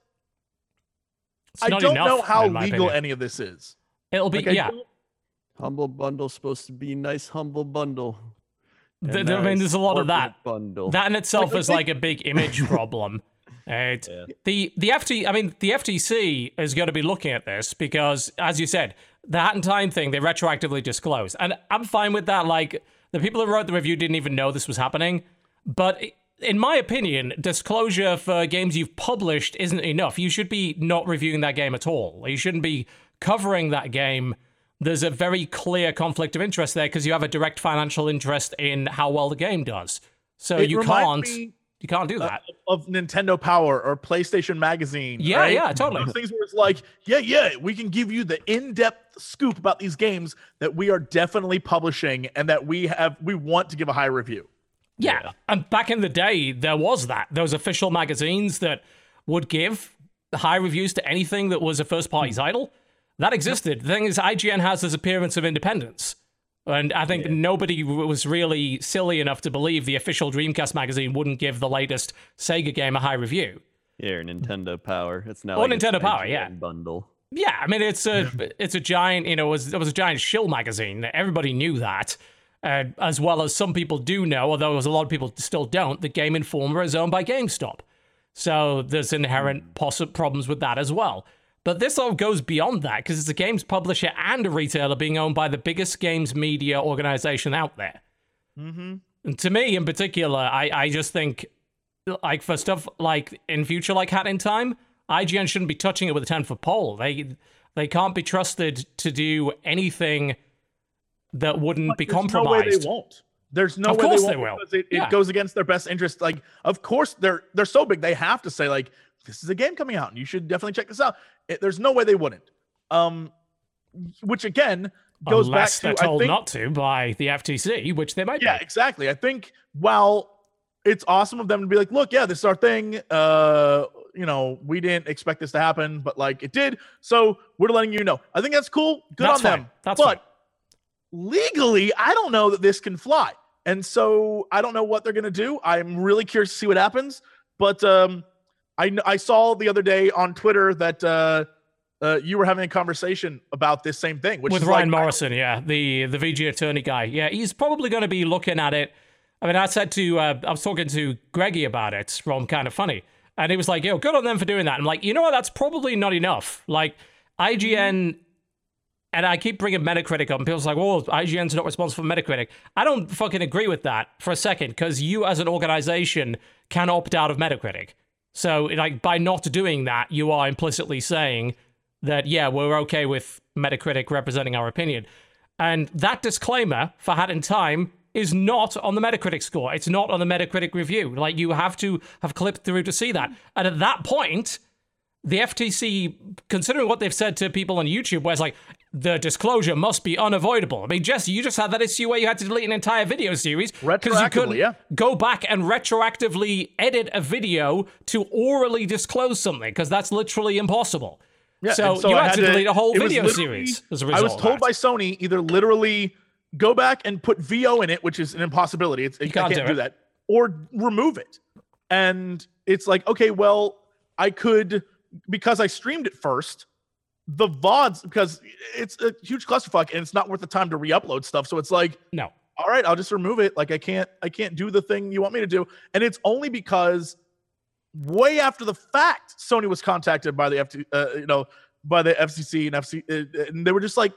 It's I don't enough, know how legal opinion. any of this is. It'll be Like, yeah. Humble bundle supposed to be nice humble bundle. Th- And I mean, there's a lot of that. bundle. That in itself Like, is like a big image problem. It- Yeah. The the FT I mean the FTC is going to be looking at this because, as you said, the Hat in Time thing they retroactively disclosed, and I'm fine with that. Like the people who wrote the review didn't even know this was happening, but. i- in my opinion, disclosure for games you've published isn't enough. You should be not reviewing that game at all. You shouldn't be covering that game. There's a very clear conflict of interest there because you have a direct financial interest in how well the game does. So it you can't. me You can't do uh, that. of Nintendo Power or PlayStation Magazine. Yeah, right? yeah, totally. Those things where it's like, yeah, yeah, we can give you the in-depth scoop about these games that we are definitely publishing and that we have we want to give a high review. Yeah. And back in the day, there was that. Those official magazines that would give high reviews to anything that was a first party hmm. title. That existed. The thing is, IGN has this appearance of independence. And I think nobody was really silly enough to believe the official Dreamcast magazine wouldn't give the latest Sega game a high review. Here, Nintendo Power. It's now Oh, like Nintendo Power, yeah. Bundle. Yeah, I mean it's a it's a giant you know it was it was a giant shill magazine. Everybody knew that, uh, as well as some people do know, although there's a lot of people still don't. The Game Informer is owned by GameStop, so there's inherent possible problems with that as well. But this all goes beyond that because it's a games publisher and a retailer being owned by the biggest games media organization out there. Mm-hmm. And to me, in particular, I, I just think, like, for stuff like in future, like Hat in Time, IGN shouldn't be touching it with a 10 foot pole. They they can't be trusted to do anything that wouldn't be There's no way compromised. they won't. There's no Of way course they, they will. because it, it Yeah. goes against their best interest. Like, of course they're they're so big they have to say like this is a game coming out and you should definitely check this out. It- there's no way they wouldn't. Um, which again goes Unless back they're to I told think not to by the FTC, which they might yeah be. exactly. I think while it's awesome of them to be like, look, yeah, this is our thing. Uh, you know, we didn't expect this to happen, but like it did, so we're letting you know. I think that's cool. Good That's on fine. them. That's but legally, I don't know that this can fly. And so I don't know what they're going to do. I'm really curious to see what happens. But um, I, I saw the other day on Twitter that uh, uh, you were having a conversation about this same thing, which with Ryan like, Morrison, yeah, the the VG attorney guy. Yeah, he's probably going to be looking at it. I mean, I said to uh, I was talking to Greggy about it from Kind of Funny, and he was like, "Yo, good on them for doing that." I'm like, you know what? That's probably not enough. Like IGN. And I keep bringing Metacritic up, and people's like, "Oh, IGN's not responsible for Metacritic." I don't fucking agree with that for a second, because you, as an organization, can opt out of Metacritic. So, like, by not doing that, you are implicitly saying that, yeah, we're okay with Metacritic representing our opinion. And that disclaimer for Hat in Time is not on the Metacritic score. It's not on the Metacritic review. Like, you have to have clipped through to see that. And at that point, the FTC, considering what they've said to people on YouTube, where it's like, the disclosure must be unavoidable. I mean, Jesse, you just had that issue where you had to delete an entire video series because you couldn't yeah. go back and retroactively edit a video to orally disclose something because that's literally impossible. Yeah, so, and you I had, to delete a whole video series as a I result. I was told by Sony either literally go back and put VO in it, which is an impossibility. It's, I can't can't do do, that, or remove it. And it's like, okay, well, I could because I streamed it first. The VODs because it's a huge clusterfuck and it's not worth the time to re-upload stuff. So it's like, no. all right, I'll just remove it. Like I can't, I can't do the thing you want me to do. And it's only because way after the fact, Sony was contacted by the FT, uh, you know, by the FCC and FC, uh, and they were just like,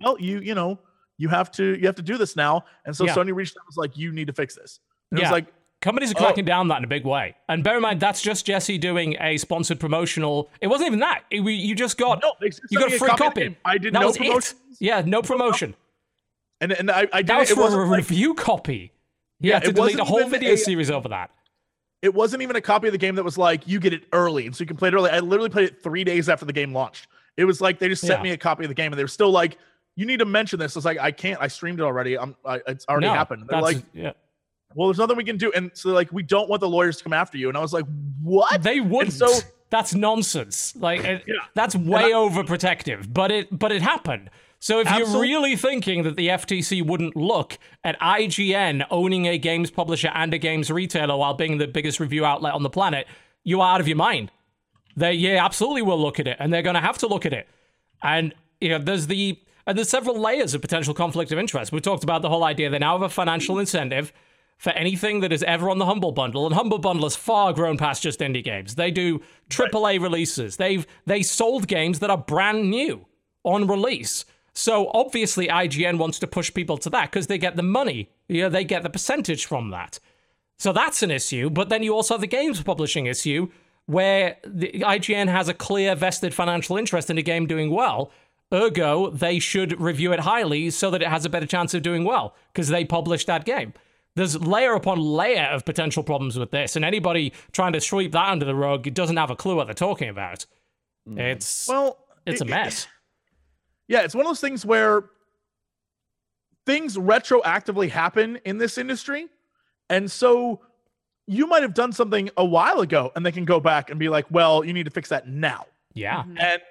well, you, you know, you have to, you have to do this now. And so Yeah. Sony reached out and was like, you need to fix this. And it was like, Companies are Oh. cracking down on that in a big way. And bear in mind, that's just Jesse doing a sponsored promotional. It wasn't even that. It- we, you just got no, you got a free copy. I did that no was promotion. it. Yeah, no promotion. And, and I, I did That was it. For a wasn't like, review copy. You Yeah, had to it delete a whole video a- series over that. it wasn't even a copy of the game that was like you get it early and so you can play it early. I literally played it three days after the game launched. It was like they just sent Yeah. me a copy of the game and they were still like, "You need to mention this." It's like I can't. I streamed it already. I'm. I, it's already no, happened. And They're like, yeah. "Well, there's nothing we can do." And so like, we don't want the lawyers to come after you. And I was like, "What?" They wouldn't. so- that's nonsense. Like it, Yeah. that's way overprotective. But it but it happened. So if you're really thinking that the FTC wouldn't look at IGN owning a games publisher and a games retailer while being the biggest review outlet on the planet, you are out of your mind. They yeah, absolutely will look at it, and they're going to have to look at it. And you know, there's the and there's several layers of potential conflict of interest. We talked about the whole idea they now have a financial incentive for anything that is ever on the Humble Bundle, and Humble Bundle has far grown past just indie games. They do AAA releases. They've they sold games that are brand new on release. So obviously IGN wants to push people to that because they get the money. You know, they get the percentage from that. So that's an issue. But then you also have the games publishing issue where the IGN has a clear vested financial interest in a game doing well. Ergo, they should review it highly so that it has a better chance of doing well because they published that game. There's layer upon layer of potential problems with this, and anybody trying to sweep that under the rug doesn't have a clue what they're talking about. Mm. It's Well, it's a it- it- mess. Yeah, it's one of those things where things retroactively happen in this industry. And so you might have done something a while ago and they can go back and be like, well, you need to fix that now. Yeah. Mhm. And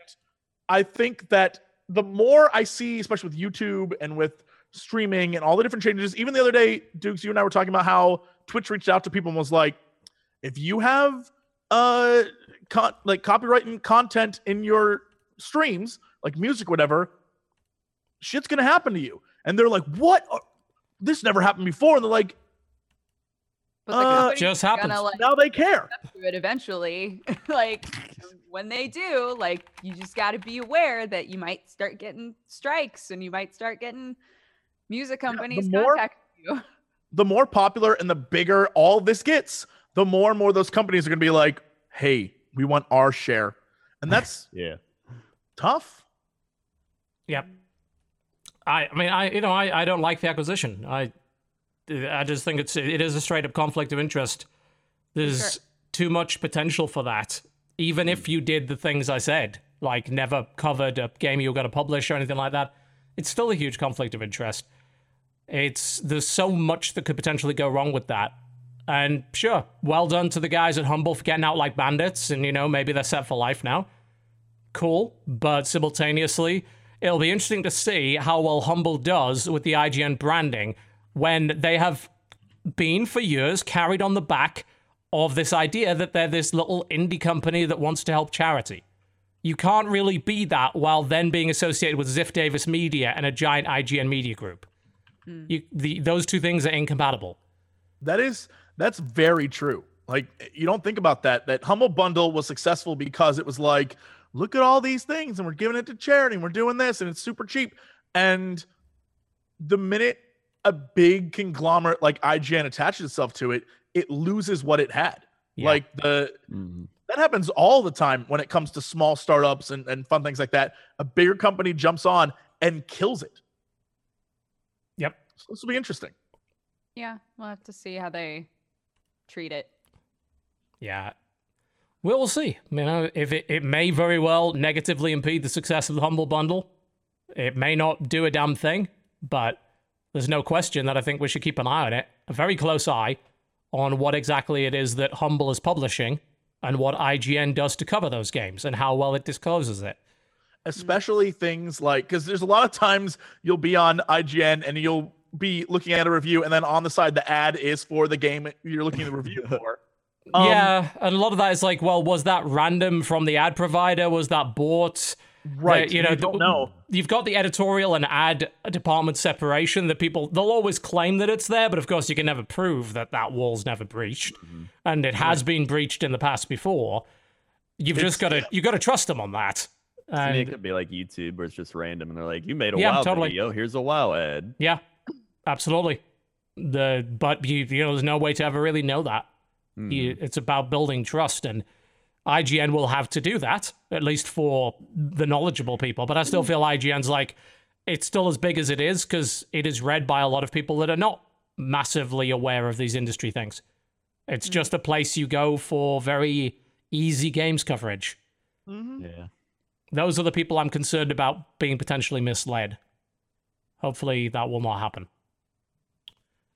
I think that the more I see, especially with YouTube and with streaming and all the different changes, even the other day, Dukes, you and I were talking about how Twitch reached out to people and was like, if you have uh con- like copyrighting content in your streams, like music, whatever, shit's gonna happen to you. And they're like, what? Uh, This never happened before. And they're like, But the Uh, company's Just gonna, happens. like, now they care. do it eventually. like when they do, like you just got to be aware that you might start getting strikes and you might start getting music companies more- contacting you. the more popular and the bigger all this gets, the more and more those companies are going to be like, hey, we want our share. And that's Yeah. tough. Yep. I, I mean, I, you know, I, I don't like the acquisition. I, I just think it's, it is a straight up conflict of interest. There's Sure. too much potential for that. Even if hmm. you did the things I said, like never covered a game you were going to publish or anything like that, it's still a huge conflict of interest. It's there's so much that could potentially go wrong with that. And sure, well done to the guys at Humble for getting out like bandits, and you know maybe they're set for life now. Cool, but simultaneously, it'll be interesting to see how well Humble does with the IGN branding when they have been for years carried on the back of this idea that they're this little indie company that wants to help charity. You can't really be that while then being associated with Ziff Davis Media and a giant IGN media group. You, the, those two things are incompatible. That is that's very true. Like you don't think about that. That Humble Bundle was successful because it was like, look at all these things and we're giving it to charity and we're doing this and it's super cheap. And the minute a big conglomerate like IGN attaches itself to it, it loses what it had. Yeah. Like the Mhm. that happens all the time when it comes to small startups and, and fun things like that. A bigger company jumps on and kills it. Yep. So this will be interesting. Yeah, we'll have to see how they treat it. Yeah. We'll see. You uh, know, if it, it may very well negatively impede the success of the Humble Bundle. It may not do a damn thing, but there's no question that I think we should keep an eye on it, a very close eye on what exactly it is that Humble is publishing and what IGN does to cover those games and how well it discloses it. especially things like because there's a lot of times you'll be on IGN and you'll be looking at a review and then on the side the ad is for the game you're looking at the review for. Um, yeah, and a lot of that is like, well, was that random from the ad provider? Was that bought? right. you know, you don't know. You've got the editorial and ad department separation that people they'll always claim that it's there, but of course you can never prove that that wall's never breached, and it has been breached in the past before. You've just got to you got to trust them on that. To me, it could be like YouTube where it's just random and they're like, you made a Yeah, WoW totally. video. Here's a WoW ad. yeah, absolutely. The but you you know there's no way to ever really know that. Hmm. You, it's about building trust, and IGN will have to do that at least for the knowledgeable people. But I still feel IGN's like it's still as big as it is because it is read by a lot of people that are not massively aware of these industry things. It's just a place you go for very easy games coverage. Mhm. Yeah. Those are the people I'm concerned about being potentially misled. Hopefully that will not happen.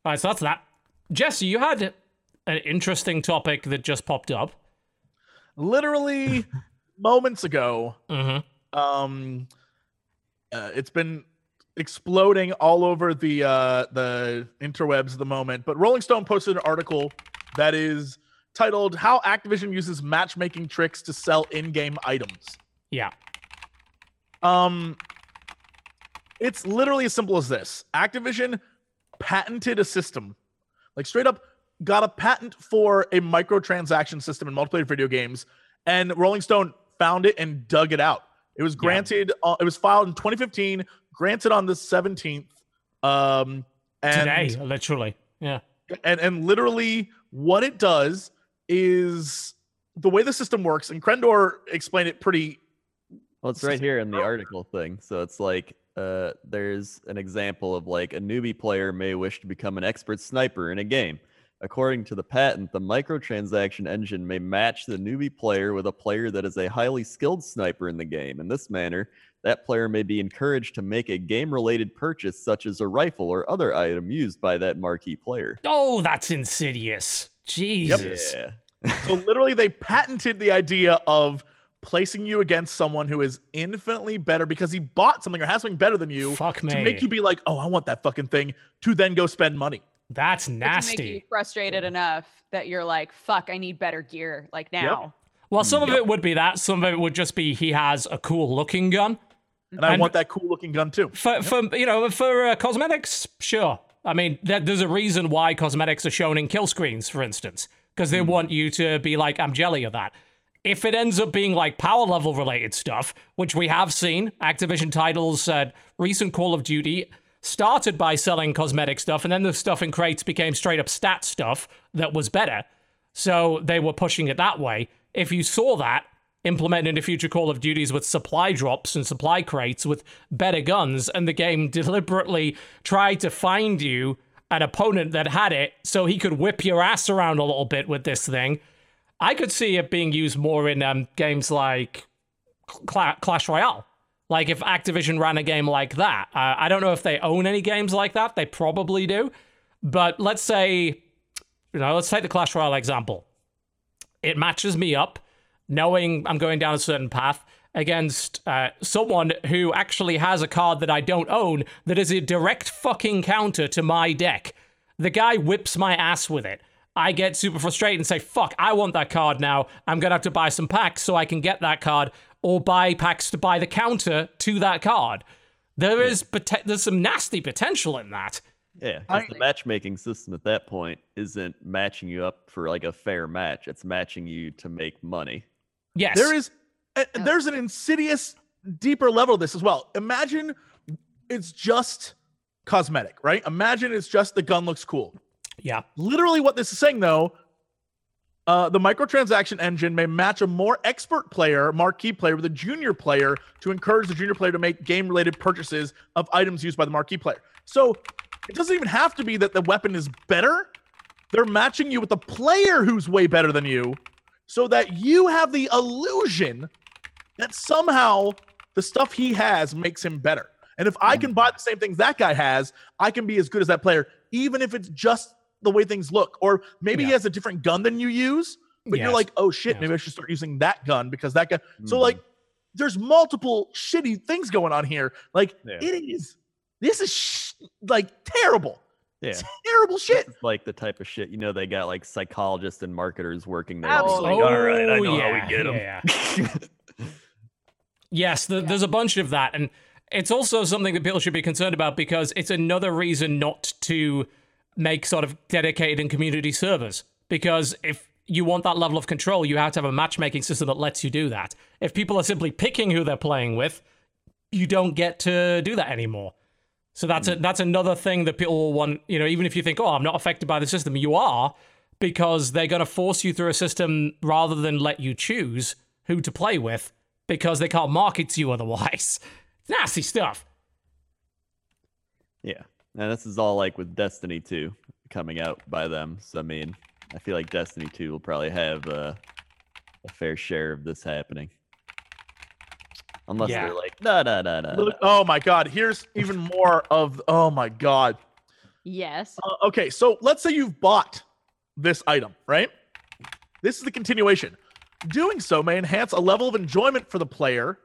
All right, so that's that. Jesse, you had an interesting topic that just popped up. Literally moments ago, Mm-hmm. um uh, it's been exploding all over the uh the interwebs at the moment but rolling stone posted an article that is titled how activision uses matchmaking tricks to sell in-game items Yeah. um it's literally as simple as this activision patented a system like straight up got a patent for a microtransaction system in multiplayer video games and rolling stone found it and dug it out it was granted uh, it was filed in 2015 granted on the 17th um and Today, literally. Yeah. and and literally what it does is the way the system works and Crendor explained it pretty Well, it's right here in the article thing. So it's like uh, there's an example of like a newbie player may wish to become an expert sniper in a game. According to the patent, the microtransaction engine may match the newbie player with a player that is a highly skilled sniper in the game. In this manner, that player may be encouraged to make a game related purchase, such as a rifle or other item used by that marquee player. Oh, that's insidious. Jesus. Yeah. So literally, they patented the idea of placing you against someone who is infinitely better because he bought something or has something better than you Fuck me. to make you be like, oh, I want that fucking thing, to then go spend money. That's To make you nasty. frustrated enough that you're like, fuck, I need better gear. Like now. Well, some of it would be that. Some of it would just be he has a cool looking gun. And I And- want that cool looking gun too. For, for you know, for uh, cosmetics, sure. I mean, there, there's a reason why cosmetics are shown in kill screens, for instance, because they want you to be like, I'm jelly of that. If it ends up being like power level related stuff, which we have seen, Activision titles, uh, recent Call of Duty started by selling cosmetic stuff, and then the stuff in crates became straight up stat stuff that was better. So they were pushing it that way. If you saw that implemented into future Call of Duties with supply drops and supply crates with better guns, and the game deliberately tried to find you an opponent that had it so he could whip your ass around a little bit with this thing, I could see it being used more in um, games like Cla- Clash Royale. Like if Activision ran a game like that, uh, I don't know if they own any games like that. They probably do, but let's say, you know, let's take the Clash Royale example. It matches me up, knowing I'm going down a certain path against uh, someone who actually has a card that I don't own that is a direct fucking counter to my deck. The guy whips my ass with it. I get super frustrated and say, fuck, I want that card now. I'm going to have to buy some packs so I can get that card or buy packs to buy the counter to that card. There is pote- there's some nasty potential in that. Yeah, I- the matchmaking system at that point isn't matching you up for like a fair match. It's matching you to make money. Yes. There is, uh, there's an insidious, deeper level of this as well. Imagine it's just cosmetic, right? Imagine it's just the gun looks cool. Yeah. Literally, what this is saying though, uh, the microtransaction engine may match a more expert player, marquee player, with a junior player to encourage the junior player to make game related purchases of items used by the marquee player. So it doesn't even have to be that the weapon is better. They're matching you with a player who's way better than you so that you have the illusion that somehow the stuff he has makes him better. And if I can buy the same things that guy has, I can be as good as that player, even if it's just the way things look. Or maybe he has a different gun than you use, but you're like, oh shit, Yes. maybe I should start using that gun because that guy. So Mhm. like, there's multiple shitty things going on here. Like Yeah. it is. This is sh- like terrible, Yeah. terrible shit. It's like the type of shit, you know, they got like psychologists and marketers working there. Absolutely. Like, All right, I Oh, know how yeah, we get them. yeah. Yes, the, there's a bunch of that. And it's also something that people should be concerned about because it's another reason not to make sort of dedicated and community servers. Because if you want that level of control, you have to have a matchmaking system that lets you do that. If people are simply picking who they're playing with, you don't get to do that anymore. So that's a, hmm. that's another thing that people will want. You know, even if you think, "Oh, I'm not affected by the system," you are because they're going to force you through a system rather than let you choose who to play with because they can't market to you otherwise. Nasty stuff. Yeah. And this is all like with Destiny 2 coming out by them. So, I mean, I feel like Destiny 2 will probably have uh, a fair share of this happening. Unless Yeah. they're like, no, no, no, no. Oh my god, here's even more of oh my god. Yes. Uh, okay, so let's say you've bought this item, right? This is the continuation. Doing so may enhance a level of enjoyment for the player,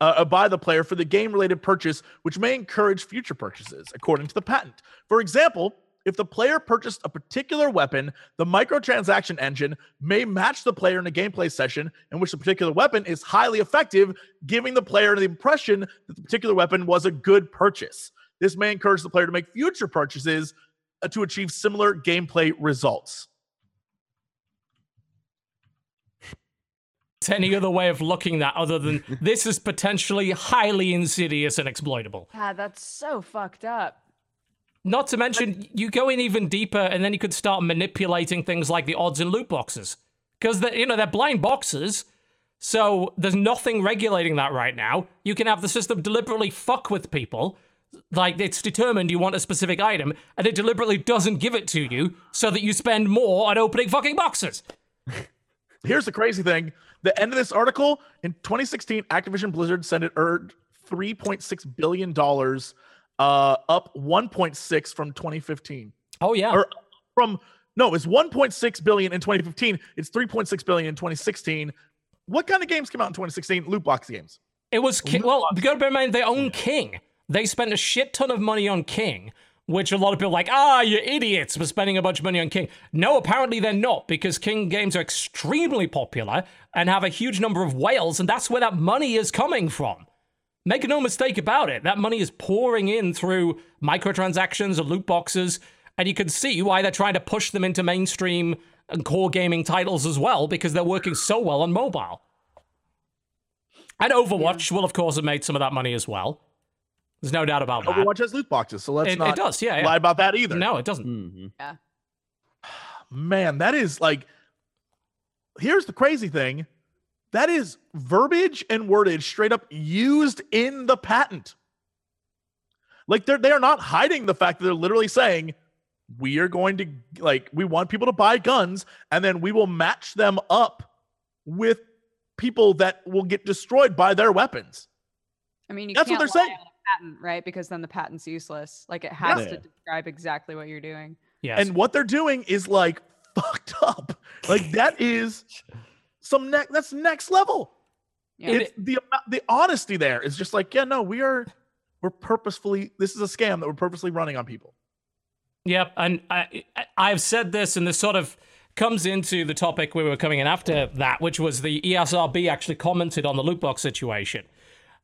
uh, uh, by the player for the game related purchase, which may encourage future purchases, according to the patent. For example, if the player purchased a particular weapon, the microtransaction engine may match the player in a gameplay session in which the particular weapon is highly effective, giving the player the impression that the particular weapon was a good purchase. This may encourage the player to make future purchases uh, to achieve similar gameplay results. It's any other way of looking that other than this is potentially highly insidious and exploitable. God, that's so fucked up. Not to mention, you go in even deeper, and then you could start manipulating things like the odds in loot boxes, because you know they're blind boxes. So there's nothing regulating that right now. You can have the system deliberately fuck with people. Like it's determined you want a specific item, and it deliberately doesn't give it to you so that you spend more on opening fucking boxes. Here's the crazy thing. The end of this article in 2016, Activision Blizzard said it earned 3.6 billion dollars, uh, up 1.6 from 2015. Oh yeah. Or from no, it's 1.6 billion in 2015. It's 3.6 billion in 2016. What kind of games came out in 2016? Loot box games. It was King. Well, you got to bear in mind they own King. They spent a shit ton of money on King, which a lot of people are like, ah, you idiots for spending a bunch of money on King. No, apparently they're not because King games are extremely popular and have a huge number of whales, and that's where that money is coming from. Make no mistake about it. That money is pouring in through microtransactions or loot boxes, and you can see why they're trying to push them into mainstream and core gaming titles as well because they're working so well on mobile. And Overwatch will, of course, have made some of that money as well. There's no doubt about that. Overwatch has loot boxes, so let's It, not it does, yeah. yeah. lie about that either. No, it doesn't. hmm Man, that is like. Here's the crazy thing. That is verbiage and wordage straight up used in the patent. Like they're they are not hiding the fact that they're literally saying we are going to like we want people to buy guns and then we will match them up with people that will get destroyed by their weapons. I mean, you That's what can't they're lie saying. On a patent, right? Because then the patent's useless. Like it has Yeah. to describe exactly what you're doing. Yes. And what they're doing is like fucked up. Like that is some next that's next level. Yeah. It- it's the the honesty there is just like yeah no we are we're purposefully this is a scam that we're purposely running on people Yep, and I, I- I've said this, and this sort of comes into the topic we were coming in after that, which was the ESRB actually commented on the loot box situation.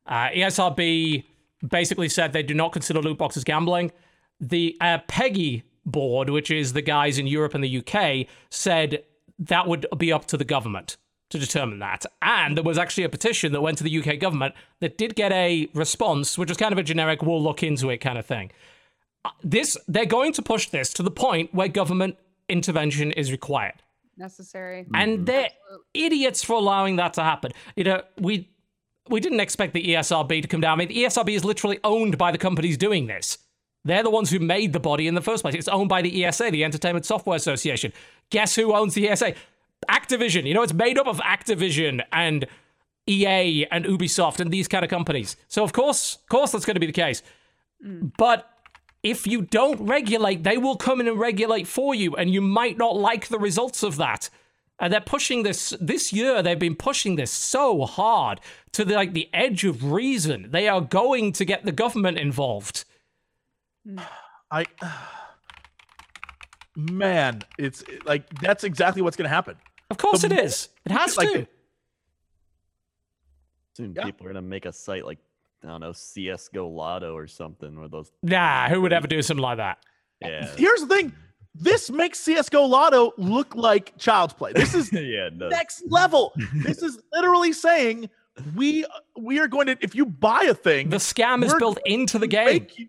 Uh, ESRB basically said they do not consider loot boxes gambling. The uh, PEGI board, which is the guys in Europe and the UK, said that would be up to the government to determine that. And there was actually a petition that went to the UK government that did get a response, which was kind of a generic, we'll look into it kind of thing this they're going to push this to the point where government intervention is required Necessary. and they're idiots for allowing that to happen you know we we didn't expect the ESRB to come down. I mean, the ESRB is literally owned by the companies doing this. They're the ones who made the body in the first place. It's owned by the ESA, the Entertainment Software Association. Guess who owns the ESA? Activision. You know, it's made up of Activision and EA and Ubisoft and these kind of companies. So of course, of course, that's going to be the case. Mm. But if you don't regulate, they will come in and regulate for you, and you might not like the results of that. And they're pushing this this year. They've been pushing this so hard to the, like the edge of reason. They are going to get the government involved. i man it's like that's exactly what's going to happen Of course, The it. It has like to. the- Soon Yeah. people are gonna make a site like I don't know CS:GO Lotto or something where those. nah, who would ever do something like that? Yeah. here's the thing this makes csgo lotto look like child's play this is yeah. Next level this is literally saying we we are going to if you buy a thing The scam is built into the game. you-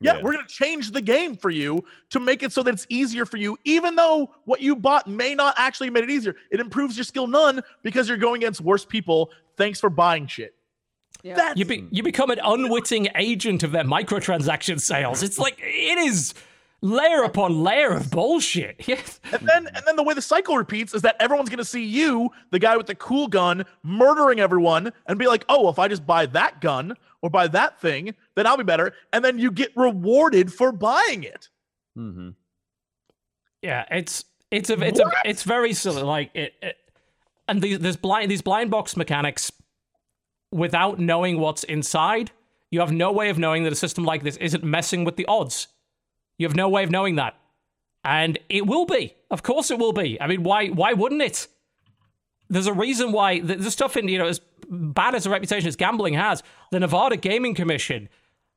yeah, Yeah. we're going to change the game for you to make it so that it's easier for you, even though what you bought may not actually make it easier. It improves your skill none because you're going against worse people. Thanks for buying shit. Yeah. You be, you become an unwitting agent of their microtransaction sales. It's like it is layer upon layer of bullshit. Yes. and then and then the way the cycle repeats is that everyone's going to see you, the guy with the cool gun, murdering everyone, and be like, "Oh, well, if I just buy that gun or buy that thing, then I'll be better." And then you get rewarded for buying it. Mm-hmm. Yeah, it's it's a it's a it's very silly. Like it, it and these there's blind these blind box mechanics without knowing what's inside. You have no way of knowing that a system like this isn't messing with the odds. You have no way of knowing that, and it will be. Of course, it will be. I mean, why why wouldn't it? There's a reason why the, the stuff in you know as bad as a reputation as gambling has, the Nevada Gaming Commission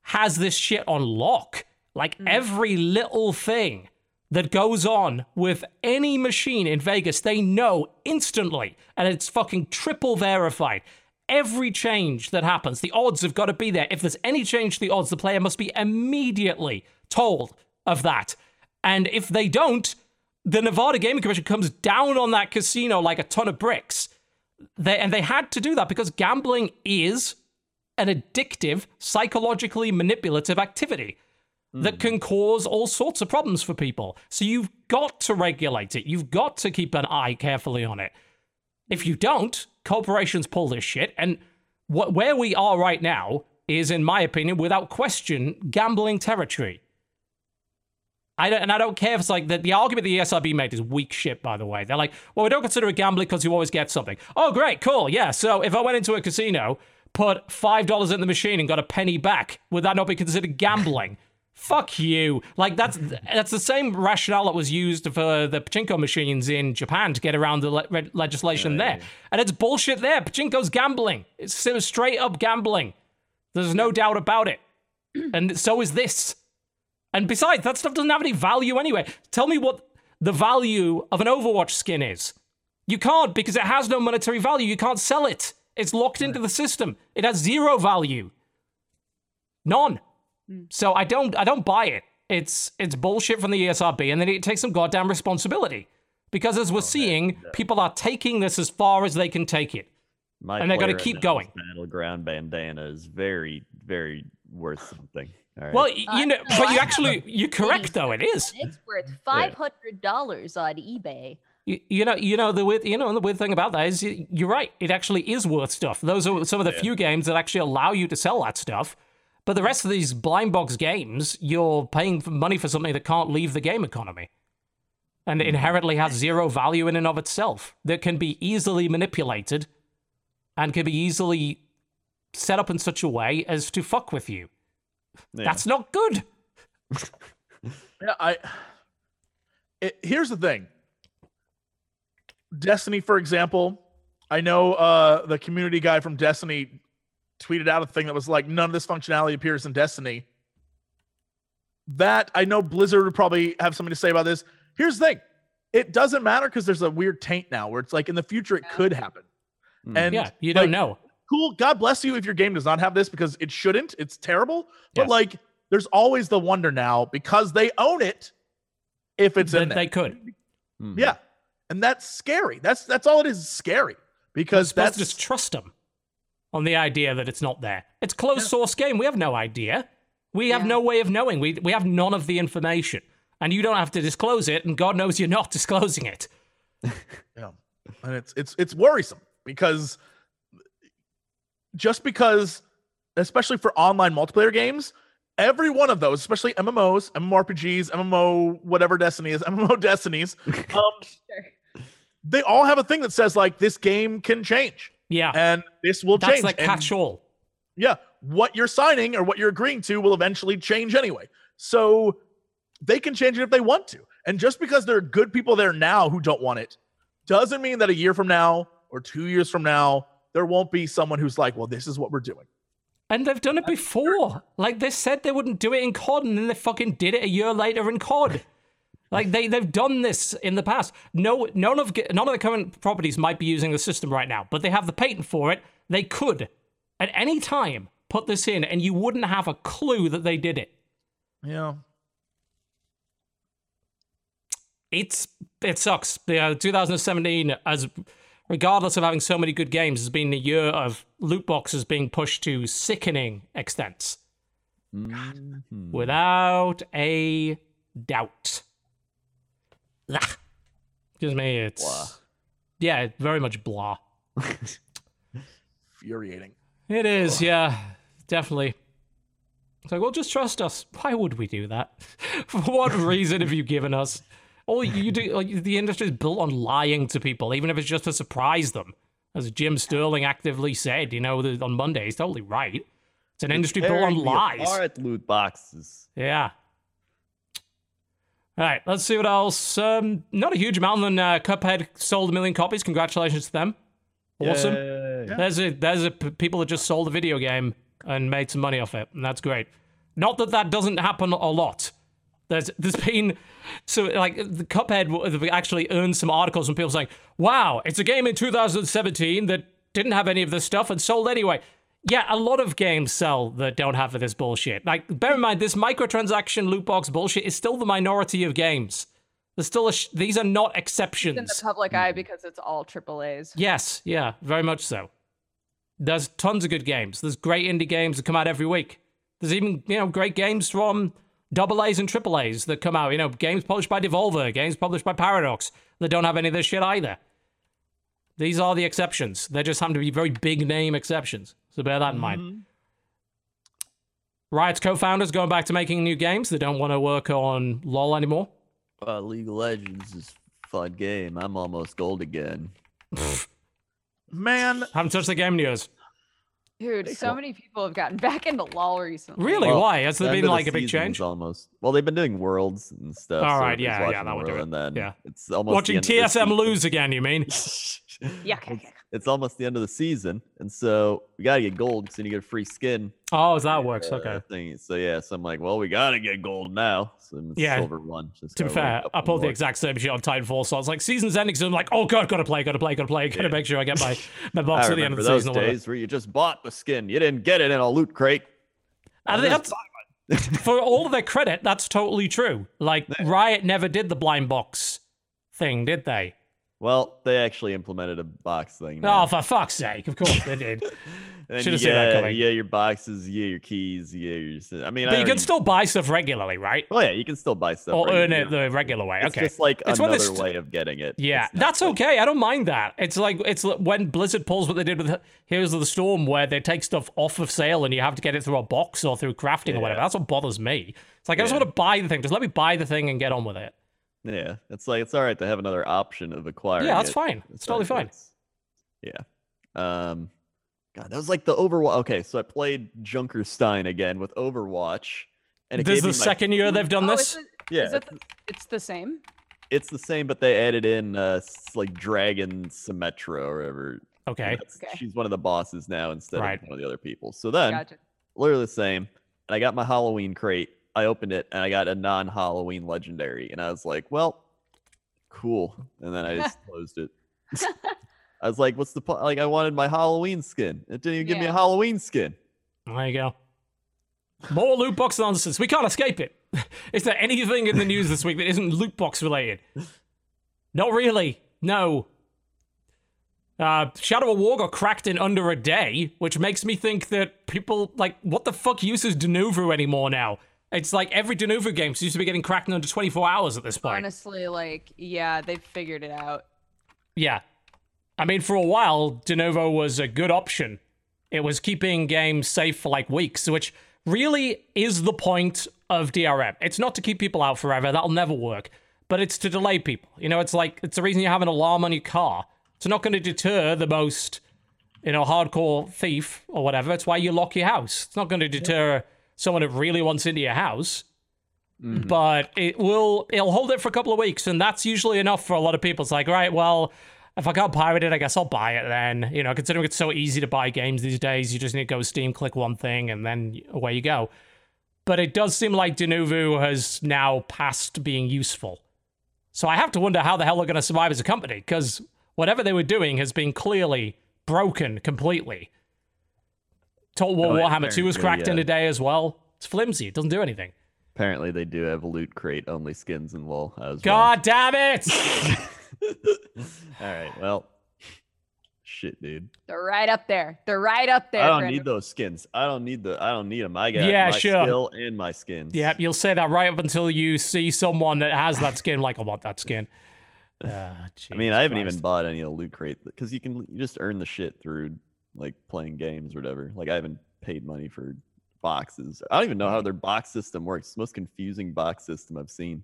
has this shit on lock. Like mm. every little thing that goes on with any machine in Vegas, they know instantly, and it's fucking triple verified. Every change that happens, the odds have got to be there. If there's any change to the odds, the player must be immediately told of that. And if they don't, the Nevada Gaming Commission comes down on that casino like a ton of bricks. they and they had to do that because gambling is an addictive, psychologically manipulative activity that hmm. can cause all sorts of problems for people. So you've got to regulate it. You've got to keep an eye carefully on it. If you don't, corporations pull this shit. And what, where we are right now is, in my opinion, without question, gambling territory. I don't, and I don't care if it's like the, the argument the ESRB made is weak shit, by the way. They're like, well, we don't consider it gambling because you always get something. Oh, great, cool, yeah. So if I went into a casino, put $5 in the machine and got a penny back, would that not be considered gambling? Fuck you. Like that's that's the same rationale that was used for the pachinko machines in Japan to get around the le- legislation there. And it's bullshit there. Pachinko's gambling. It's straight up gambling. There's no doubt about it. And so is this. And besides, that stuff doesn't have any value anyway. Tell me what the value of an Overwatch skin is. You can't because it has no monetary value. You can't sell it. It's locked into the system. It has zero value. None. Hmm. So I don't I don't buy it. It's it's bullshit from the ESRB and they need to take some goddamn responsibility. Because as we're oh, seeing, people are taking this as far as they can take it. My And they're gonna keep unknown's going. Battleground bandana is very, very worth something. All right. Well, y- Uh, you know, no, but you actually you're correct though. It is. It's worth five hundred dollars on eBay. You, you know, you know the weird, you know, the weird thing about that is y- you're right. It actually is worth stuff. Those are some of the few games that actually allow you to sell that stuff. But the rest of these blind box games, you're paying money for something that can't leave the game economy, and inherently has zero value in and of itself. That can be easily manipulated, and can be easily set up in such a way as to fuck with you. Yeah. That's not good. Yeah, I. It, here's the thing. Destiny, for example, I know uh, the community guy from Destiny tweeted out a thing that was like, none of this functionality appears in Destiny. That I know Blizzard would probably have something to say about this. Here's the thing it doesn't matter because there's a weird taint now where it's like in the future it could happen. Mm. And Yeah, you don't like, know. Cool. God bless you if your game does not have this because it shouldn't. It's terrible. But Yes. like, there's always the wonder now because they own it. If it's in That there. they could. Mhm. yeah, and that's scary. That's that's all it is. Scary because supposed that's just trust them on the idea that it's not there. It's closed source game. We have no idea. We have Yeah. no way of knowing. We we have none of the information, and you don't have to disclose it. And God knows you're not disclosing it. yeah, and it's it's it's worrisome because just because, especially for online multiplayer games, every one of those, especially MMOs, MMORPGs, MMO whatever Destiny is, MMO Destinies, um, they all have a thing that says like this game can change Yeah, and this will that's change. like catch all. yeah, what you're signing or what you're agreeing to will eventually change anyway. So they can change it if they want to. And just because there are good people there now who don't want it, doesn't mean that a year from now or two years from now, there won't be someone who's like, well, this is what we're doing. And they've done it before. Like they said they wouldn't do it in COD, and then they fucking did it a year later in COD. Like they they've done this in the past. No, none of none of the current properties might be using the system right now, but they have the patent for it. They could, at any time, put this in, and you wouldn't have a clue that they did it. Yeah. It's it sucks. Yeah, uh, 2017, as regardless of having so many good games, has been a year of loot boxes being pushed to sickening extents. Mhm. without a doubt. Ah. Excuse me, it's Blah. yeah, very much blah. Infuriating. It is, yeah, definitely. It's like, well, just trust us. Why would we do that? For what reason have you given us? All you do, like, the industry is built on lying to people, even if it's just to surprise them. As Jim Sterling actively said, you know, on Monday, he's totally right. It's an industry built on lies. apart, loot boxes. Yeah. All right, let's see what else. Um, not a huge amount. Then uh, Cuphead sold a million copies. Congratulations to them. Awesome. Yay. There's a there's a p- people that just sold a video game and made some money off it, and that's great. Not that that doesn't happen a lot. There's there's been so like the Cuphead actually earned some articles and people saying, "Wow, it's a game in 2017 that didn't have any of this stuff and sold anyway." Yeah, a lot of games sell that don't have this bullshit. Like, bear in mind, this microtransaction loot box bullshit is still the minority of games. There's still a. Sh- these are not It's in the exceptions. public eye because it's all triple A's. Yes, yeah, very much so. There's tons of good games. There's great indie games that come out every week. There's even, you know, great games from double A's and triple A's that come out. You know, games published by Devolver, games published by Paradox that don't have any of this shit either. These are the exceptions. They just happen to be very big name exceptions. So bear that in mind. Riot's co-founders going back to making new games. They don't want to work on LoL anymore. Uh, League of Legends is a fun game. I'm almost gold again. Man, Haven't touched the game in years. Dude, so many people have gotten back into LOL recently. Really? Well, Why? Has there been of the like a big change? Almost. Well, they've been doing worlds and stuff. All so yeah, yeah, watching that would do World, it. And then Yeah. it's almost Watching end of the TSM lose again, you mean? Yeah. it's, it's almost the end of the season, and so we gotta get gold because then you get a free skin. Oh, that works. uh, Okay. Thing. So yeah, so I'm like, well, we gotta get gold now. So Yeah. silver one. To be gotta wait a fair, I pulled the exact same shit on Titanfall, so I was like, season's ending, so I'm like, oh god, gotta play, gotta play, gotta play, gotta Yeah. make sure I get my, my box at the end of the those season. whatever. days where you just bought the skin, you didn't get it in a loot crate. And for all of their credit, that's totally true. Like, Riot never did the blind box thing, did they? Well, they actually implemented a box thing. Oh, for fuck's sake, of course they did. Should've you seen that coming. Yeah, your boxes, yeah, your keys, yeah, your. I mean, I But you can still buy stuff regularly, right? Oh yeah, you can still buy stuff. Or earn it the regular way. It's Okay. just like It's another st- way of getting it. Yeah, that's like- okay. I don't mind that. It's like it's when Blizzard pulls what they did with Heroes of the Storm, where they take stuff off of sale and you have to get it through a box or through crafting or whatever. That's what bothers me. It's like I just Yeah. want to buy the thing. Just let me buy the thing and get on with it. Yeah, it's like it's all right to have another option of acquiring. Yeah, that's it. fine. It's totally like fine. it's- Yeah. Um, God, that was like the Overwatch. Okay, so I played Junkerstein again with Overwatch, and it This is gave the me my second year they've done Oh, this. is it, Yeah, is it the, it's the same? it's the same, but they added in uh like Dragon Symmetra or whatever. Okay. Okay. She's one of the bosses now instead Right. of one of the other people. So then, Gotcha. literally the same. And I got my Halloween crate. I opened it and I got a non-Halloween legendary, and I was like, "Well, cool." And then I just closed it. I was like, "What's the point?" Like, I wanted my Halloween skin. It didn't even give me a Halloween skin. There you go. More loot box nonsense. We can't escape it. Is there anything in the news this week that isn't loot box related? Not really. No. Uh, Shadow of War got cracked in under a day, which makes me think that people like what the fuck uses Denuvo anymore now? It's like every Denuvo game seems to be getting cracked in under 24 hours at this point. Honestly, like, yeah, they've figured it out. Yeah. I mean, for a while, Denuvo was a good option. It was keeping games safe for like weeks, which really is the point of DRM. It's not to keep people out forever, that'll never work, but it's to delay people. You know, it's like, it's the reason you have an alarm on your car. It's not going to deter the most, you know, hardcore thief or whatever. It's why you lock your house. It's not going to deter someone that really wants into your house mm-hmm. but it will it'll hold it for a couple of weeks and that's usually enough for a lot of people. It's like right well if i can't pirate it i guess i'll buy it then. You know considering it's so easy to buy games these days you just need to go steam click one thing and then away you go. But it does seem like denuvo has now passed being useful. So i have to wonder how the hell they're going to survive as a company because whatever they were doing has been clearly broken completely total war Oh, yeah, warhammer 2 was apparently, cracked in a day as well it's flimsy it doesn't do anything Apparently, they do have loot crate only skins in WoW as well. God damn it! All right. Well, shit, dude. They're right up there. They're right up there. I don't Brendan. need those skins. I don't need the. I don't need them. I got Yeah, my sure. skill and my skins. yeah, you'll say that right up until you see someone that has that skin. Like, I want that skin. Uh, I mean, I haven't even bought any of the loot crate because you can you just earn the shit through like playing games or whatever. Like I haven't paid money for boxes. I don't even know how mm-hmm. their box system works. Most confusing box system I've seen.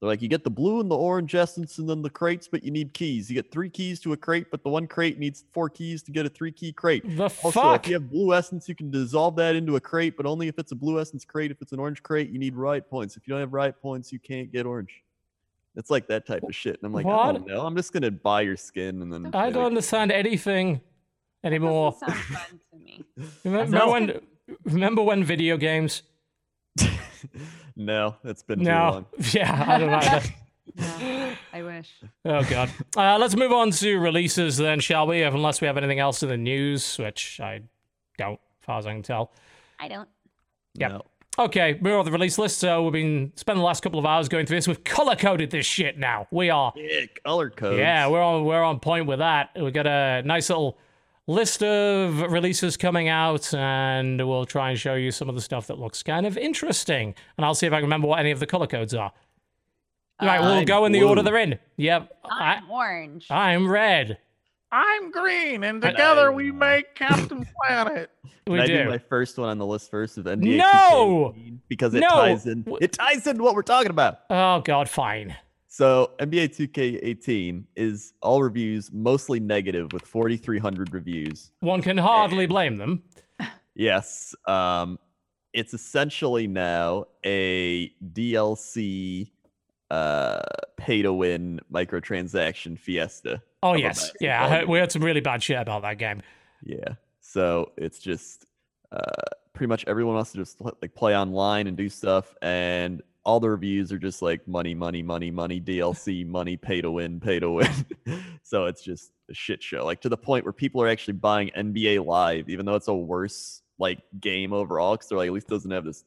They're like, you get the blue and the orange essence and then the crates, but you need keys. You get three keys to a crate, but the one crate needs four keys to get a three key crate. The Also, fuck? if you have blue essence, you can dissolve that into a crate, but only if it's a blue essence crate. If it's an orange crate, you need riot points. If you don't have riot points, you can't get orange. It's like that type of shit. And I'm like, I don't know. I'm just gonna buy your skin and then. I don't understand anything anymore. Doesn't sound fun to me. Remember No. when? Remember when video games? no, it's been too No. long. Yeah, I don't know. No, I wish. Oh god. Uh, let's move on to releases then, shall we? Unless we have anything else in the news, which I don't, as far as I can tell. I don't. Yep. No. Okay, we're on the release list, so we've been spending the last couple of hours going through this. We've color coded this shit now. We are. Yeah, color codes. Yeah, we're on we're on point with that. We got a nice little list of releases coming out, and we'll try and show you some of the stuff that looks kind of interesting. And I'll see if I can remember what any of the color codes are. right, we'll I'm go in the order they're in. Yep, I, I'm orange. I'm red. I'm green, and together we make Captain Planet. We Can I do. do my first one on the list first of NBA No! Because it No! ties in. It ties into what we're talking about. Oh God, fine. So NBA 2K18 is all reviews mostly negative with 4,300 reviews. One can hardly blame them. Yes, um, it's essentially now a DLC uh, pay to win microtransaction fiesta. Oh yes, yeah. I heard, we heard some really bad shit about that game. Yeah. So it's just uh, pretty much everyone wants to just like play online and do stuff, and all the reviews are just like money, money, money, money, DLC, money, pay to win, pay to win. so it's just a shit show. Like to the point where people are actually buying NBA Live, even though it's a worse like game overall, because they're like at least doesn't have this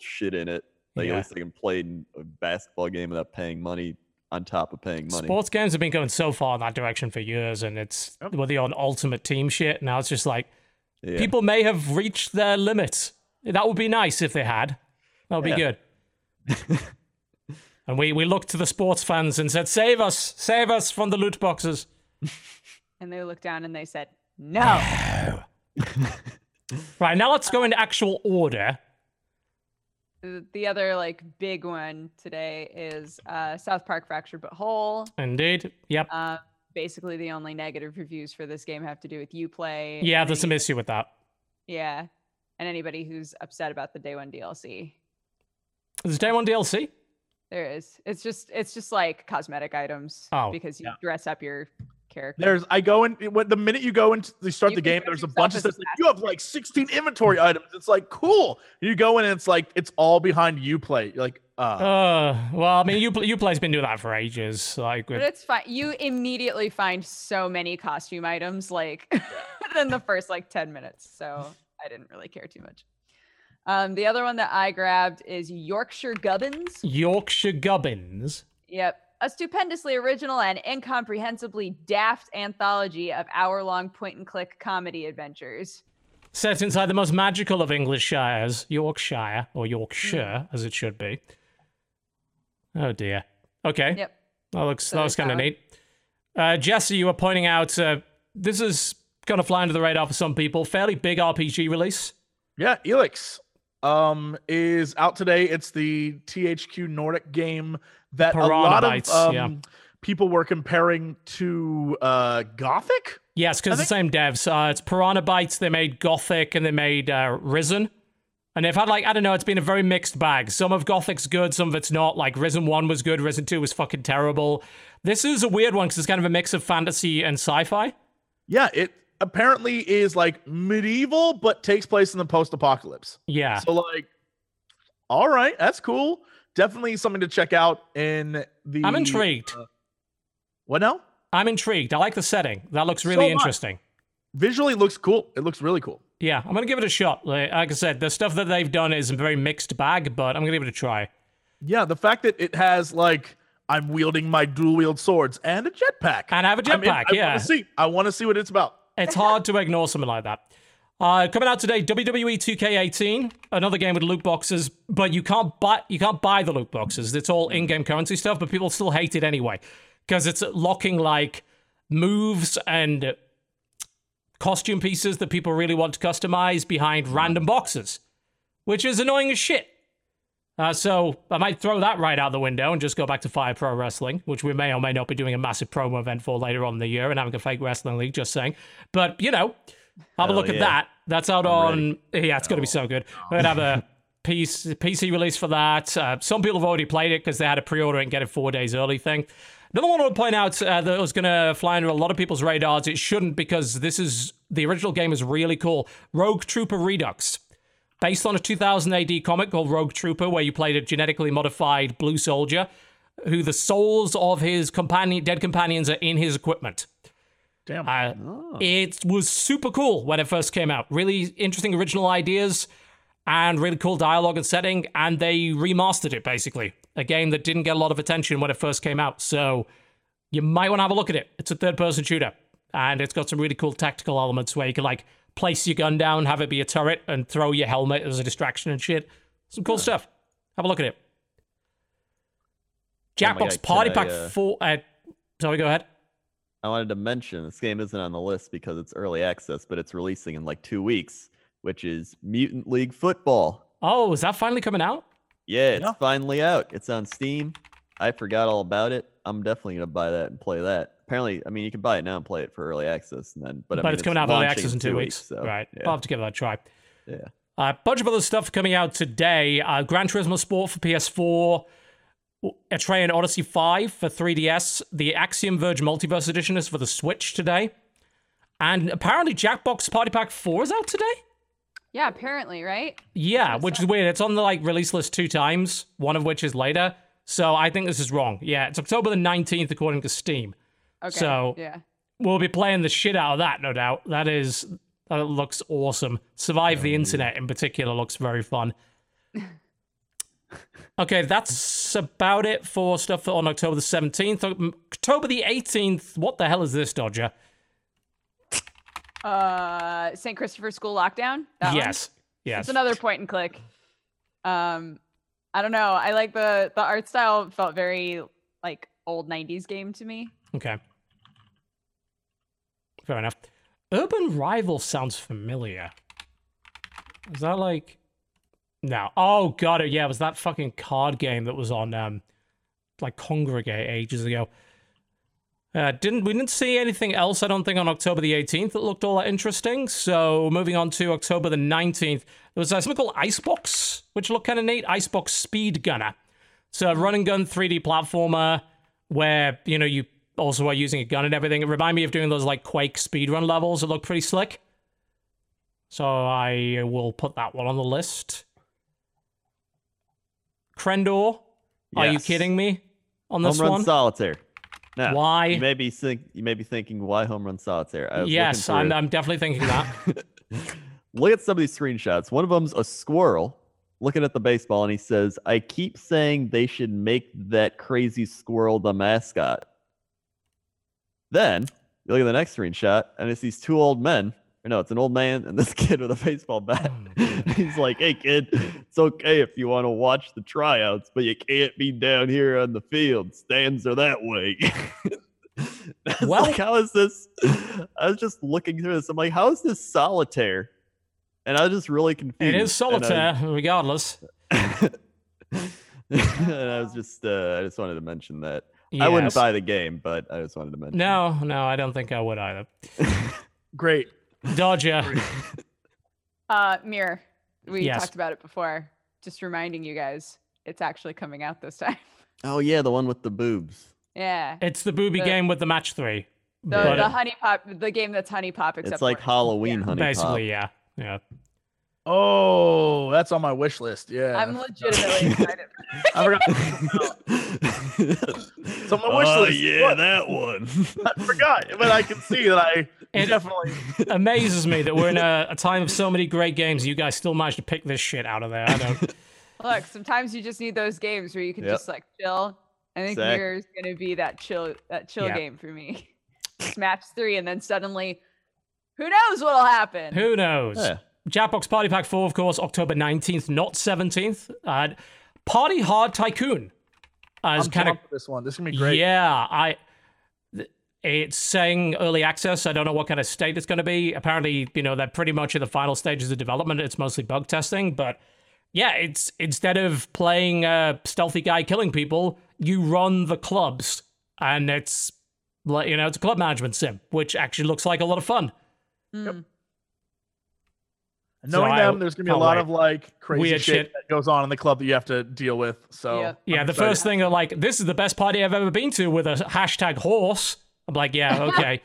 shit in it. Like Yeah. at least they can play a basketball game without paying money on top of paying money. Sports games have been going so far in that direction for years, and it's oh. Yep. with the on ultimate team shit. Now it's just like Yeah. people may have reached their limits. That would be nice if they had. That would Yeah. be good. and we we looked to the sports fans and said, "Save us, save us from the loot boxes." And they looked down and they said, no. Right now, let's go into actual order. The- the other like big one today is uh, South Park Fractured But Whole. Indeed. Yep. Uh, basically, the only negative reviews for this game have to do with UPlay. Yeah, and there's some issue with that. Yeah, and anybody who's upset about the day one DLC. Is day one DLC? There is. It's just it's just like cosmetic items. Oh, because you yeah. dress up your character. There's I go in when the minute you go into you start You the game, there's a bunch of stuff. Like, you have like 16 inventory items. It's like cool. You go in and it's like it's all behind you play. You're like, uh, Uh, well, I mean, you Uplay's been doing that for ages. Like, But it's fine. You immediately find so many costume items like within the first like 10 minutes. So I didn't really care too much. Um, the other one that I grabbed is Yorkshire Gubbins. Yorkshire Gubbins. Yep. A stupendously original and incomprehensibly daft anthology of hour long point and click comedy adventures. Set inside the most magical of English shires, Yorkshire, or Yorkshire, as it should be. Oh dear. Okay. Yep. That looks So that looks kind of neat. Uh, Jesse, you were pointing out uh, this is going to fly under the radar for some people. Fairly big RPG release. yeah, Elex um is out today. It's the THQ Nordic game that a lot Piranha of um, yeah. people were comparing to uh Gothic. Yes, because the same devs. Uh, it's Piranha Bytes. They made Gothic and they made uh, Risen. And they've had like I don't know. It's been a very mixed bag. Some of Gothic's good, some of it's not. Like Risen One was good, Risen Two was fucking terrible. This is a weird one because it's kind of a mix of fantasy and sci-fi. Yeah, it apparently is like medieval, but takes place in the post-apocalypse. Yeah, So like, all right, that's cool. Definitely something to check out in the. I'm intrigued. Uh, what now? I'm intrigued. I like the setting. That looks really I. interesting. Visually looks cool. It looks really cool. Yeah, I'm gonna give it a shot. Like, like I said, the stuff that they've done is a very mixed bag, but I'm gonna give it a try. Yeah, the fact that it has like I'm wielding my dual wield swords and a jetpack. And I have a jetpack. I yeah, want to see. I want to see what it's about. It's hard to ignore something like that. Uh, coming out today, WWE 2K18, another game with loot boxes, but you can't buy you can't buy the loot boxes. It's all in-game currency stuff, but people still hate it anyway because it's locking like moves and costume pieces that people really want to customize behind random boxes, which is annoying as shit. Uh, so I might throw that right out the window and just go back to Fire Pro Wrestling, which we may or may not be doing a massive promo event for later on in the year and having a fake wrestling league. Just saying, but you know, have a Hell look at that. That's out I'm on. Yeah, it's going to be so good. We're gonna have a PC PC release for that. Uh, some people have already played it because they had a pre-order and get it four days early thing. Another one I would point out uh, that was going to fly under a lot of people's radars. It shouldn't because this is the original game is really cool. Rogue Trooper Redux based on a 2000 AD comic called Rogue Trooper, where you played a genetically modified blue soldier who the souls of his companion, dead companions are in his equipment. Damn. Uh, Oh. It was super cool when it first came out. Really interesting original ideas. and really cool dialogue and setting, and they remastered it basically. A game that didn't get a lot of attention when it first came out. So you might want to have a look at it. It's a third person shooter, and it's got some really cool tactical elements where you can like place your gun down, have it be a turret, and throw your helmet as a distraction and shit. Some cool stuff. Have a look at it. Oh Jackbox God, can Party I, Pack uh, 4. Uh, sorry, go ahead. I wanted to mention this game isn't on the list because it's early access, but it's releasing in like two weeks, which is Mutant League Football. Oh, is that finally coming out? Yeah, it's Yeah. finally out. It's on Steam. I forgot all about it. I'm definitely gonna buy that and play that. Apparently, I mean you can buy it now and play it for early access, and then but, I mean, it's coming out early access in two weeks. so, right. Yeah. I'll have to give that a try. yeah. A uh, bunch of other stuff coming out today. Uh, Gran Turismo Sport for PS4, Etrian Odyssey 5 for 3DS, the Axiom Verge Multiverse Edition is for the Switch today. And apparently Jackbox Party Pack 4 is out today? Yeah, apparently, right? Yeah, which is weird. It's on the like release list two times, one of which is later. So I think this is wrong. Yeah, it's October the 19th according to Steam. Okay. So- yeah. We'll be playing the shit out of that, no doubt. That is that looks awesome. Survive the internet in particular looks very fun. okay, that's about it for stuff on October the 17th. Um, October the 18th, what the hell is this, Dodger? Uh, St. Christopher School lockdown. That one? yes. Yes. It's another point and click. Um, I don't know. I like the the art style. Felt very like old '90s game to me. Okay. Fair enough. Urban Rival sounds familiar. Is that like No. Oh god, it yeah, it was that fucking card game that was on um like Kongregate ages ago. Uh, didn't we didn't see anything else? I don't think on October the 18th that looked all that interesting. So moving on to October the 19th, there was uh, something called Icebox, which looked kind of neat. Icebox Speed Gunner. So a run and gun 3D platformer where you know you also are using a gun and everything. It reminded me of doing those like Quake speedrun levels that look pretty slick. So I will put that one on the list. Crendor, are you kidding me on this Home Run one? Solitaire. Now, Why? You may be think, you may be thinking why Home Run Solitaire. Yes, I'm. I'm definitely thinking that. Look at some of these screenshots. One of them's a squirrel looking at the baseball, and he says, "I keep saying they should make that crazy squirrel the mascot." Then you look at the next screenshot, and it's these two old men. Or no, it's an old man and this kid with a baseball bat. He's like, "Hey, kid, it's okay if you want to watch the tryouts, but you can't be down here on the field. Stands are that way." Well- like, how is this? I was just looking through this. I'm like, how is this solitaire? And I was just really confused. it is and I- solitaire, regardless. and I was just, uh, I just wanted to mention that. I wouldn't buy the game, but I just wanted to mention. No, no, I don't think I would either. Great. Dodger. Uh, Mirror. We Yes. talked about it before. Just reminding you guys, it's actually coming out this time. Oh yeah, the one with the boobs. yeah. It's the booby The- game with the match three. The, but, the uh, honey pop, the game that's HuniePop, except It's like orange. Halloween Yeah. honey basically, yeah. Yeah. Oh, that's on my wish list. Yeah. I'm legitimately excited. I forgot. It's on my wish oh list. yeah, What? that one. I forgot, but I can see that I It- definitely. Amazes me that we're in a, a time of so many great games. You guys still managed to pick this shit out of there. I don't. Look, sometimes you just need those games where you can Yep. just like chill. I think Exact- Mirror is gonna be that chill, that chill Yeah. game for me. Smash three, and then suddenly, who knows what'll happen? Who knows? Yeah. Jackbox Party Pack 4, of course, October 19th, not 17th. Uh, Party Hard Tycoon. Is I'm kind of down for this one. This is gonna be great. Yeah, I. It's saying early access. I don't know what kind of state it's going to be. Apparently, you know, they're pretty much in the final stages of development. It's mostly bug testing, but yeah, it's instead of playing a stealthy guy killing people, you run the clubs, and it's like you know, it's a club management sim, which actually looks like a lot of fun. Hmm. And So knowing I them, there's gonna be a lot wait. of like crazy Weird shit, shit. that goes on in the club that you have to deal with. So Yeah. Yeah, the excited. first thing like, "This is the best party I've ever been to," with a hashtag horse. I'm like, "Yeah, okay,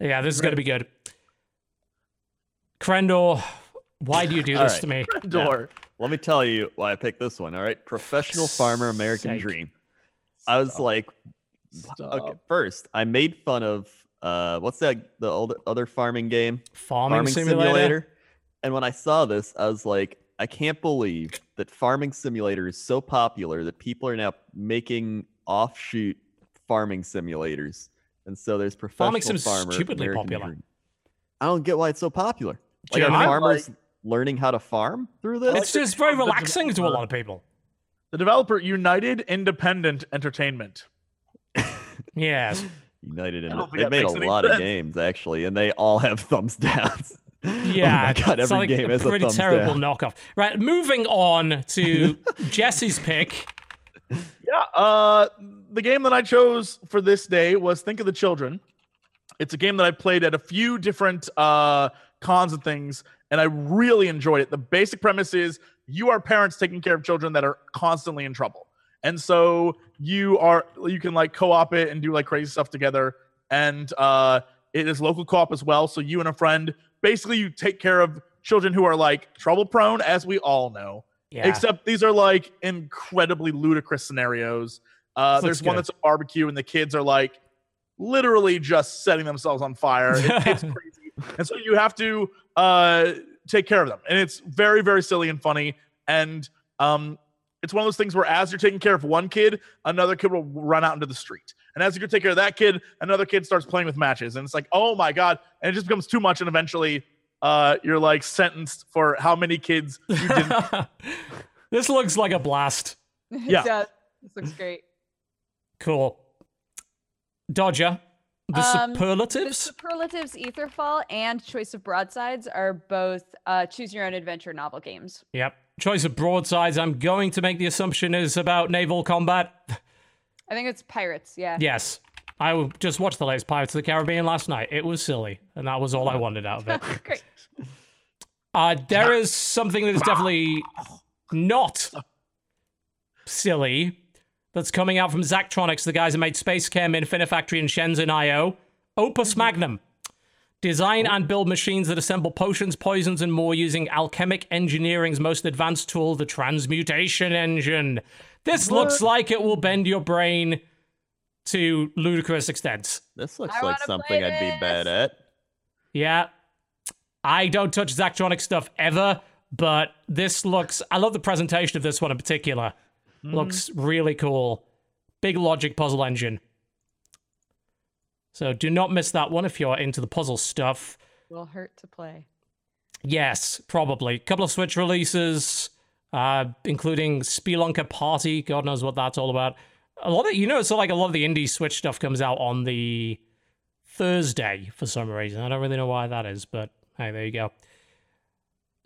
yeah, this is gonna be good." Crendor, why do you do this right. to me? door. Let me tell you why I picked this one. All right, professional farmer American Sake. dream. I was like, okay, first I made fun of uh, what's that the older, other farming game? Farming, Farming simulator. simulator. And when I saw this, I was like, I can't believe that Farming Simulator is so popular that people are now making offshoot farming simulators. And so there's professional Farming Sim's farmer. stupidly American popular. Dream. I don't get why it's so popular. Like, are Germany? farmers learning how to farm through this? It's just very relaxing to a lot of people. The developer United Independent Entertainment. Yes. United in I They that made a makes any lot of games actually, and they all have thumbs downs. Yeah, oh my god, it's every like game a has a pretty terrible down. knockoff. Right, moving on to Jesse's pick. Yeah. Uh, the game that I chose for this day was Think of the Children. It's a game that I played at a few different uh, cons and things, and I really enjoyed it. The basic premise is you are parents taking care of children that are constantly in trouble, and so you are you can like co-op it and do like crazy stuff together. And uh, it is local co-op as well. So you and a friend basically you take care of children who are like trouble prone, as we all know. Yeah. Except these are like incredibly ludicrous scenarios. Uh, there's one good. that's a barbecue, and the kids are like literally just setting themselves on fire. It- it's crazy, and so you have to uh, take care of them, and it's very, very silly and funny. And um, it's one of those things where, as you're taking care of one kid, another kid will run out into the street, and as you can take care of that kid, another kid starts playing with matches, and it's like, oh my god, and it just becomes too much, and eventually. Uh, you're like sentenced for how many kids you didn't this looks like a blast. Yeah. Does. This looks great. Cool. Dodger, the Um, The superlatives? superlatives Etherfall and Choice of Broadsides are both uh, choose your own adventure novel games. Yep. Choice of broadsides, I'm going to make the assumption is about naval combat. I think it's pirates. Yeah. Yes. I just watched the latest Pirates of the Caribbean last night. It was silly, and that was all I wanted out of it. Great. Uh, there is something that is definitely not silly that's coming out from Zachtronics, the guys that made SpaceChem, Infinifactory, and Shenzhen IO. Opus Magnum. Design and build machines that assemble potions, poisons, and more using alchemic engineering's most advanced tool, the transmutation engine. This looks like it will bend your brain to ludicrous extents. This looks I like something I'd be bad at. Yeah. I don't touch Zachtronic stuff ever, but this looks. I love the presentation of this one in particular. Mm. Looks really cool. Big logic puzzle engine. So do not miss that one if you're into the puzzle stuff. Will hurt to play. Yes, probably. couple of Switch releases, uh, including Spelunker Party. God knows what that's all about. A lot of you know, so like a lot of the indie Switch stuff comes out on the Thursday for some reason. I don't really know why that is, but hey, there you go.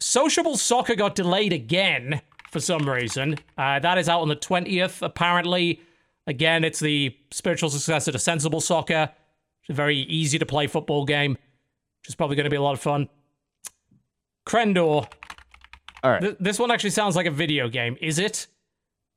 Sociable Soccer got delayed again for some reason. Uh, that is out on the 20th, apparently. Again, it's the spiritual successor to Sensible Soccer. It's a very easy to play football game, which is probably going to be a lot of fun. Crendor. All right. Th- this one actually sounds like a video game. Is it?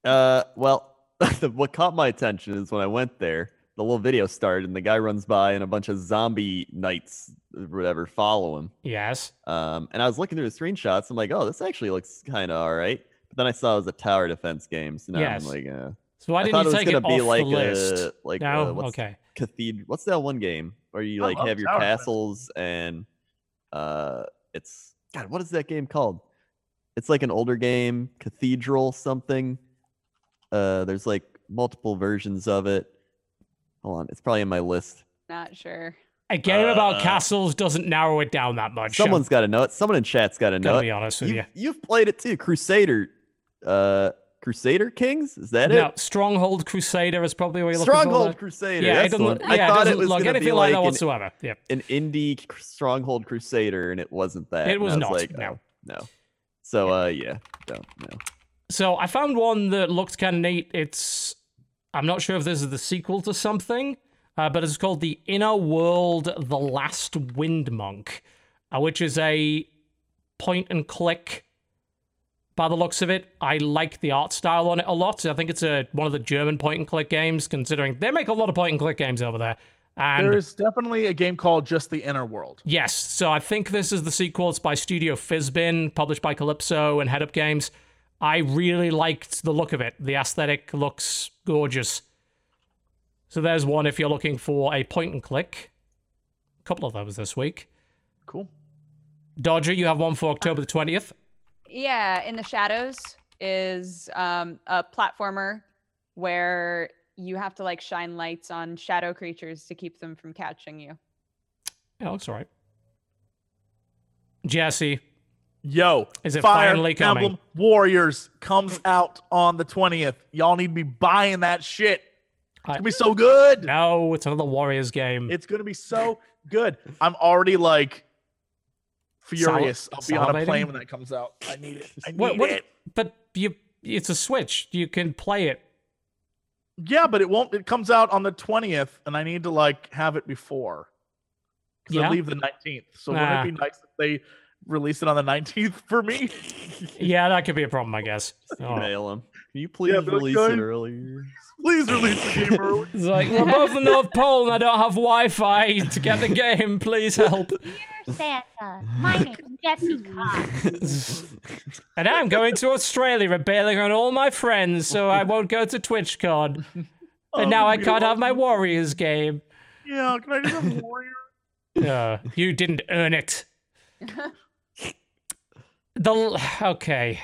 Uh, well, what caught my attention is when I went there, the little video started, and the guy runs by, and a bunch of zombie knights, whatever, follow him. Yes. Um, and I was looking through the screenshots. I'm like, oh, this actually looks kind of all right. But then I saw it was a tower defense game, so now Yes. I'm like, uh, So why I didn't thought you it was take gonna it be off like the list? a like no. uh, what's okay. cathedral. What's that one game where you like have your tower defense. castles and uh, it's God. What is that game called? It's like an older game, Cathedral something. Uh, there's like multiple versions of it. Hold on, it's probably in my list. Not sure. A game about Uh, castles doesn't narrow it down that much. Someone's got to know it. Someone in chat's got to I'm know gonna be honest with You, you. you've played it too, Crusader. Uh, Crusader Kings is that it? No, it? Stronghold Crusader is probably what you're looking for. Stronghold. Crusader. Yeah, it that's the doesn't. Yeah, I it thought doesn't it was look gonna anything be like, like that an, whatsoever. Yep. an indie Stronghold Crusader, and it wasn't that. It and was I not, Like, no. oh, no. So, uh, yeah, don't know. So I found one that looked kind of neat. It's I'm not sure if this is the sequel to something, uh, but it's called The Inner World: The Last Wind Monk, uh, which is a point and click. By the looks of it, I like the art style on it a lot. I think it's a one of the German point and click games, considering they make a lot of point and click games over there. And There is definitely a game called Just the Inner World. Yes, so I think this is the sequel. It's by Studio Fizbin, published by Kalypso and Headup Games. I really liked the look of it. The aesthetic looks gorgeous. So there's one if you're looking for a point and click. A couple of those this week. Cool. Dodger, you have one for October the 20th. yeah, in the shadows is um, a platformer where you have to like shine lights on shadow creatures to keep them from catching you. Yeah, looks all right. Jesse, Yo, Is it Fire finally coming? Emblem Warriors comes out on the 20th. Y'all need to be buying that shit. It's gonna be so good. no, it's another Warriors game. It's gonna be so good. I'm already like furious. I'll be on a plane when that comes out. I need it. I need What- what- it. but you, it's a Switch. You can play it. Yeah, but it won't. It comes out on the 20th, and I need to like have it before. 'Cause Yeah? I leave the 19th. So wouldn't it ah. be nice if they release it on the 19th for me? Yeah, that could be a problem, I guess. Oh. Email him. Can you please be like, release "Guys, it earlier? Please release the game early. It's like, we're both in the North Pole and I don't have Wi Fi to get the game. Please help. Dear Santa, my name's Jesse Cox. And I'm going to Australia and bailing on all my friends so I won't go to TwitchCon. And Oh, now I can't have my. Warriors game. Yeah, can I just have Warrior? Uh, you didn't earn it. The okay.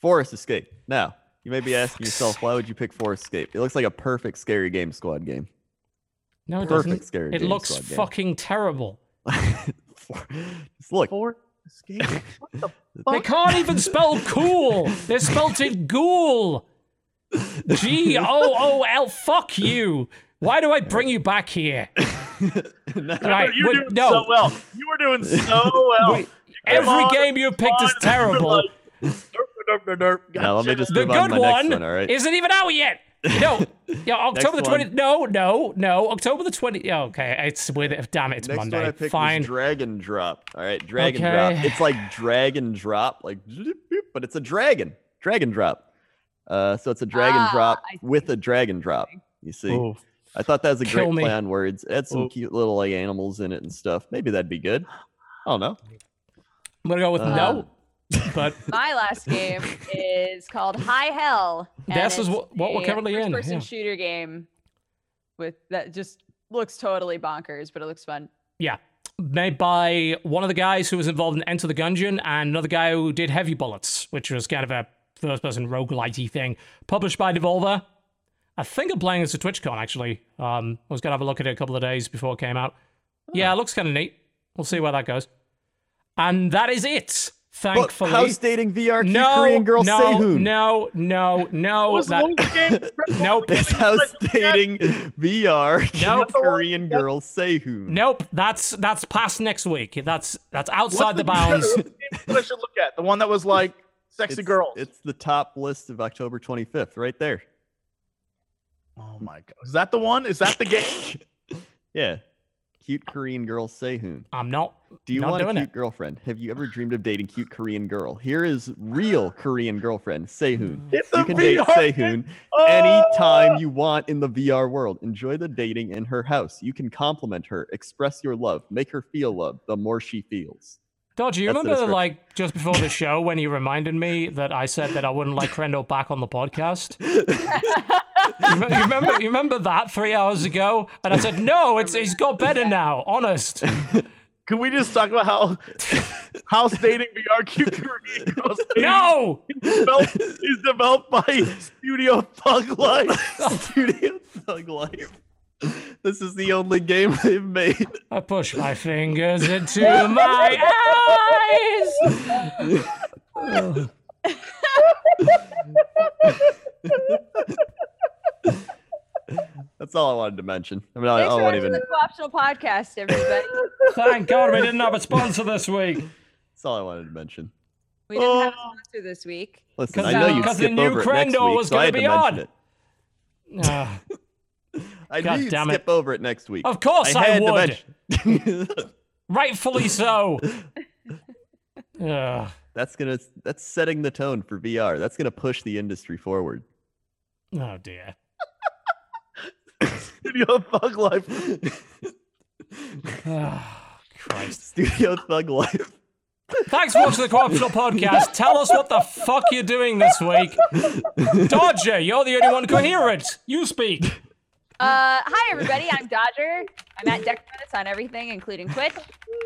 Forest Escape. Now, you may be asking yourself, why would you pick Forest Escape? It looks like a perfect scary game squad game. No, it Perfect doesn't. scary It game looks squad game. fucking terrible. Just look. Four escape. What the They can't even spell cool. They spelt it ghoul. G O O L. Fuck you. Why do I bring you back here? Right, You're doing no. so well. You were doing so well. Wait, Every on, game you picked is on, you were terrible. like, Now, let me just The move on good to my one, next one, all right? isn't even out yet. No, yeah, October the Next twenty. one. No, no, no, October the twenty. Yeah, okay, it's with it. Damn it, it's Next Monday. one I picked Fine. was Dragon Drop. All right, Dragon Okay. Drop. It's like Dragon Drop, like, but it's a dragon. Dragon Drop. Uh, so it's a Dragon Ah, Drop I with a Dragon Drop. You see, Ooh. I thought that was a Kill great me. play on words. It had some Oh. cute little like animals in it and stuff. Maybe that'd be good. I don't know. I'm gonna go with Uh, no, but My last game is called High Hell. This is what- what we're currently in, First-person yeah. shooter game with that just looks totally bonkers, but it looks fun. yeah, made by one of the guys who was involved in Enter the Gungeon and another guy who did Heavy Bullets, which was kind of a first-person roguelite thing. Published by Devolver. I think I'm playing this at TwitchCon actually. Um, I was gonna have a look at it a couple of days before it came out. Yeah, it looks kind of neat. We'll see where that goes. And that is it. But house dating VR cute no, Korean girl no, Sehun. no, no, no. What's that- the one game? Nope. It's house dating VR cute Nope. Korean girl Sehun. Nope, that's that's past next week. That's that's What's outside the, the bounds. game that I should look at the one that was like sexy It's, girls. it's the top list of October 25th, right there. oh my god, is that the one? Is that the game? Yeah. Cute Korean girl Sehun. I'm not. Do you Not want a cute it. girlfriend? Have you ever dreamed of dating cute Korean girl? Here is real Korean girlfriend Sehun. It's You can date VR Sehun Oh! anytime you want in the VR world. Enjoy the dating in her house. You can compliment her, express your love, make her feel love the more she feels. Dodgy, you That's remember like just before the show when you reminded me that I said that I wouldn't like Crendor back on the podcast? you, you remember? You remember that three hours ago? And I said, no, it's he's got better now. Honest. Can we just talk about how house dating VR cute Korean No. is developed, is developed by Studio Thug Life? Studio Thug Life. This is the only game they've made. I push my fingers into my eyes. Ugh. That's all I wanted to mention. I mean, I, Thanks I for won't watching even. the co-optional podcast, everybody. Thank God we didn't have a sponsor this week. That's all I wanted to mention. We didn't have a Oh. sponsor this week. Listen, 'Cause, I know uh, you'd 'cause the skip new over it next week, was so I gonna had to be mention on. it. Ugh. I God knew you'd damn it. skip over it next week. Of course I, had would. mention- Rightfully so. Ugh. that's gonna that's setting the tone for VR. That's gonna push the industry forward. Oh dear. Studio Thug Life. Oh, Christ. Studio Thug Life. Thanks for watching the Co-optional Podcast. Tell us what the fuck you're doing this week. Dodger, you're the only one coherent. You speak. Uh, hi everybody, I'm Dodger. I'm at Deck Credits on everything, including Twitch.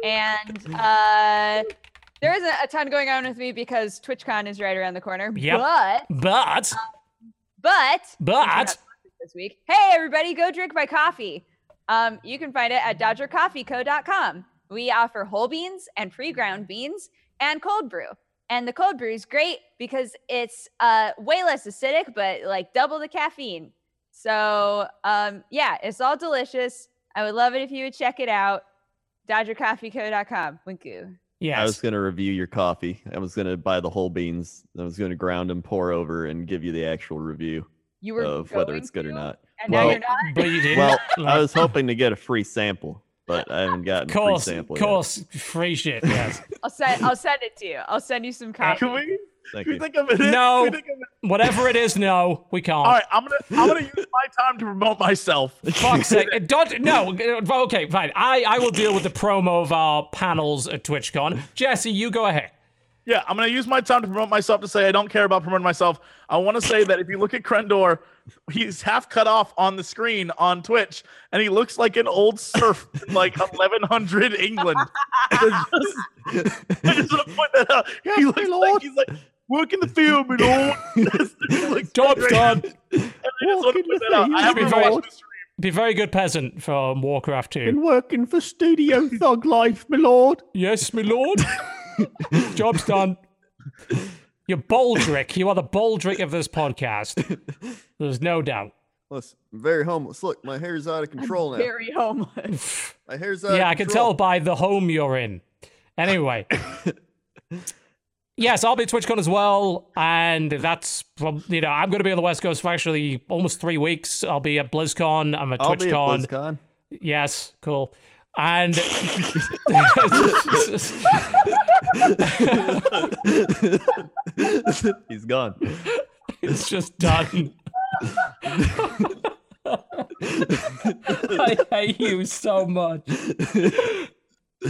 And uh, There isn't a ton going on with me because TwitchCon is right around the corner. Yep. But But, but but, this week. Hey, everybody, go drink my coffee. Um, you can find it at dodgercoffeeco.com. We offer whole beans and pre ground beans and cold brew. And the cold brew is great because it's uh, way less acidic, but like double the caffeine. So, um, yeah, it's all delicious. I would love it if you would check it out. DodgerCoffeeco.com. Winku. Yeah. I was gonna review your coffee. I was gonna buy the whole beans. I was gonna ground them, pour over, and give you the actual review You were of whether it's good or not. And now Well, you're not. but you didn't. Well, I was hoping to get a free sample, but I haven't gotten course, a free of sample yet. course, free shit. Yes. I'll send I'll send it to you. I'll send you some coffee. Can we? Thank you. think of it? No. Think of it? Whatever it is, no, we can't. All right, I'm gonna I'm gonna use my time to promote myself. Fuck's sake. Uh, Don't, no, okay, fine. I, I will deal with the promo of our panels at TwitchCon. Jesse, you go ahead. Yeah, I'm gonna use my time to promote myself to say I don't care about promoting myself. I want to say that if you look at Crendor, he's half cut off on the screen on Twitch, and he looks like an old serf in like 1100 England. I just, I just want to point that out. Yeah, he looks like he's like work in the field, my lord. He looks Job's great. done. I just want to point that out. I haven't Be very- watched the stream. Be very good peasant from Warcraft 2. working for Studio Thug Life, my lord. Yes, my lord. Job's done. You're Baldrick. You are the Baldrick of this podcast. There's no doubt. Listen, I'm very homeless. Look, my hair's out of control now. Very homeless. My hair's out Yeah, of I can tell by the home you're in. Anyway. yes, I'll be at TwitchCon as well, and that's prob- you know I'm going to be on the West Coast for actually almost three weeks. I'll be at BlizzCon. I'm at I'll be at TwitchCon. BlizzCon. Yes, cool. And He's gone. it's just done. I hate you so much.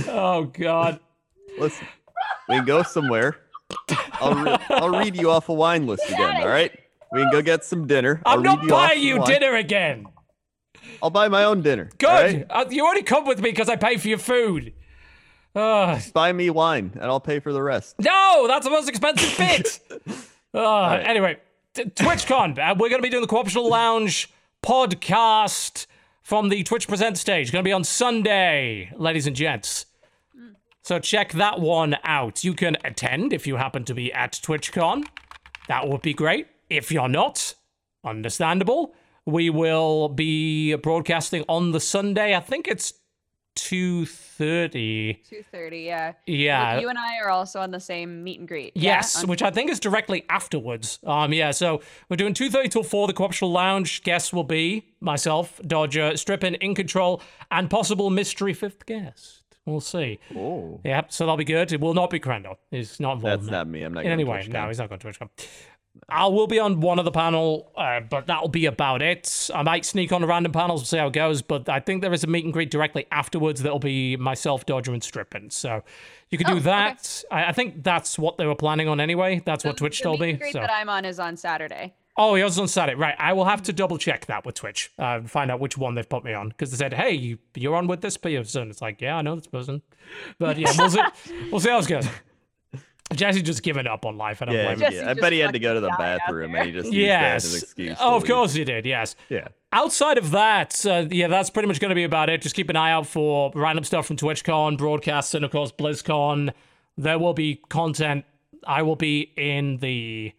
Oh God. Listen, we can go somewhere. I'll, re- I'll read you off a wine list again, all right? We can go get some dinner. I'll I'm not read you buying some you wine. dinner again. I'll buy my own dinner. Good. right? Uh, you only come with me because I pay for your food. Uh, Buy me wine, and I'll pay for the rest. no, that's the most expensive bit. Uh, Anyway, t- TwitchCon. Uh, we're going to be doing the Co-Optional Lounge podcast from the Twitch Present stage. Going to be on Sunday, ladies and gents. So check that one out. You can attend if you happen to be at TwitchCon. That would be great. If you're not, understandable. We will be broadcasting on the Sunday. I think it's 2.30. 2:30, yeah. Yeah. You and I are also on the same meet and greet. yeah? Yes, On- which I think is directly afterwards. Um, yeah, so we're doing 2.30 till 4. The Co-Optional Lounge guests will be myself, Dodger, Strippin, InControl, and possible mystery fifth guest. We'll see. Oh, Yep, so that'll be good. It will not be Crendor. He's not involved that's in that. not me. I'm not In going any to way, no, he's not going to TwitchCon. I will be on one of the panel, uh, but that'll be about it. I might sneak on the random panels and see how it goes, but I think there is a meet and greet directly afterwards that'll be myself, Dodger, and Strippin. So you could Oh, do okay. that. I, I think that's what they were planning on anyway. That's what Twitch the told meet me. and greet So. that I'm on is on Saturday. Oh, yours is on Saturday, right? I will have to double check that with Twitch, uh, find out which one they've put me on because they said, "Hey, you, you're on with this person." It's like, yeah, I know this person, but yeah, we'll see. we'll see how it goes. Jesse just giving up on life. I don't Yeah, blame him. Yeah. I bet he had to go to the fucking died out bathroom, and he just used that as an excuse. Oh, of leave. course he did. Yes. Yeah. Outside of that, uh, yeah, that's pretty much going to be about it. Just keep an eye out for random stuff from TwitchCon, broadcasts, and of course BlizzCon. There will be content. I will be in the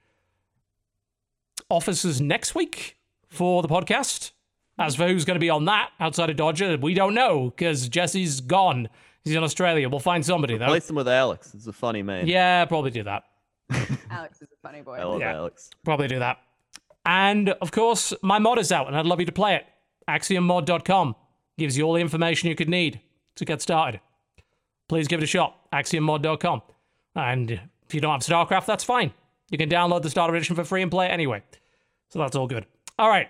offices next week for the podcast. As for who's going to be on that outside of Dodger, we don't know because Jesse's gone. He's in Australia. We'll find somebody though. Place him with Alex. He's a funny man. Yeah, probably do that. Alex is a funny boy. I love Yeah. Alex. Probably do that. And of course, my mod is out, and I'd love you to play it. AxiomMod.com gives you all the information you could need to get started. Please give it a shot. AxiomMod.com. And if you don't have StarCraft, that's fine. You can download the starter edition for free and play it anyway. So that's all good. All right.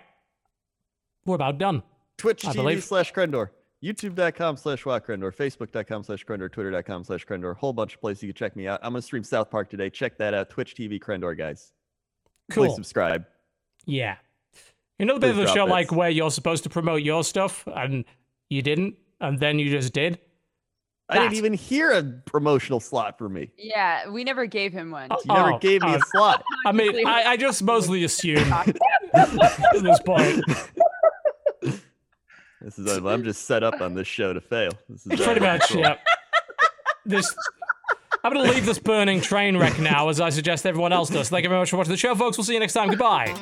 We're about done. Twitch I TV believe- slash Crendor. YouTube.com slash Crendor. Facebook.com slash Crendor. Twitter.com slash Crendor. Whole bunch of places you can check me out. I'm going to stream South Park today. Check that out. Twitch TV Crendor, guys. Cool. Please subscribe. Yeah. You know the bit of Please the show it. like where you're supposed to promote your stuff and you didn't, and then you just did? I didn't even hear a promotional slot for me. Yeah, we never gave him one. Oh, You never oh, gave me oh. a slot. I mean, I, I just mostly assume at this point. This is I'm just set up on this show to fail. This is Pretty much, cool. yeah. This. I'm going to leave this burning train wreck now, as I suggest everyone else does. Thank you very much for watching the show, folks. We'll see you next time. Goodbye.